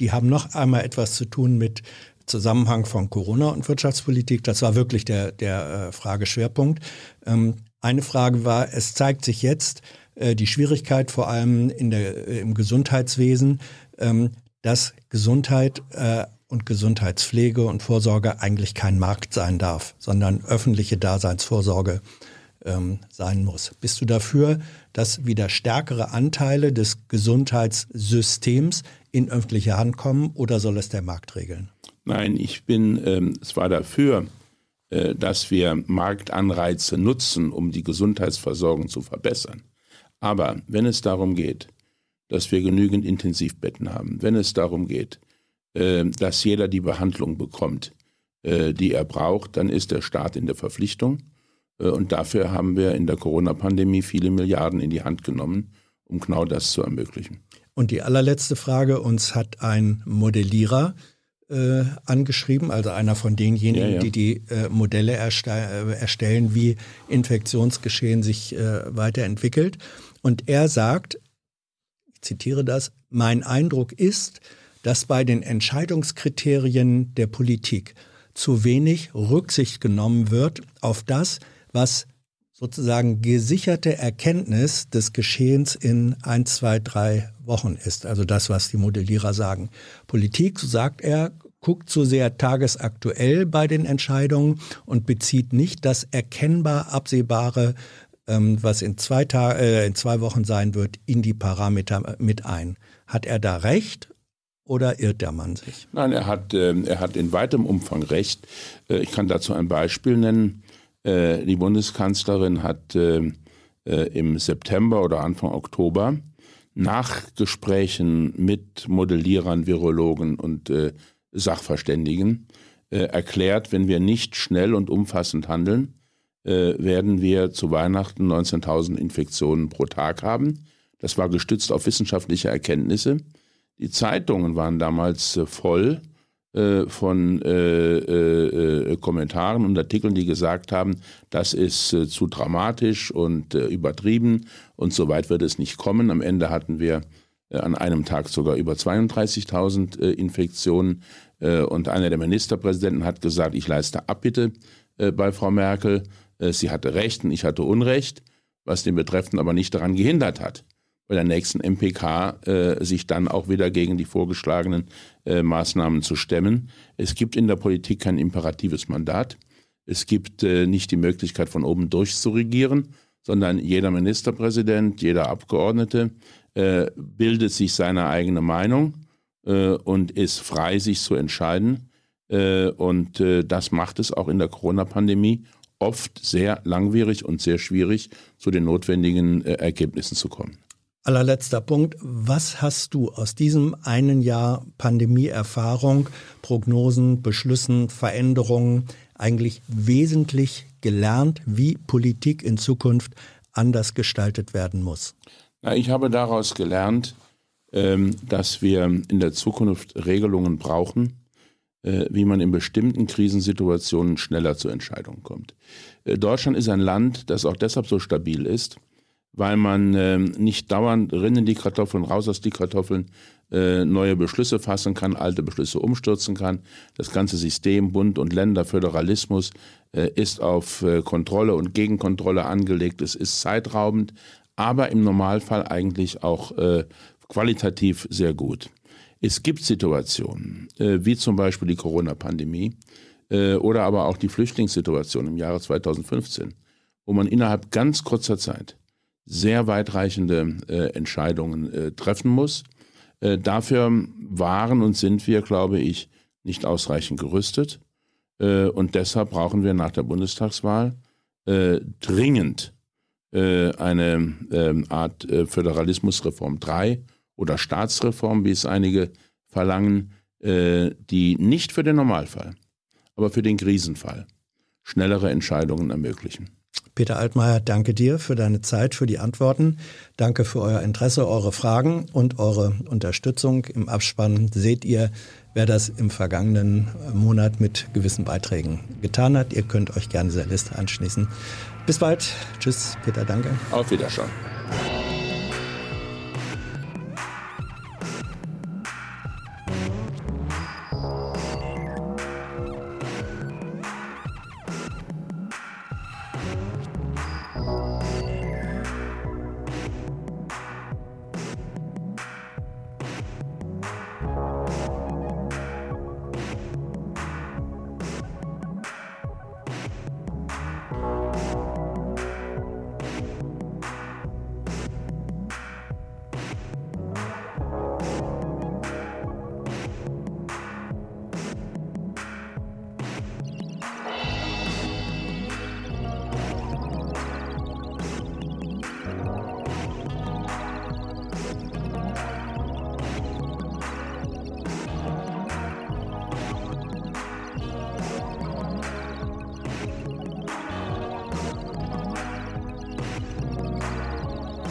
die haben noch einmal etwas zu tun mit Zusammenhang von Corona und Wirtschaftspolitik. Das war wirklich der, der Frageschwerpunkt. Ähm, eine Frage war, es zeigt sich jetzt, äh, die Schwierigkeit vor allem in der, äh, im Gesundheitswesen, ähm, dass Gesundheit äh, und Gesundheitspflege und Vorsorge eigentlich kein Markt sein darf, sondern öffentliche Daseinsvorsorge ähm, sein muss. Bist du dafür, dass wieder stärkere Anteile des Gesundheitssystems in öffentliche Hand kommen oder soll es der Markt regeln? Nein, ich bin ähm, zwar dafür, äh, dass wir Marktanreize nutzen, um die Gesundheitsversorgung zu verbessern. Aber wenn es darum geht, dass wir genügend Intensivbetten haben, wenn es darum geht, äh, dass jeder die Behandlung bekommt, äh, die er braucht, dann ist der Staat in der Verpflichtung. Äh, und dafür haben wir in der Corona-Pandemie viele Milliarden in die Hand genommen, um genau das zu ermöglichen. Und die allerletzte Frage, uns hat ein Modellierer äh, angeschrieben, also einer von denjenigen, ja, ja. die die äh, Modelle erste erstellen, wie Infektionsgeschehen sich äh, weiterentwickelt. Und er sagt, ich zitiere das, mein Eindruck ist, dass bei den Entscheidungskriterien der Politik zu wenig Rücksicht genommen wird auf das, was sozusagen gesicherte Erkenntnis des Geschehens in ein, zwei, drei Wochen ist. Also das, was die Modellierer sagen. Politik, so sagt er, guckt zu sehr tagesaktuell bei den Entscheidungen und bezieht nicht das erkennbar absehbare, ähm, was in zwei, Tag, äh, in zwei Wochen sein wird, in die Parameter mit ein. Hat er da recht oder irrt der Mann sich? Nein, er hat, äh, er hat in weitem Umfang recht. Äh, ich kann dazu ein Beispiel nennen. Äh, die Bundeskanzlerin hat äh, äh, im September oder Anfang Oktober nach Gesprächen mit Modellierern, Virologen und Sachverständigen erklärt, wenn wir nicht schnell und umfassend handeln, werden wir zu Weihnachten 19.000 Infektionen pro Tag haben. Das war gestützt auf wissenschaftliche Erkenntnisse. Die Zeitungen waren damals voll äh, von äh, äh, Kommentaren und Artikeln, die gesagt haben, das ist äh, zu dramatisch und äh, übertrieben und so weit wird es nicht kommen. Am Ende hatten wir äh, an einem Tag sogar über 32.000 Infektionen und einer der Ministerpräsidenten hat gesagt, ich leiste Abbitte bei Frau Merkel. Sie hatte Recht und ich hatte Unrecht, was den Betreffenden aber nicht daran gehindert hat bei der nächsten MPK äh, sich dann auch wieder gegen die vorgeschlagenen äh, Maßnahmen zu stemmen. Es gibt in der Politik kein imperatives Mandat. Es gibt äh, nicht die Möglichkeit, von oben durchzuregieren, sondern jeder Ministerpräsident, jeder Abgeordnete äh, bildet sich seine eigene Meinung äh, und ist frei, sich zu entscheiden. Äh, und das macht es auch in der Corona-Pandemie oft sehr langwierig und sehr schwierig, zu den notwendigen Ergebnissen zu kommen. Allerletzter Punkt. Was hast du aus diesem einen Jahr Pandemieerfahrung, Prognosen, Beschlüssen, Veränderungen eigentlich wesentlich gelernt, wie Politik in Zukunft anders gestaltet werden muss? Na, ich habe daraus gelernt, ähm, dass wir in der Zukunft Regelungen brauchen, äh, wie man in bestimmten Krisensituationen schneller zu Entscheidungen kommt. Äh, Deutschland ist ein Land, das auch deshalb so stabil ist, weil man äh, nicht dauernd rinnen die Kartoffeln, raus aus die Kartoffeln, äh, neue Beschlüsse fassen kann, alte Beschlüsse umstürzen kann. Das ganze System Bund und Länder, Föderalismus äh, ist auf äh, Kontrolle und Gegenkontrolle angelegt. Es ist zeitraubend, aber im Normalfall eigentlich auch äh, qualitativ sehr gut. Es gibt Situationen, äh, wie zum Beispiel die Corona-Pandemie äh, oder aber auch die Flüchtlingssituation im Jahre 2015, wo man innerhalb ganz kurzer Zeit sehr weitreichende äh, Entscheidungen äh, treffen muss. Äh, dafür waren und sind wir, glaube ich, nicht ausreichend gerüstet. Äh, und deshalb brauchen wir nach der Bundestagswahl dringend eine ähm, Art Föderalismusreform 3 oder Staatsreform, wie es einige verlangen, äh, die nicht für den Normalfall, aber für den Krisenfall schnellere Entscheidungen ermöglichen. Peter Altmaier, danke dir für deine Zeit, für die Antworten. Danke für euer Interesse, eure Fragen und eure Unterstützung. Im Abspann seht ihr, wer das im vergangenen Monat mit gewissen Beiträgen getan hat. Ihr könnt euch gerne dieser Liste anschließen. Bis bald. Tschüss, Peter, danke. Auf Wiedersehen.